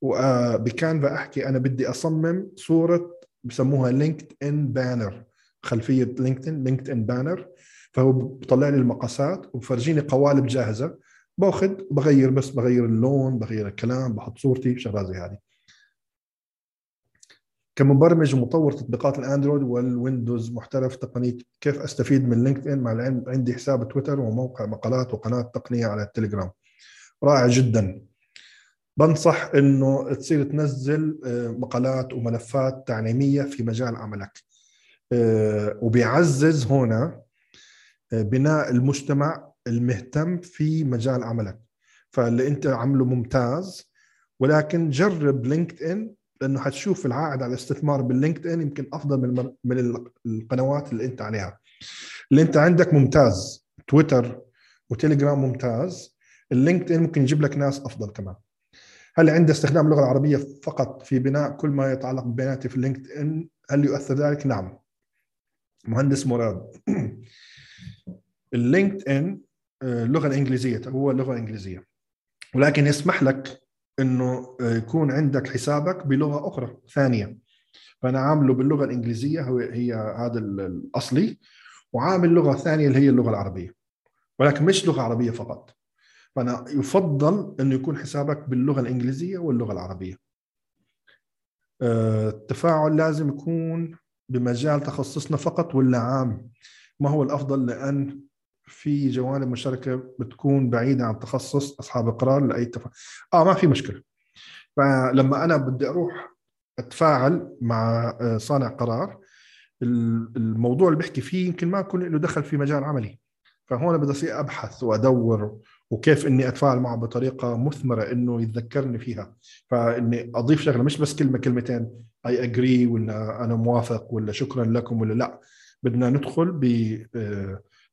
وب Canva أحكي أنا بدي أصمم صورة بسموها LinkedIn banner خلفية LinkedIn LinkedIn banner فهو بطلع لي المقاسات وبفرجيني قوالب جاهزة. باخذ بغير بس بغير اللون بغير الكلام بحط صورتي شغلات زي هذه. كمبرمج ومطور تطبيقات الأندرويد والويندوز محترف تقنية كيف أستفيد من LinkedIn مع العلم عندي حساب تويتر وموقع مقالات وقناة تقنية على التليجرام رائع جدا. بنصح إنه تصير تنزل آه، مقالات وملفات تعليمية في مجال عملك. آه، وبيعزز هنا آه، بناء المجتمع المهتم في مجال عملك. فاللي انت عمله ممتاز ولكن جرب لينكد ان لأنه حتشوف العائد على الاستثمار باللينكد ان يمكن أفضل من من القنوات اللي أنت عليها. اللي أنت عندك ممتاز تويتر وتليجرام ممتاز ال LinkedIn ممكن يجيب لك ناس أفضل كمان. هل عند استخدام اللغة العربية فقط في بناء كل ما يتعلق ببياناتي في LinkedIn هل يؤثر ذلك؟ نعم. مهندس مراد. ال LinkedIn اللغة الإنجليزية هو اللغة الانجليزيه ولكن يسمح لك إنه يكون عندك حسابك بلغة أخرى ثانية. فأنا عامله باللغة الإنجليزية هو هي هذا الأصلي. وعامل لغة ثانية اللي هي اللغة العربية. ولكن مش لغة عربية فقط. فأنا يفضل إنه يكون حسابك باللغة الإنجليزية واللغة العربية. آه، التفاعل لازم يكون بمجال تخصصنا فقط ولا عام. ما هو الأفضل لأن في جوانب مشتركة بتكون بعيدة عن تخصص أصحاب القرار لأي تفاعل آه ما في مشكلة. فلما أنا بدي أروح أتفاعل مع آه، صانع قرار الموضوع اللي بحكي فيه يمكن ما يكون له دخل في مجال عملي. فهون بدي أصير أبحث وأدور وكيف إني أتفاعل معه بطريقة مثمرة إنه يتذكرني فيها. فإني أضيف شغلة مش بس كلمة كلمتين. اي اجري ولا أنا موافق ولا شكرا لكم ولا لأ. بدنا ندخل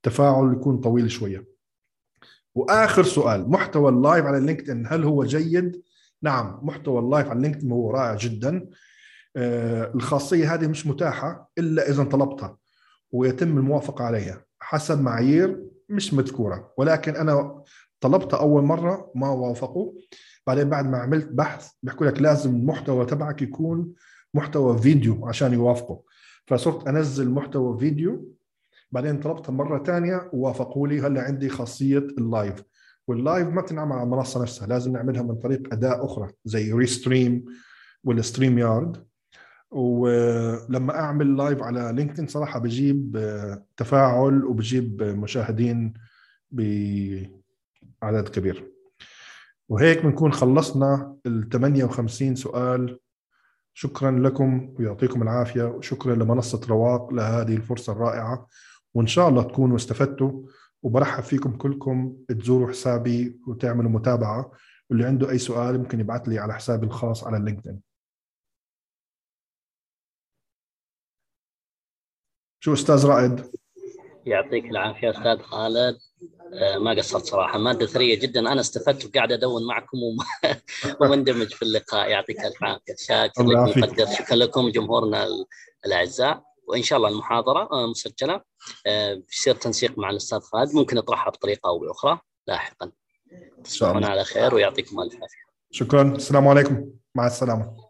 بتفاعل يكون طويل شوية. وآخر سؤال محتوى ال live على LinkedIn هل هو جيد؟ نعم محتوى ال live على LinkedIn هو رائع جدا. آه، الخاصية هذه مش متاحة إلا إذا طلبتها ويتم الموافقة عليها. حسب معايير مش مذكورة ولكن أنا طلبتها أول مرة ما وافقوا. بعدين بعد ما عملت بحث بيحكوا لك لازم المحتوى تبعك يكون محتوى فيديو عشان يوافقوا. فصرت أنزل محتوى فيديو بعدين طلبتها مرة ثانية ووافقوا لي هلأ عندي خاصية ال live وال live ما بتنعمل على المنصة نفسها لازم نعملها من طريق أداة أخرى زي Restream ولا StreamYard ولما أعمل live على LinkedIn صراحة بجيب تفاعل وبجيب مشاهدين بعدد كبير وهيك بنكون خلصنا ال 58 سؤال. شكرا لكم ويعطيكم العافية وشكرا لمنصة رواق لهذه الفرصة الرائعة. وإن شاء الله تكونوا استفدتوا وبرحب فيكم كلكم تزوروا حسابي وتعملوا متابعة. واللي عنده أي سؤال ممكن يبعث لي على حسابي الخاص على اللينكدين شو أستاذ رائد؟ يعطيك العافية أستاذ خالد. آه، ما قصرت صراحة. مادة ثرية جدا. أنا استفدت وقاعد أدون معكم ومندمج في اللقاء. يعطيك الف عافية. شاكر لك مقدر. شكرا لكم جمهورنا الأعزاء. وإن شاء الله المحاضرة آه، مسجلة بيصير آه، تنسيق مع الأستاذ خالد. ممكن أطرحها بطريقة أو بأخرى. لاحقا. تصبحون على خير ويعطيكم ألف عافية. شكرا. السلام عليكم. مع السلامة.